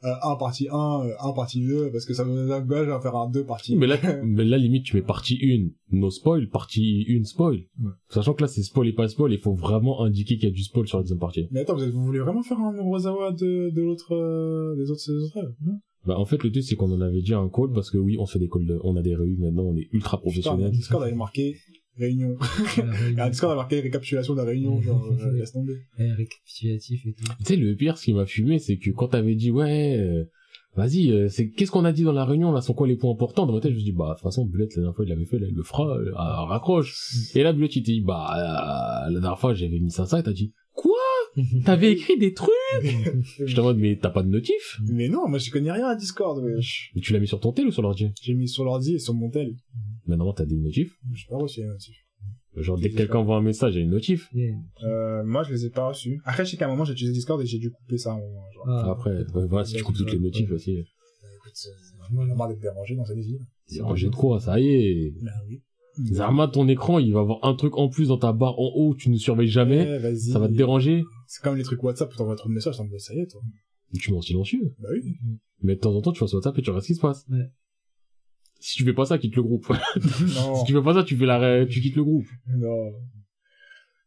euh, 1 partie 1, euh, 1 partie 2, parce que ça me engage à faire un 2 partie Mais là, (laughs) mais là, limite, tu mets partie 1, no spoil, partie 1, spoil. Ouais. Sachant que là, c'est spoil et pas spoil, il faut vraiment indiquer qu'il y a du spoil sur la deuxième partie. Mais attends, vous, êtes- vous voulez vraiment faire un Urasawa de, de l'autre, euh, des autres, des autres non? Bah, en fait, le truc, c'est qu'on en avait déjà un call, parce que oui, on se fait des calls de, on a des réunions maintenant, on est ultra professionnels. Discord avait marqué réunion. (laughs) Et un Discord avait marqué récapitulation de la réunion, genre, euh, laisse tomber. ouais, récapitulatif et tout. Tu sais, le pire, ce qui m'a fumé, c'est que quand t'avais dit, ouais, euh, vas-y, euh, c'est, qu'est-ce qu'on a dit dans la réunion, là, sont quoi les points importants? Dans ma tête, je me suis dit, bah, de toute façon, Bullet, la dernière fois, il l'avait fait, là, il le fera, euh, ah, raccroche. Et là, Bullet, il t'a dit, bah, euh, la dernière fois, j'avais mis ça, ça, et t'as dit, quoi? T'avais écrit des trucs? Je te demande, mais t'as pas de notif? Mais non, moi je connais rien à Discord, wesh. Et tu l'as mis sur ton tel ou sur l'ordi? J'ai mis sur l'ordi et sur mon tel. Maintenant, t'as des notifs. J'ai pas reçu les notifs. Genre, dès que quelqu'un envoie un message, il y a une notif. Yeah. Euh, moi je les ai pas reçus. Après, je sais qu'à un moment j'ai utilisé Discord et j'ai dû couper ça à un moment. Genre, Ah, Après, ouais, voilà, si tu coupes toutes les notifs aussi. Euh, écoute, c'est vraiment marre d'être dérangé dans cette vie. C'est rangé de quoi, ça y est. Bah oui. Zarma, ton écran, il va avoir un truc en plus dans ta barre en haut, tu ne surveilles jamais. Eh, vas-y. Ça va te déranger. C'est comme les trucs WhatsApp où t'envoies trop de messages, t'en dis, ça y est, toi. Tu mets en silencieux. Bah oui. Mais de temps en temps, tu vas sur WhatsApp et tu regardes ce qui se passe. Ouais. Si tu fais pas ça, quitte le groupe. (laughs) non. si tu fais pas ça, tu fais la, tu quittes le groupe. Non.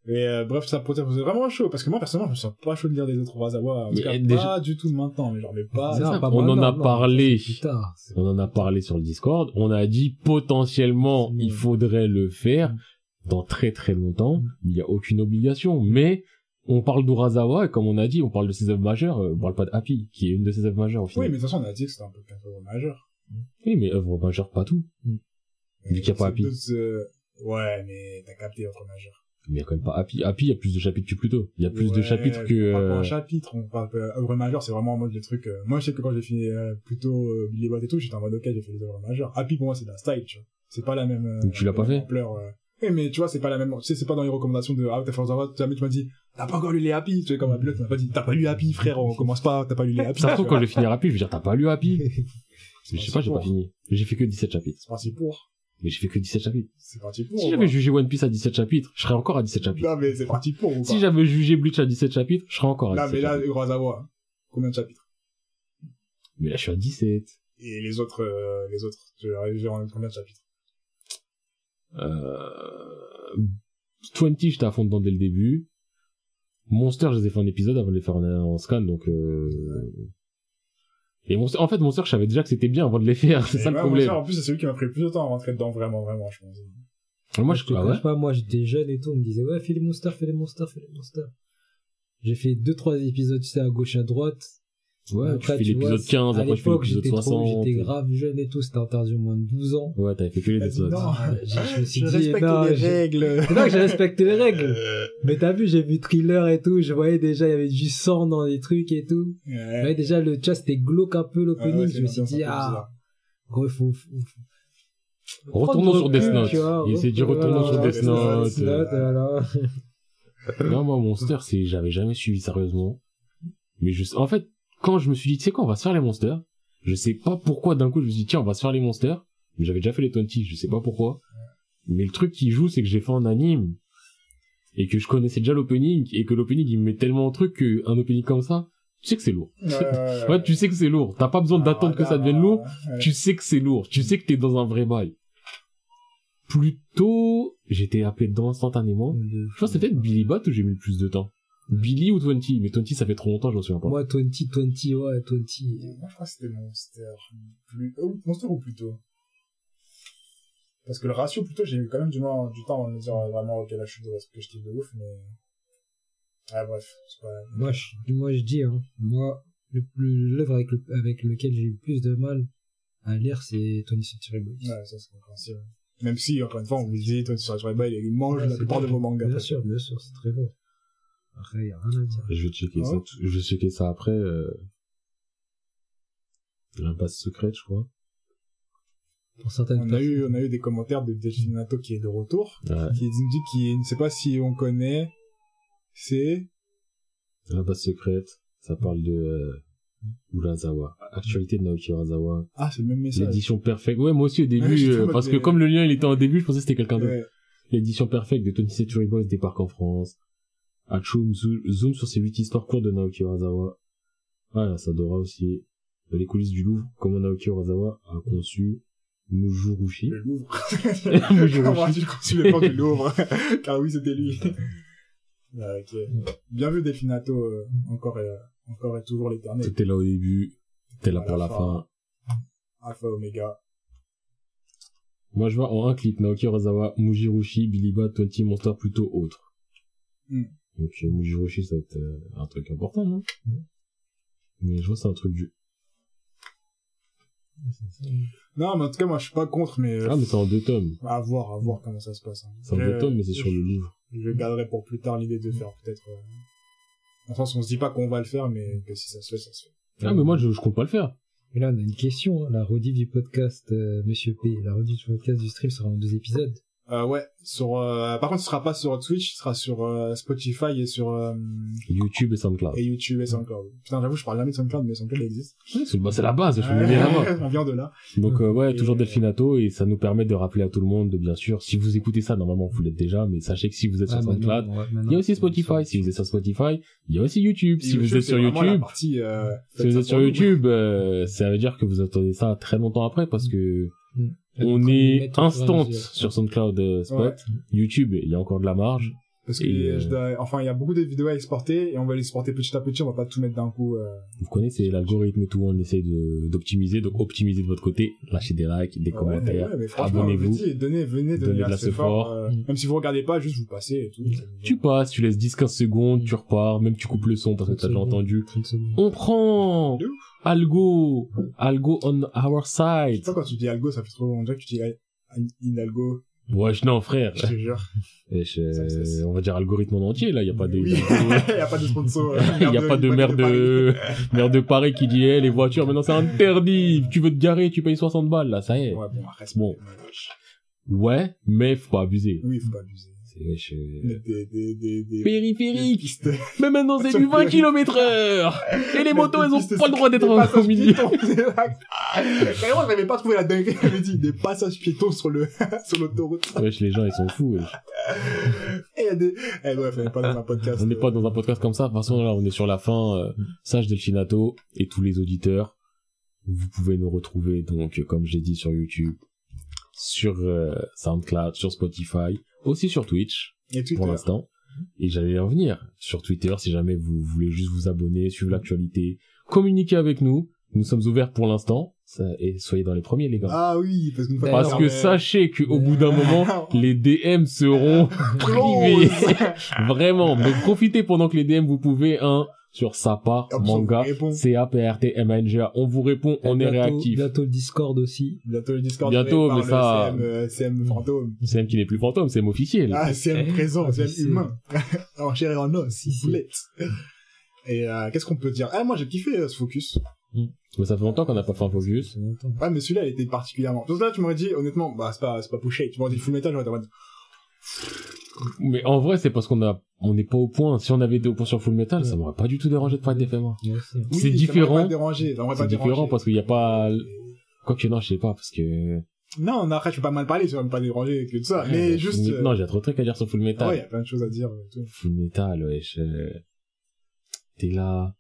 Mais euh, bref, ça peut être vraiment chaud parce que moi personnellement je me sens pas chaud de lire des autres Urasawa. En tout Mais, cas, euh, déjà- pas du tout maintenant, mais genre mais pas. Non, ça, pas on en maintenant, a non, parlé. tard. On en a parlé sur le Discord. On a dit potentiellement, Mm. il faudrait le faire dans très très longtemps. Mm. Il n'y a aucune obligation. Mais, on parle d'Urasawa et comme on a dit, on parle de ses œuvres majeures. euh, On parle pas de Happy, qui est une de ses œuvres majeures au Oui, final. mais de toute façon on a dit que c'était un peu un peu majeur. Oui, mais œuvres majeures, pas tout. Vu qu'il y a pas Happy. Euh, Ouais, mais t'as capté autre majeur. Mais il y a quand même pas Happy. Happy, il y a plus de chapitres que plus tôt. Il y a plus de chapitres que... Pas euh, un chapitre, on parle œuvre majeure, c'est vraiment en mode les trucs. euh, Moi je sais que quand j'ai fini euh, plutôt euh, Billy Bat et tout, j'étais en mode ok, j'ai fait les œuvres majeures. Happy pour moi c'est de la style, tu vois. C'est pas la même. euh, Donc, tu l'as pas fait ampleur, euh. Oui, mais tu vois, c'est pas la même. Tu sais, c'est pas dans les recommandations de Ah, t'as fait Urasawa, jamais tu m'as dit T'as pas encore lu les Happy, tu sais, comme un pilote, tu m'as pas dit T'as pas lu Happy, frère, on commence pas, t'as pas lu les Happy. Ça quand je vais finir Happy, je vais dire, t'as pas lu Happy? (laughs) C'est Je sais pas, j'ai pas fini. J'ai fait que 17 chapitres. C'est parti pour. Mais j'ai fait que 17 chapitres. C'est parti pour. Si j'avais jugé One Piece à 17 chapitres, je serais encore à 17 chapitres. Non, mais c'est parti pour ou pas Si j'avais jugé Bleach à 17 chapitres, je serais encore à Là, 17 mais là, chapitres. Urasawa, combien de chapitres? Mais là, je suis à 17. Et les autres, euh, les autres, tu as en combien de chapitres? Euh... 20, j'étais à fond dedans dès le début. Monster, je les ai fait en épisode avant de les faire en, en scan, donc euh... Et Monster, en fait, Monster, je savais déjà que c'était bien avant de les faire, c'est ça le problème. ça, En plus, c'est celui qui m'a pris le plus de temps à rentrer dedans, vraiment, vraiment, je pense. Moi, je, te ah ouais pas, moi j'étais jeune et tout, on me disait ouais fais les monsters, fais les monsters, fais les monsters. J'ai fait deux trois épisodes, tu sais, à gauche à droite. Ouais, tu Après, fais l'épisode vois, 15, à après tu fais l'épisode j'étais trop- 60. J'étais grave jeune et tout, c'était interdit au moins de 12 ans. Ouais, t'avais fait que les Vas-y, épisodes. non. (laughs) Je, je me suis Je dit, respecte non, les j'ai- règles. (laughs) C'est pas que j'ai respecté les règles. Mais t'as vu, j'ai vu thriller et tout, je voyais déjà, il y avait du sang dans les trucs et tout. Je Ouais. voyais déjà, le chat, c'était glauque un peu Ouais, l'opening. ouais, je me suis dit, ah, gros, faut, faut- faut- Retournons sur Death Note. tu Il s'est dit retournons sur Death Note, Note. Death Note, voilà. Non, moi, Monster, c'est, j'avais jamais suivi sérieusement. Mais je, en fait, quand je me suis dit, tu sais quoi, on va se faire les monsters. Je sais pas pourquoi d'un coup je me suis dit, tiens, on va se faire les monsters. Mais j'avais déjà fait les 20, je sais pas pourquoi. Mais le truc qui joue, c'est que j'ai fait en anime. Et que je connaissais déjà l'opening. Et que l'opening, il me met tellement de trucs qu'un opening comme ça, tu sais que c'est lourd. (laughs) Ouais, tu sais que c'est lourd. T'as pas besoin d'attendre que ça devienne lourd. Ouais. Tu sais que c'est lourd. Tu sais que t'es dans un vrai bail. Plutôt, j'étais appelé dedans instantanément. Je pense que c'est peut-être Billy Bat où j'ai mis le plus de temps. Billy ou 20, mais 20 ça fait trop longtemps, je m'en souviens pas. Moi, 20, 20, ouais, 20. Moi, je crois que c'était Monster. Plus... euh, Monster ou plutôt Parce que le ratio, plutôt, j'ai eu quand même du, temps- du temps à me dire euh, vraiment, ok, là, je suis de parce que je kiffe de ouf, mais. Ah, bref, c'est pas. Moi, je, moi, je dis, hein, moi, le l'œuvre avec, le, avec lequel j'ai eu le plus de mal à lire, c'est Tony Century Boys. Ouais, ça, c'est compréhensible. Même si, encore une fois, on vous dit, sur Red Bull, il mange Ouais, la plupart de vos mangas. Bien sûr, bien sûr, c'est très lourd. Après, y a rien à dire. Je vais checker ça, je vais checker ça après, euh... L'impasse secrète, je crois. Pour certaines On a eu, on a eu des commentaires de Delfinato qui est de retour, Ouais. qui nous dit qu'il ne sait pas si on connaît, c'est, L'impasse secrète, ça parle de, euh... Urasawa. Actualité de Naoki Urasawa. ah, c'est le même message. L'édition perfecte. Ouais, moi aussi au début, euh, parce que comme le lien il était en début, je pensais que c'était quelqu'un d'autre. Ouais. L'édition perfecte de Tony Century Boys débarque en France. Hachum zo- zoom sur ces huit histoires courtes de Naoki Urasawa. Ah, Sadora aussi. Les coulisses du Louvre, comment Naoki Urasawa a conçu Mujurushi. Le Louvre. (laughs) Mujurushi. Comment as-tu conçu le plan du Louvre (laughs) Car oui, c'était lui. (laughs) Ah, ok. Bien vu, Delfinato, euh, encore et, euh, encore et toujours l'éternel. T'étais là au début, t'étais là À pour la la fin. fin. Alpha, Omega. Moi, je vois en un clip Naoki Urasawa, Mujirushi, Bat, 20 Monster plutôt autre. Hmm. Donc, euh, Mujirushi, ça va être euh, un truc important, non? Mais je vois c'est un truc du... Non, mais en tout cas, moi, je suis pas contre, mais, euh, Ah, mais c'est en deux tomes. à voir, à voir comment ça se passe. hein. C'est en Je- deux tomes, mais c'est sur le livre. Je garderai pour plus tard l'idée de faire peut-être, euh, dans le sens, on se dit pas qu'on va le faire, mais que si ça se fait, ça se fait. Ah, mais moi, je, je compte pas le faire. Et là, on a une question. hein. La rediff du podcast, euh, Monsieur P. La rediff du podcast du stream sera en deux épisodes. Euh, ouais, sur, euh, par contre, ce sera pas sur Twitch, ce sera sur euh, Spotify et sur euh, YouTube et SoundCloud. et YouTube et SoundCloud. Putain, j'avoue, je parle jamais de SoundCloud, mais SoundCloud existe. Ouais, c'est bah, c'est la base, je me. (laughs) On vient de là. Donc, euh, ouais, Et- toujours Delfinato, et ça nous permet de rappeler à tout le monde, de, bien sûr, si vous écoutez ça, normalement, vous l'êtes déjà, mais sachez que si vous êtes sur Ah, SoundCloud, ouais, il y a aussi Spotify. Si vous êtes sur Spotify, il y a aussi YouTube. Si vous YouTube, êtes c'est sur vraiment la YouTube, euh, Si vous ça êtes sur. YouTube, euh, ça veut dire que vous attendez ça très longtemps après parce que Elle on est instant sur SoundCloud euh, Spot. Ouais. YouTube, il y a encore de la marge. Parce que Et, euh, je dois- enfin, il y a beaucoup de vidéos à exporter et on va les exporter petit à petit. On va pas tout mettre d'un coup. euh, Vous connaissez l'algorithme et tout, on essaye de d'optimiser. Donc optimisez de votre côté, lâchez des likes, des ouais, commentaires. ouais, mais franchement, abonnez-vous. je donnez, venez, Donnez donnez de la support. fort. euh. Même si vous regardez pas, juste vous passez et tout. Tu passes, tu laisses 10-15 secondes, tu repars, même tu coupes le son parce que t'as déjà entendu. 30 secondes. On prend. Algo, Algo on our Je side. sais pas quand tu dis algo, ça fait trop longtemps que tu dis inalgo. Wesh, non frère. Je te jure. Wesh, euh, on va dire algorithme en entier là, il y a pas de... Oui. Il (laughs) y a pas de sponsor. euh, Il (laughs) y a pas de merde de, merde (laughs) de Paris qui dit, eh, les voitures, maintenant c'est interdit. Tu veux te garer, tu payes 60 balles, là, ça y est. Ouais, bon, reste Bon. Ouais, mais faut pas abuser. Oui, faut pas abuser. Wesh, euh, Des, des, des, des, des- des Périphérique. pistes. Mais maintenant c'est du 20 km heure. Et les motos, elles ont pas le droit d'être passages milieu. piétons, c'est vrai. Carrément, j'avais pas trouvé la dinguerie. J'avais dit des passages piétons sur le, (laughs) sur l'autoroute. Wesh, les gens, ils sont fous, wesh. Et il y a des, eh, bref, on est pas dans un podcast. On n'est pas dans un podcast comme ça. De toute façon, là, on est sur la fin. Euh, sage Delfinato et tous les auditeurs. Vous pouvez nous retrouver donc, euh, comme j'ai dit, sur YouTube, sur euh, SoundCloud, sur Spotify, aussi sur Twitch Et pour l'instant. Et j'allais en venir sur Twitter si jamais vous voulez juste vous abonner, suivre l'actualité, communiquer avec nous. Nous sommes ouverts pour l'instant et soyez dans les premiers les gars. Ah oui, parce que nous Parce que sachez qu'au bout d'un moment, (laughs) les DM seront (laughs) privés. (laughs) Vraiment. Donc profitez pendant que les DM vous pouvez un sur Sapa Manga on vous répond. C A P R T M A N G A. On vous répond, on est réactif. Bientôt le Discord aussi. Bientôt le Discord. Bientôt, mais le ça- CM, euh, CM fantôme. C'est même qui n'est plus fantôme, c'est officiel. Ah, CM présent, CM c'est- humain. en chair et en os, Si. Et euh, qu'est-ce qu'on peut dire? Ah, moi j'ai kiffé euh, ce focus. Mais ça fait longtemps qu'on n'a pas fait un focus. Ouais, mais celui-là, il était particulièrement. Donc là, tu m'aurais dit, honnêtement, bah, c'est pas, c'est pas pushé. Tu m'aurais dit full metal, j'aurais été en mode, Mais en vrai, c'est parce qu'on a, on n'est pas au point. Si on avait été au point sur Full Metal, ça Ouais. m'aurait pas du tout dérangé de parler des FMA. Oui, C'est ça différent. ça C'est différent parce qu'il n'y a pas, quoique non, je sais pas, parce que, Non, non, après, je peux pas mal parler, ça va me pas déranger que tout ça. mais Ouais, juste, Full- euh, non, j'ai trop de trucs à dire sur Full Metal. ouais, il y a plein de choses à dire. euh, tout. Full Metal, wesh. euh, T'es là.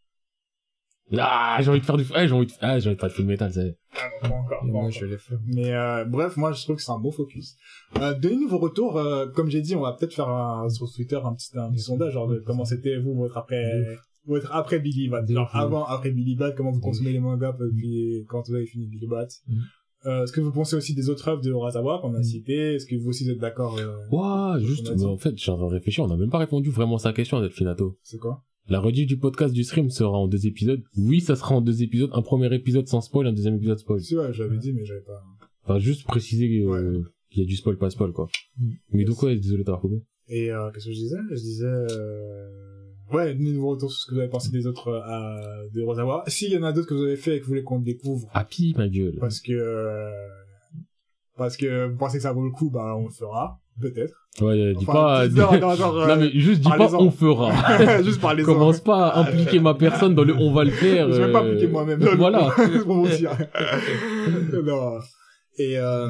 Ah, j'ai envie de faire du, ah, j'ai envie de, ah, j'ai envie de faire du Full Metal, c'est, Ah, non, pas encore, pas moi, encore. je vais les faire. Mais euh, bref, moi je trouve que c'est un bon focus. Euh, Donnez-nous vos retours. euh, comme j'ai dit, on va peut-être faire un, sur Twitter un petit, un petit sondage, genre de comment c'était vous votre après, votre après Billy Bat. De Genre avant, après Billy Bat, comment vous consommez les mangas depuis quand vous avez fini Billy Bat. Mhm. Euh, Est-ce que vous pensez aussi des autres œuvres de Urasawa qu'on a Mhm. citées? Est-ce que vous aussi êtes d'accord euh, Ouah, juste, mais en fait, j'ai de réfléchir, on n'a même pas répondu vraiment à sa question à Delphinato. C'est quoi? La rediff du podcast du stream sera en deux épisodes. Oui, ça sera en deux épisodes. Un premier épisode sans spoil, un deuxième épisode spoil. Si ouais, j'avais dit, mais j'avais pas. Enfin, juste préciser euh, qu'il y a du spoil, pas spoil, quoi. Mm. Mais donc, ouais, désolé t'avoir coupé. Et euh, qu'est-ce que je disais? Je disais... Euh... Ouais, donnez-nous vos retours sur ce que vous avez pensé des autres euh, à- de Urasawa. S'il y en a d'autres que vous avez fait et que vous voulez qu'on découvre, Happy, ma gueule. parce que euh, parce que vous pensez que ça vaut le coup, bah on le fera, peut-être. Ouais, dis Enfin, pas... (laughs) dis- non, non, genre, Non, euh, mais juste dis pas parlez-en. on fera. (laughs) juste parler Commence pas à impliquer ma personne dans le on va le faire. Je vais pas euh, appliquer moi-même. Voilà. (laughs) pour mentir. non. Et euh,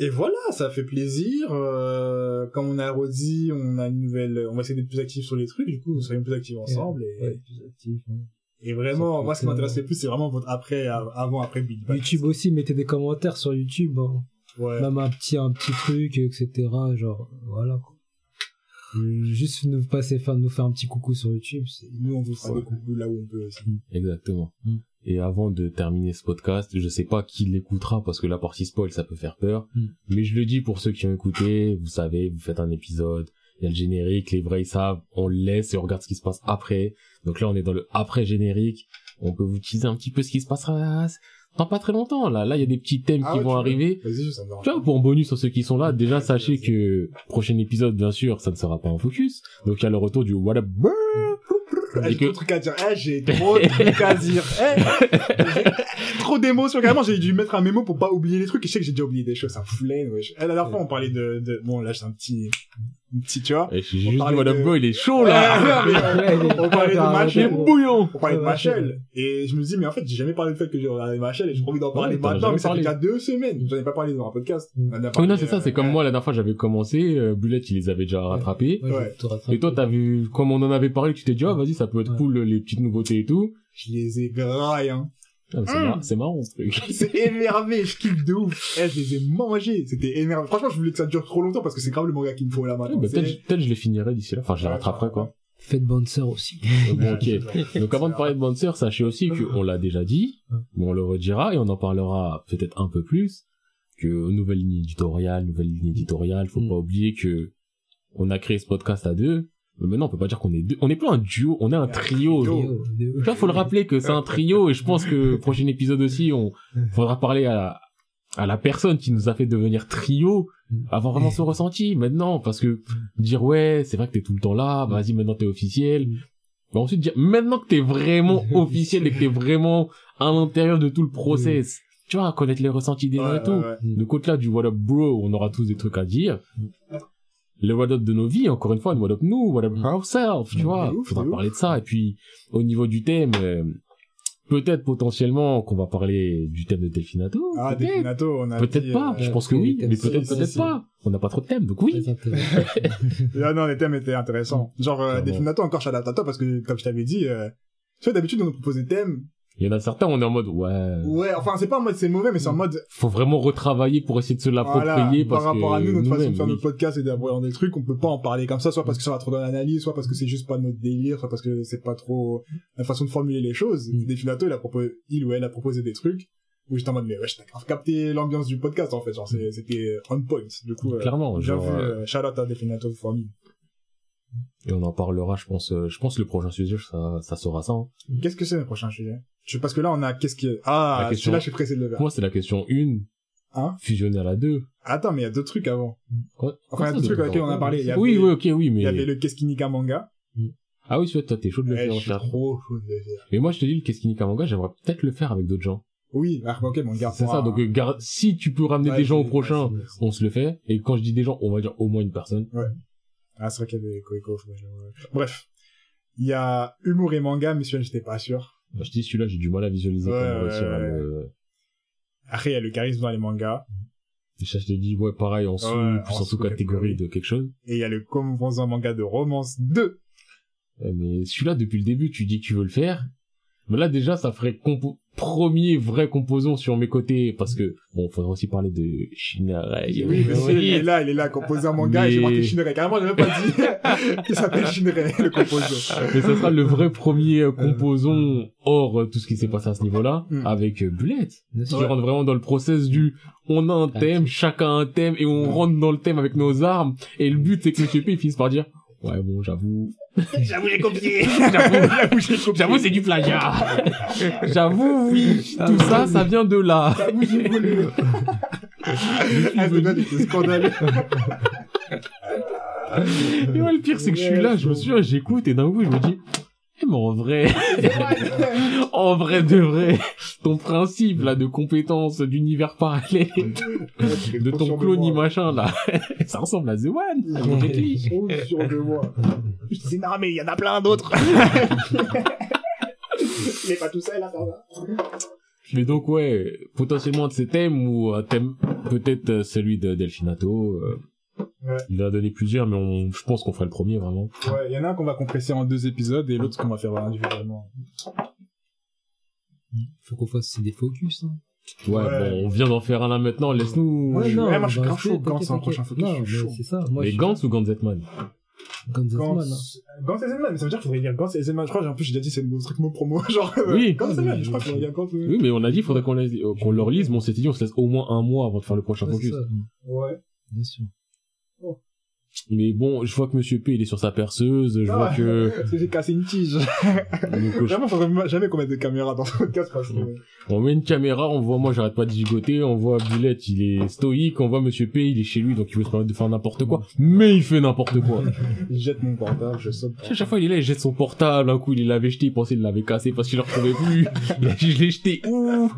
et voilà, ça fait plaisir. Euh, comme on a redit, on a une nouvelle, on va essayer d'être plus actifs sur les trucs. Du coup, nous serions plus actifs ensemble. Et, Ouais, plus actif. hein. et vraiment, moi, ce qui m'intéresse le plus, c'est vraiment votre après, av- avant, après Big Bang. YouTube aussi, mettez des commentaires sur YouTube. hein. Ouais. Même un petit, un petit truc, etc. Genre, voilà, quoi. Euh, Juste nous passer, faire, nous faire un petit coucou sur YouTube. Nous, on vous fera Ouais. des coucous là où on peut aussi. Exactement. Mm. Et avant de terminer ce podcast, je sais pas qui l'écoutera parce que la partie spoil ça peut faire peur, Mm. mais je le dis pour ceux qui ont écouté, vous savez, vous faites un épisode, il y a le générique, les vrais ils savent, on le laisse et on regarde ce qui se passe après. Donc là on est dans le après générique, on peut vous teaser un petit peu ce qui se passera dans pas très longtemps là. Là il y a des petits thèmes Ah qui ouais, vont arriver. Vas-y, ça me. Tu vois, pour en bonus sur ceux qui sont là, déjà sachez que prochain épisode, bien sûr, ça ne sera pas en focus. Donc il y a le retour du What up, Et j'ai que- trop de trucs à dire. Eh, j'ai trop de trucs à dire. Eh, j'ai trop d'émotions. Carrément, j'ai dû mettre un mémo pour pas oublier les trucs. Et je sais que j'ai déjà oublié des choses. Ça me fout la. Eh, La dernière fois, on parlait de, de... Bon, là, c'est un petit... Petit, tu vois. Et j'ai On juste dit up, de- bro, il est chaud là. On parlait de Machel. Il est bouillant. On parlait de Machel. Et je me dis, mais en fait, j'ai jamais parlé du fait que j'ai regardé Machel et j'ai pas envie d'en parler Ouais, maintenant, jamais mais ça fait parlé. déjà deux semaines. J'en ai pas parlé dans un podcast. Mm. Oui, parlé, non, c'est ça, c'est comme ouais. moi la dernière fois j'avais commencé, euh, Bullet il les avait déjà rattrapés. Ouais. Et toi t'as vu, comme on en avait parlé, tu t'es dit, ah vas-y ça peut être Ouais. cool les petites nouveautés et tout. Je les ai graillés, hein. Ah, c'est Mm. mar- c'est marrant ce truc. (laughs) C'est énervé, je kiffe de ouf. Eh, je les ai mangés. C'était énervé. Franchement, je voulais que ça dure trop longtemps parce que c'est grave le manga qu'il me faut là Ouais, maintenant. bah, C'est- peut-être peut-être je les finirai d'ici là, enfin je les Ouais, rattraperai quoi. Faites Bouncer aussi. (laughs) Euh, Bon ok. Donc avant de parler de Bouncer, sachez aussi qu'on l'a déjà dit, mais on le redira et on en parlera peut-être un peu plus, que nouvelle ligne éditoriale, nouvelle ligne éditoriale, faut Mm. pas oublier que on a créé ce podcast à deux, mais maintenant on peut pas dire qu'on est deux, on n'est plus un duo, on est un trio. Tu vois, faut le rappeler que c'est un trio et je pense que (laughs) prochain épisode aussi, on faudra parler à, à la personne qui nous a fait devenir trio, avoir vraiment son ressenti maintenant, parce que dire ouais, c'est vrai que t'es tout le temps là, vas-y maintenant t'es officiel. Mais ensuite dire maintenant que t'es vraiment (laughs) officiel et que t'es vraiment à l'intérieur de tout le process, tu vois, connaître les ressentis des gens Ouais, et tout. ouais, ouais. De côté là du up bro, on aura tous des trucs à dire. Le what up de nos vies, encore une fois, le what up nous, what up ourselves, tu De vois. ouf, Faudra ouf. parler de ça. Et puis, au niveau du thème, euh, peut-être potentiellement qu'on va parler du thème de Delphinato. Ah. Delphinato, on a Peut-être dit, pas. euh, Je pense que oui, mais peut-être si, peut-être si. pas. On n'a pas trop de thèmes, donc oui. Intéressant. (laughs) Ah non, les thèmes étaient intéressants. Genre, euh. Delphinato, encore, je t'adapte à toi parce que, comme je t'avais dit, euh, tu vois, d'habitude, on nous propose des thèmes, Il y en a certains, on est en mode, ouais, Ouais, enfin, c'est pas en mode c'est mauvais, mais c'est en mode, faut vraiment retravailler pour essayer de se l'approprier voilà, parce par rapport que à nous, notre façon de faire oui. notre podcast et d'aborder des trucs, on peut pas en parler comme ça, soit parce que ça va trop dans l'analyse, soit parce que c'est juste pas notre délire, soit parce que c'est pas trop la façon de formuler les choses. Mm. Definato, il a proposé, il ou elle a proposé des trucs où j'étais en mode, mais ouais, t'as grave capté l'ambiance du podcast, en fait, genre, c'était on point. Du coup, euh, Clairement, bien genre, vu, euh, euh, shout out à Definato for me. Et on en parlera, je pense, euh, je pense le prochain sujet, ça, ça sera ça. hein. Qu'est-ce que c'est le prochain sujet? Je, parce que là, on a, qu'est-ce qui, ah, La question- celui-là, je suis pressé de le faire. Moi, c'est la question 1, Hein? Fusionner à la 2. Attends, mais il y a d'autres trucs avant. Quoi? Enfin, il y a ça, trucs auxquels on a parlé. Il y avait, Oui, oui, ok, oui, il mais... y avait le Qu'est-ce qui Nika manga. Ah oui, tu vois, toi, t'es chaud de le Eh, faire, je suis trop chaud de le faire. Mais moi, je te dis, le Keskinika manga, j'aimerais peut-être le faire avec d'autres gens. Oui, ah, ok, bon, garde C'est ça, un- donc, euh, garde, si tu peux ramener Ouais, des gens au prochain, ouais, on se le fait. Et quand je dis des gens, on va dire au moins une personne. Ah, c'est vrai qu'il y avait ouais. Bref. Il y a humour et manga, mais celui-là, j'étais pas sûr. Bah, je dis, celui-là, j'ai du mal à visualiser Ouais, à ouais, le... Après, il y a le charisme dans les mangas. Et ça, je te dis, ouais, pareil, en sous, Ouais, plus en en sous-catégorie. de quelque chose. Et il y a le Comme dans un manga de romance 2. Ouais, mais celui-là, depuis le début, tu dis que tu veux le faire. Mais là, déjà, ça ferait compo- premier vrai composant sur mes côtés, parce que, bon, faudrait aussi parler de Shinarei. Oui, monsieur, il est là, il est là, composé un manga, et j'ai Mais- marqué Shinrei. Carrément, j'ai même pas dit. (laughs) il s'appelle Shinrei, le composant. Mais ça sera le vrai premier euh, composant hors tout ce qui s'est passé à ce niveau-là, Mm. avec euh, Bullet. Qui sûr. rentre vraiment dans le process du, on a un thème, chacun un thème, et on rentre dans le thème avec nos armes, et le but, c'est que Monsieur P, finisse par dire, ouais, bon, (laughs) (laughs) j'avoue, J'avoue, j'ai copié. j'avoue, j'avoue, c'est du plagiat. (laughs) j'avoue, oui, Ah, tout ça, ça vient de là. J'avoue, j'ai volé. Ah, scandaleux. Et ouais, le pire, c'est que je suis là, je me souviens, j'écoute, et d'un coup, je me dis, mais en vrai, (laughs) (laughs) en vrai de vrai, ton principe, là, de compétence d'univers parallèle, de ton clone machin, là, (laughs) ça ressemble à The One. sûr de moi. Je disais, non, mais il y en a plein d'autres. est pas tout seul, là, va. Mais donc, ouais, potentiellement un de ces thèmes, ou un thème, peut-être euh, celui de Delfinato, euh, Ouais. il en a donné plusieurs, mais on, je pense qu'on ferait le premier, vraiment. Ouais, il y en a un qu'on va compresser en deux épisodes et l'autre qu'on va faire individuellement. Faut qu'on fasse aussi des focus, hein. Ouais, Ouais. bon, on vient d'en faire un là maintenant, laisse-nous... Ouais, non, moi, je suis grave chaud, Gantz, hein, t'inquiète. prochain focus, Non, je suis mais chaud. c'est ça. Moi, mais je Gantz ou Gantz Gantz, Zetman, hein. Gantz et Zenman, mais ça veut dire qu'il faudrait dire Gantz et Zenman. Je crois, en plus, j'ai déjà dit, c'est le truc mot promo. (laughs) Genre, Oui. Gantz mais je crois qu'il faudrait dire Gantz. euh, Oui, mais on a dit, il faudrait qu'on laisse- euh, qu'on leur lise, mais on s'était dit, on se laisse au moins un mois avant de faire le prochain focus. ça. Ouais. Bien sûr. Mais bon, je vois que Monsieur P, il est sur sa perceuse, je vois Ah, que... Parce que j'ai cassé une tige. donc, euh, je- Vraiment, faudrait jamais qu'on mette de caméra dans ce podcast parce que. on met une caméra, on voit, moi j'arrête pas de gigoter, on voit Bullet, il est stoïque, on voit Monsieur P, il est chez lui, donc il veut se permettre de faire n'importe quoi, mais il fait n'importe quoi. Je (laughs) jette mon portable, je saute. À chaque fois, il est là, il jette son portable, un coup, il l'avait jeté, il pensait qu'il l'avait cassé parce qu'il le retrouvait plus. Il a dit, je l'ai jeté où?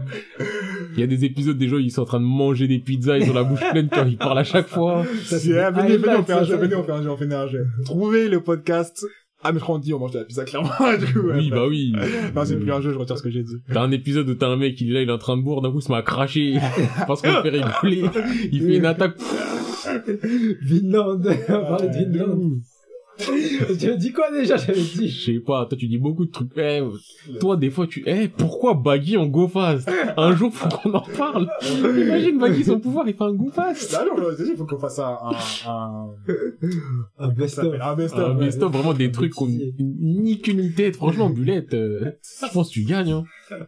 Il y a des épisodes, des gens, ils sont en train de manger des pizzas, ils ont la bouche pleine quand ils parlent à chaque fois. Ça, C'est- on fait un jeu, venez, on fait un jeu, on fait un jeu. Trouvez le podcast. Ah, mais je crois qu'on dit, on mange de la pizza, clairement. (laughs) du coup, Oui, bah oui. (laughs) Non, c'est plus un jeu, je retire ce que j'ai dit. T'as un épisode où t'as un mec, il est là, il est en train de boire, d'un coup, il se met à cracher (laughs) parce qu'on le fait rigoler. Il fait une attaque. Vinland, on parlait de Vinland. (laughs) Tu as dit quoi déjà J'avais Je dit. sais pas, toi tu dis beaucoup de trucs. Eh, toi des fois tu, eh, pourquoi Baggy en go fast? Un jour faut qu'on en parle. Imagine Baggy son pouvoir, il fait un go fast. Bah, non, je dit, il faut qu'on fasse un, un, un, best-of. un best-of. Un vraiment des trucs qu'on ni qu'une ni tête. Franchement, Bulette, euh, je pense que tu gagnes. Hein. (laughs)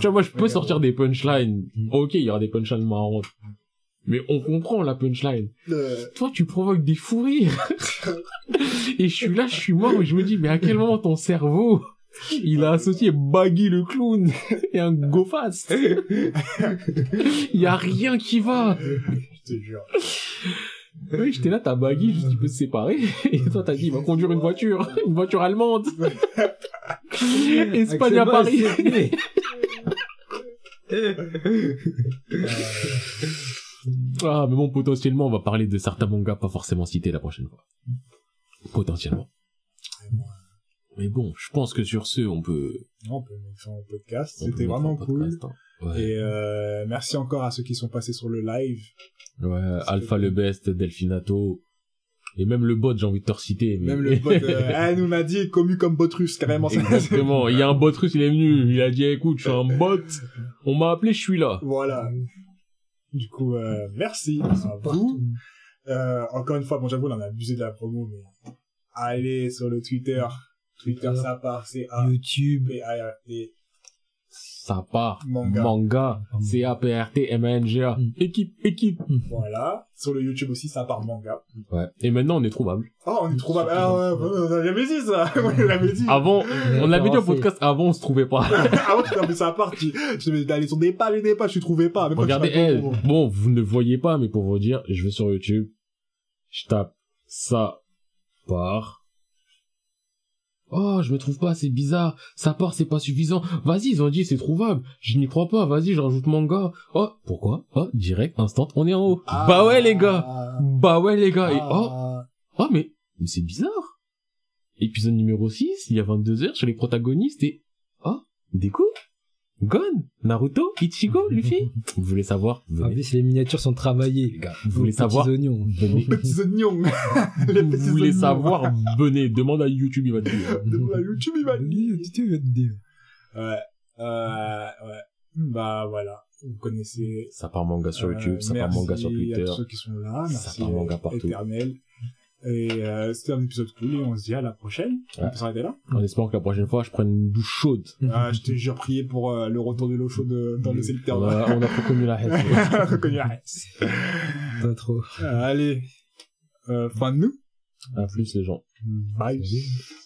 Tu vois, moi je peux sortir des punchlines. Ok, il y aura des punchlines marrantes. Mais on comprend la punchline. Euh, Toi, tu provoques des fous rires. (laughs) et je suis là, je suis mort, et je me dis, mais à quel moment ton cerveau, il a associé Baggy le clown et un go fast (laughs) Il y a rien qui va. je te jure. Oui, j'étais là, t'as Baggy, juste il peut se séparer. Et toi, t'as dit, il va conduire une voiture, une voiture allemande. (laughs) Espagne à Paris. Ah, mais bon, potentiellement, on va parler de certains mangas pas forcément cités la prochaine fois. Potentiellement. Mais bon, je pense que sur ce, on peut... On peut mettre ça en podcast. C'était vraiment cool. podcast, hein. Ouais. Et euh, merci encore à ceux qui sont passés sur le live. Ouais, Alpha le Best, Delfinato, Et même le bot, j'ai envie de te reciter. mais- Même le bot, euh, (laughs) elle nous a dit commu comme bot russe, carrément. Exactement. Il y a un bot russe, il est venu. Il a dit, écoute, je suis un bot. On m'a appelé, je suis là. Voilà. Du coup, euh, merci à vous. Euh, encore une fois, bon, j'avoue, on en a abusé de la promo, mais allez sur le Twitter. Twitter, ça part, c'est A, YouTube. P, A, R, T. Ça part. Manga. Manga. C-A-P-R-T-M-A-N-G-A. Mm. Équipe, équipe. Voilà. Sur le YouTube aussi, ça part manga. Ouais. Et maintenant, on est trouvable. Oh, on est trouvable. Ah, ouais, on a jamais dit ça. (laughs) on l'avait dit. Avant, on l'avait dit au podcast, avant, on se trouvait pas. Avant, tu t'en ça part, tu, tu aller sur des pages et des pages, tu trouvais pas. Même Regardez, tapais, eh, bon, bon, vous ne voyez pas, mais pour vous dire, je vais sur YouTube, je tape ça part. Oh, je me trouve pas, c'est bizarre. Ça part, c'est pas suffisant. Vas-y, ils ont dit c'est trouvable. Je n'y crois pas. Vas-y, je rajoute manga. Oh, pourquoi? Oh, direct, instant, on est en haut. Ah. bah ouais, les gars. Bah ouais, les gars. Et oh, oh, mais, mais c'est bizarre. Épisode numéro 6, il y a 22 heures, chez les protagonistes et, oh, Deku, Gon, Naruto, Ichigo, Luffy. (laughs) Vous voulez savoir? En Venez. plus, les miniatures sont travaillées, les gars. Vous voulez savoir? (laughs) petits oignons. Venez. Petits oignons. Les Vous petits voulez oignons. savoir? Venez, demande à YouTube, il va te dire. (laughs) De la YouTube, il va le dire. dire. Ouais. Euh, ouais. Bah, voilà. Vous connaissez. Ça part manga sur YouTube, Euh, ça part manga sur à Twitter. tous ceux qui sont là. Ça part manga partout. Éternel. Et, euh, c'était un épisode cool et on se dit à la prochaine. On peut s'arrêter là. En espérant que la prochaine fois, je prenne une douche chaude. (laughs) Ah, je t'ai déjà prié pour euh, le retour de l'eau chaude euh, dans le secteur. On a, on a reconnu la (laughs) haine. Reconnu la haine. Pas trop. Euh, Allez. Euh, fin de nous. À plus, les gens. Bye. Salut.